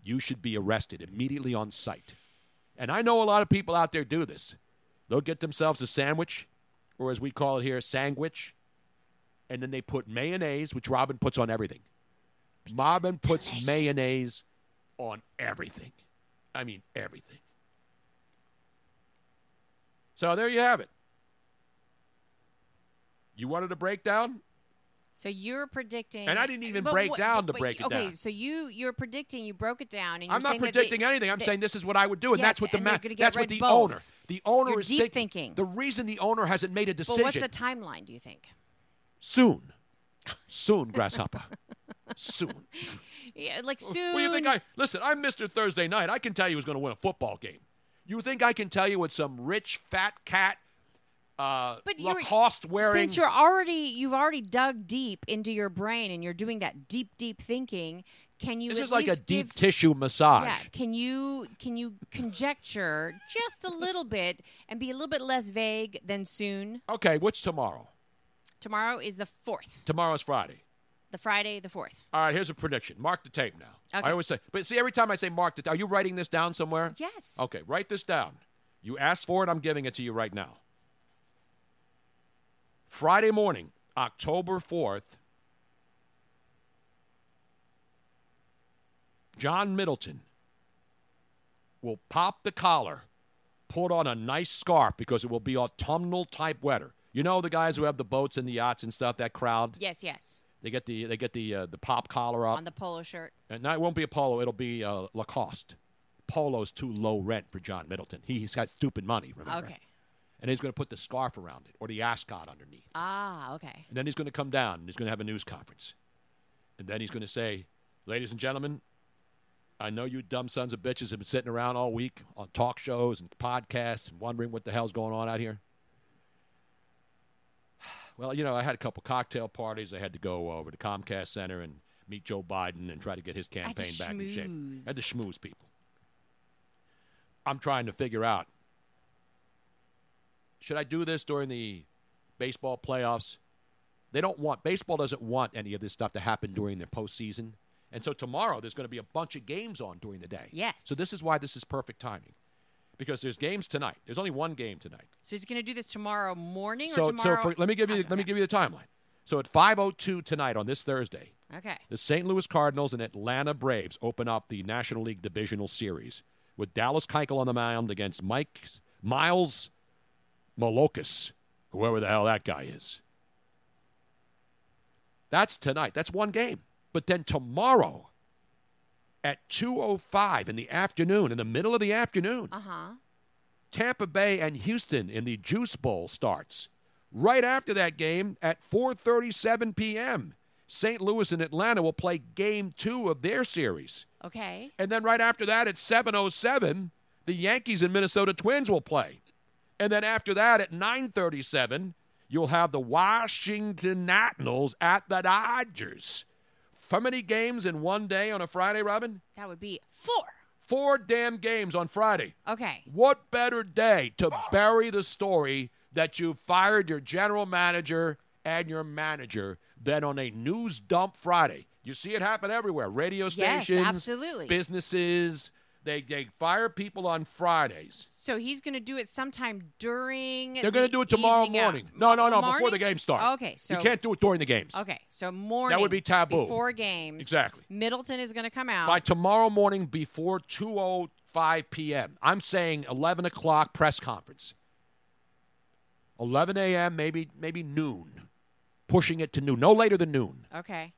You should be arrested immediately on sight. And I know a lot of people out there do this. They'll get themselves a sandwich, or as we call it here, a sandwich, and then they put mayonnaise, which Robin puts on everything. Robin puts mayonnaise on everything. I mean, everything. So there you have it. You wanted a breakdown? So you're predicting, And I didn't even break what- down to but- break it okay, down. Okay, so you you're predicting, you broke it down, and you're I'm not predicting they- anything. I'm they- saying this is what I would do, and Yes, that's what the ma- that's what the both. owner. The owner You're is deep think- thinking. The reason the owner hasn't made a decision But what's the timeline? Do you think? soon, soon, grasshopper, soon. Yeah, like soon. What do you think? I listen. I'm Mr. Thursday Night. I can tell you who's going to win a football game. You think I can tell you what some rich fat cat, uh, But Lacoste wearing? Since you're already you've already dug deep into your brain and you're doing that deep deep thinking, can you? this is like a deep give- tissue massage. Yeah, can you can you conjecture just a little bit and be a little bit less vague than soon? Okay, what's tomorrow? Tomorrow is the fourth, Tomorrow's Friday. the Friday the fourth. All right, here's a prediction. Mark the tape now. Okay. I always say, but see, every time I say mark the tape, are you writing this down somewhere? Yes. Okay, write this down. You asked for it, I'm giving it to you right now. Friday morning, October 4th, John Middleton will pop the collar, put on a nice scarf because it will be autumnal type weather. You know the guys who have the boats and the yachts and stuff, that crowd? Yes, yes. They get the they get the uh, the pop collar up. On the polo shirt. And now it won't be a polo; it'll be uh, Lacoste. Polo's too low rent for John Middleton. He's got stupid money, remember? Okay. And he's going to put the scarf around it or the ascot underneath. Ah, okay. And then he's going to come down and he's going to have a news conference. And then he's going to say, "Ladies and gentlemen, I know you dumb sons of bitches have been sitting around all week on talk shows and podcasts and wondering what the hell's going on out here. Well, you know, I had a couple cocktail parties. I had to go over to Comcast Center and meet Joe Biden and try to get his campaign back in shape. schmooze. I had to schmooze people. I'm trying to figure out should I do this during the baseball playoffs? They don't want baseball doesn't want any of this stuff to happen during the postseason. And so tomorrow there's going to be a bunch of games on during the day. Yes. So this is why this is perfect timing. Because there's games tonight. There's only one game tonight. So he's going to do this tomorrow morning So or tomorrow? so for, let me give you let me give you the timeline. So at 5:02 tonight on this Thursday, Okay. the St. Louis Cardinals and Atlanta Braves open up the National League Divisional Series with Dallas Keuchel on the mound against Mike Miles Molokas, whoever the hell that guy is. That's tonight. That's one game. But then tomorrow at 2:05 in the afternoon, in the middle of the afternoon. Uh huh. Tampa Bay and Houston in the Juice Bowl starts. Right after that game at 4:37 p.m., St. Louis and Atlanta will play game 2 of their series. Okay. And then right after that at 7:07, the Yankees and Minnesota Twins will play. And then after that at 9:37, you'll have the Washington Nationals at the Dodgers. How many games in one day on a Friday, Robin? That would be four. Four damn games on Friday. Okay. What better day to bury the story that you fired your general manager and your manager than on a news dump Friday? You see it happen everywhere. Radio Yes, stations, absolutely. businesses, they, they fire people on Fridays. So he's going to do it sometime during. They're going to do it tomorrow morning. No, no, oh, no, before the game starts. Okay, so you can't do it during the games. Okay, so morning. That would be taboo. Before games. Exactly. Middleton is going to come out. By tomorrow morning before 2.05 p.m. I'm saying 11 o'clock press conference. 11 a.m., maybe, maybe noon. Pushing it to noon. No later than noon. Okay.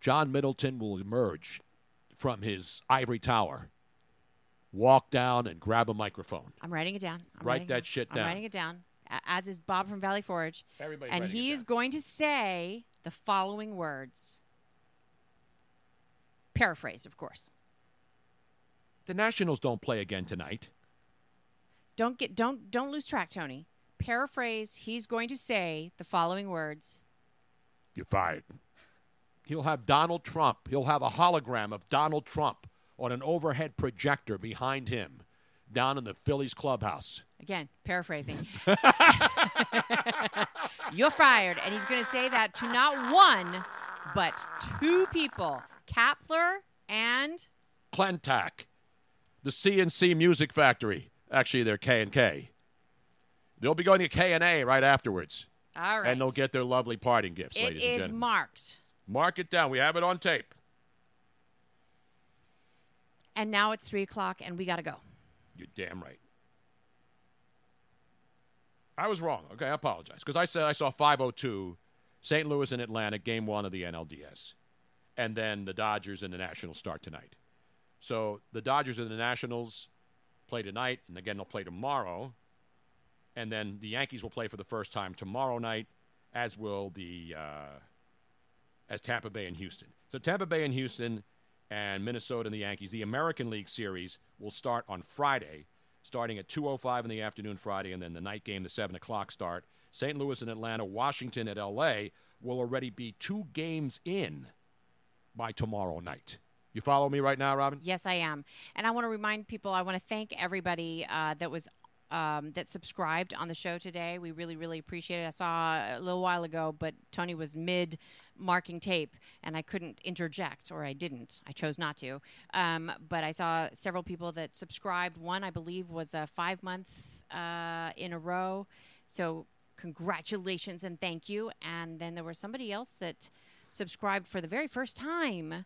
John Middleton will emerge from his ivory tower, walk down and grab a microphone. I'm writing it down. I'm Write writing that it- shit down. I'm writing it down. a- As is Bob from Valley Forge. Everybody's and writing he it is going to say the following words. Paraphrase, of course. The Nationals don't play again tonight. Don't get don't don't lose track, Tony. Paraphrase. He's going to say the following words. You're fired. He'll have Donald Trump. He'll have a hologram of Donald Trump on an overhead projector behind him down in the Phillies clubhouse. Again, paraphrasing. You're fired. And he's going to say that to not one, but two people Kapler and. Klentak, the C+C Music Factory. Actually, they're K and K. They'll be going to K and A right afterwards, All right. and they'll get their lovely parting gifts, It ladies and is gentlemen. marked. Mark it down. We have it on tape. And now it's 3 o'clock, and we got to go. You're damn right. I was wrong. Okay, I apologize because I said I saw 502, St. Louis and Atlanta, game one of the NLDS, and then the Dodgers and the Nationals start tonight. So the Dodgers and the Nationals play tonight, and again they'll play tomorrow, and then the Yankees will play for the first time tomorrow night, as will the uh, as Tampa Bay and Houston. So Tampa Bay and Houston and Minnesota and the Yankees. The American League Series will start on Friday, starting at 2:05 in the afternoon Friday, and then the night game, the seven o'clock start. St. Louis and Atlanta, Washington at LA will already be two games in by tomorrow night. You follow me right now, Robin? Yes, I am. And I want to remind people, I want to thank everybody uh, that was. Um, that subscribed on the show today. We really, really appreciate it. I saw a little while ago, but Tony was mid marking tape and I couldn't interject, or I didn't. I chose not to. Um, but I saw several people that subscribed. One, I believe, was a five month uh, in a row. So, congratulations and thank you. And then there was somebody else that subscribed for the very first time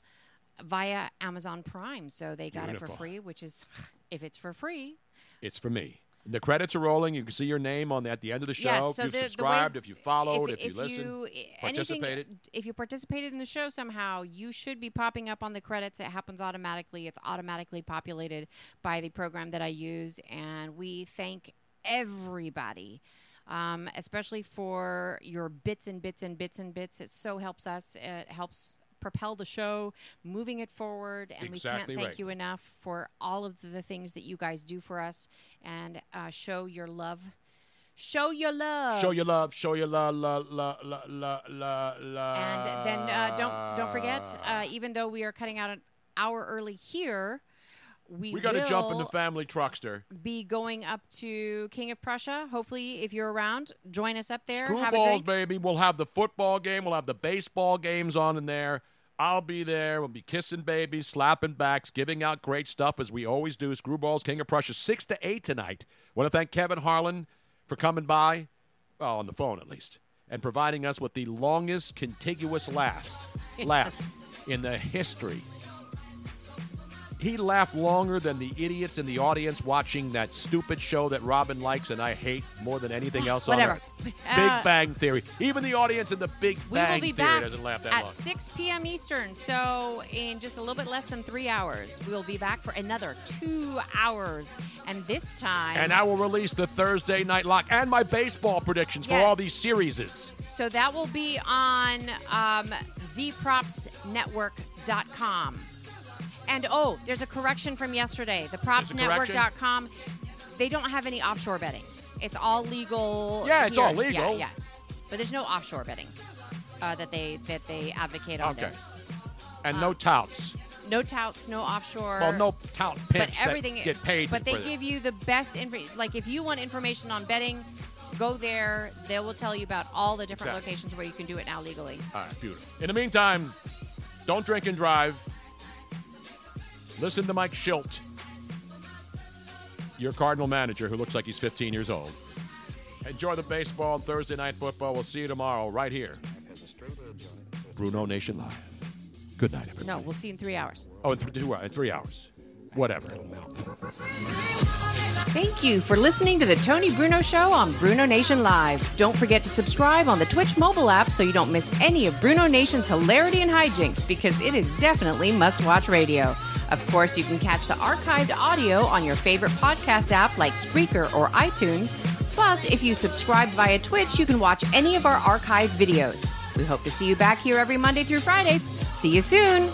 via Amazon Prime. So they got it for free, which is, if it's for free, It's for me. The credits are rolling. You can see your name on the, at the end of the show. Yes, if so you've the- the subscribed, if you followed, if, if you listened, you- participated. anything- if you participated in the show somehow, you should be popping up on the credits. It happens automatically. It's automatically populated by the program that I use, and we thank everybody. Um, especially for your bits and bits and bits and bits. It so helps us. It helps propel the show, moving it forward. And we can't thank right. you enough for all of the things that you guys do for us and uh, show your love. Show your love. Show your love. Show your love. La, la, la, la, la, la. And then uh, don't don't forget, uh, even though we are cutting out an hour early here, we, we got to jump in the family truckster. be going up to King of Prussia. Hopefully, if you're around, join us up there. Screwballs, baby. We'll have the football game. We'll have the baseball games on in there. I'll be there. We'll be kissing babies, slapping backs, giving out great stuff as we always do. Screwballs, King of Prussia, six to eight tonight. Want to thank Kevin Harlan for coming by, well, on the phone at least, and providing us with the longest contiguous last laugh in the history he laughed longer than the idiots in the audience watching that stupid show that Robin likes and I hate more than anything else on earth. Uh, Big Bang Theory. Even the audience in the Big We will Bang be Theory back doesn't laugh that long. at 6 p.m. Eastern. So, in just a little bit less than three hours, we'll be back for another two hours. And this time. And I will release the Thursday night lock and my baseball predictions for all these series. So that will be on um, thepropsnetwork.com. And oh, there's a correction from yesterday. A correction? They don't have any offshore betting. It's all legal. Yeah, it's here. all legal. Yeah, yeah. But there's no offshore betting uh, that they that they advocate on Okay. there. And no touts. No touts, no offshore. Well, no tout but pimps that everything get paid. But they that. give you the best info. Like if you want information on betting, go there. They will tell you about all the different Exactly. locations where you can do it now legally. All right, beautiful. In the meantime, don't drink and drive. Listen to Mike Shildt, your Cardinal manager who looks like he's 15 years old. Enjoy the baseball and Thursday night football. We'll see you tomorrow right here. Bruno Nation Live. Good night, everybody. No, we'll see you in three hours. Oh, in, th- two, in three hours. Whatever. Thank you for listening to the Tony Bruno Show on Bruno Nation Live. Don't forget to subscribe on the Twitch mobile app so you don't miss any of Bruno Nation's hilarity and hijinks because it is definitely must watch radio. Of course, you can catch the archived audio on your favorite podcast app like Spreaker or iTunes. Plus, if you subscribe via Twitch, you can watch any of our archived videos. We hope to see you back here every Monday through Friday. See you soon.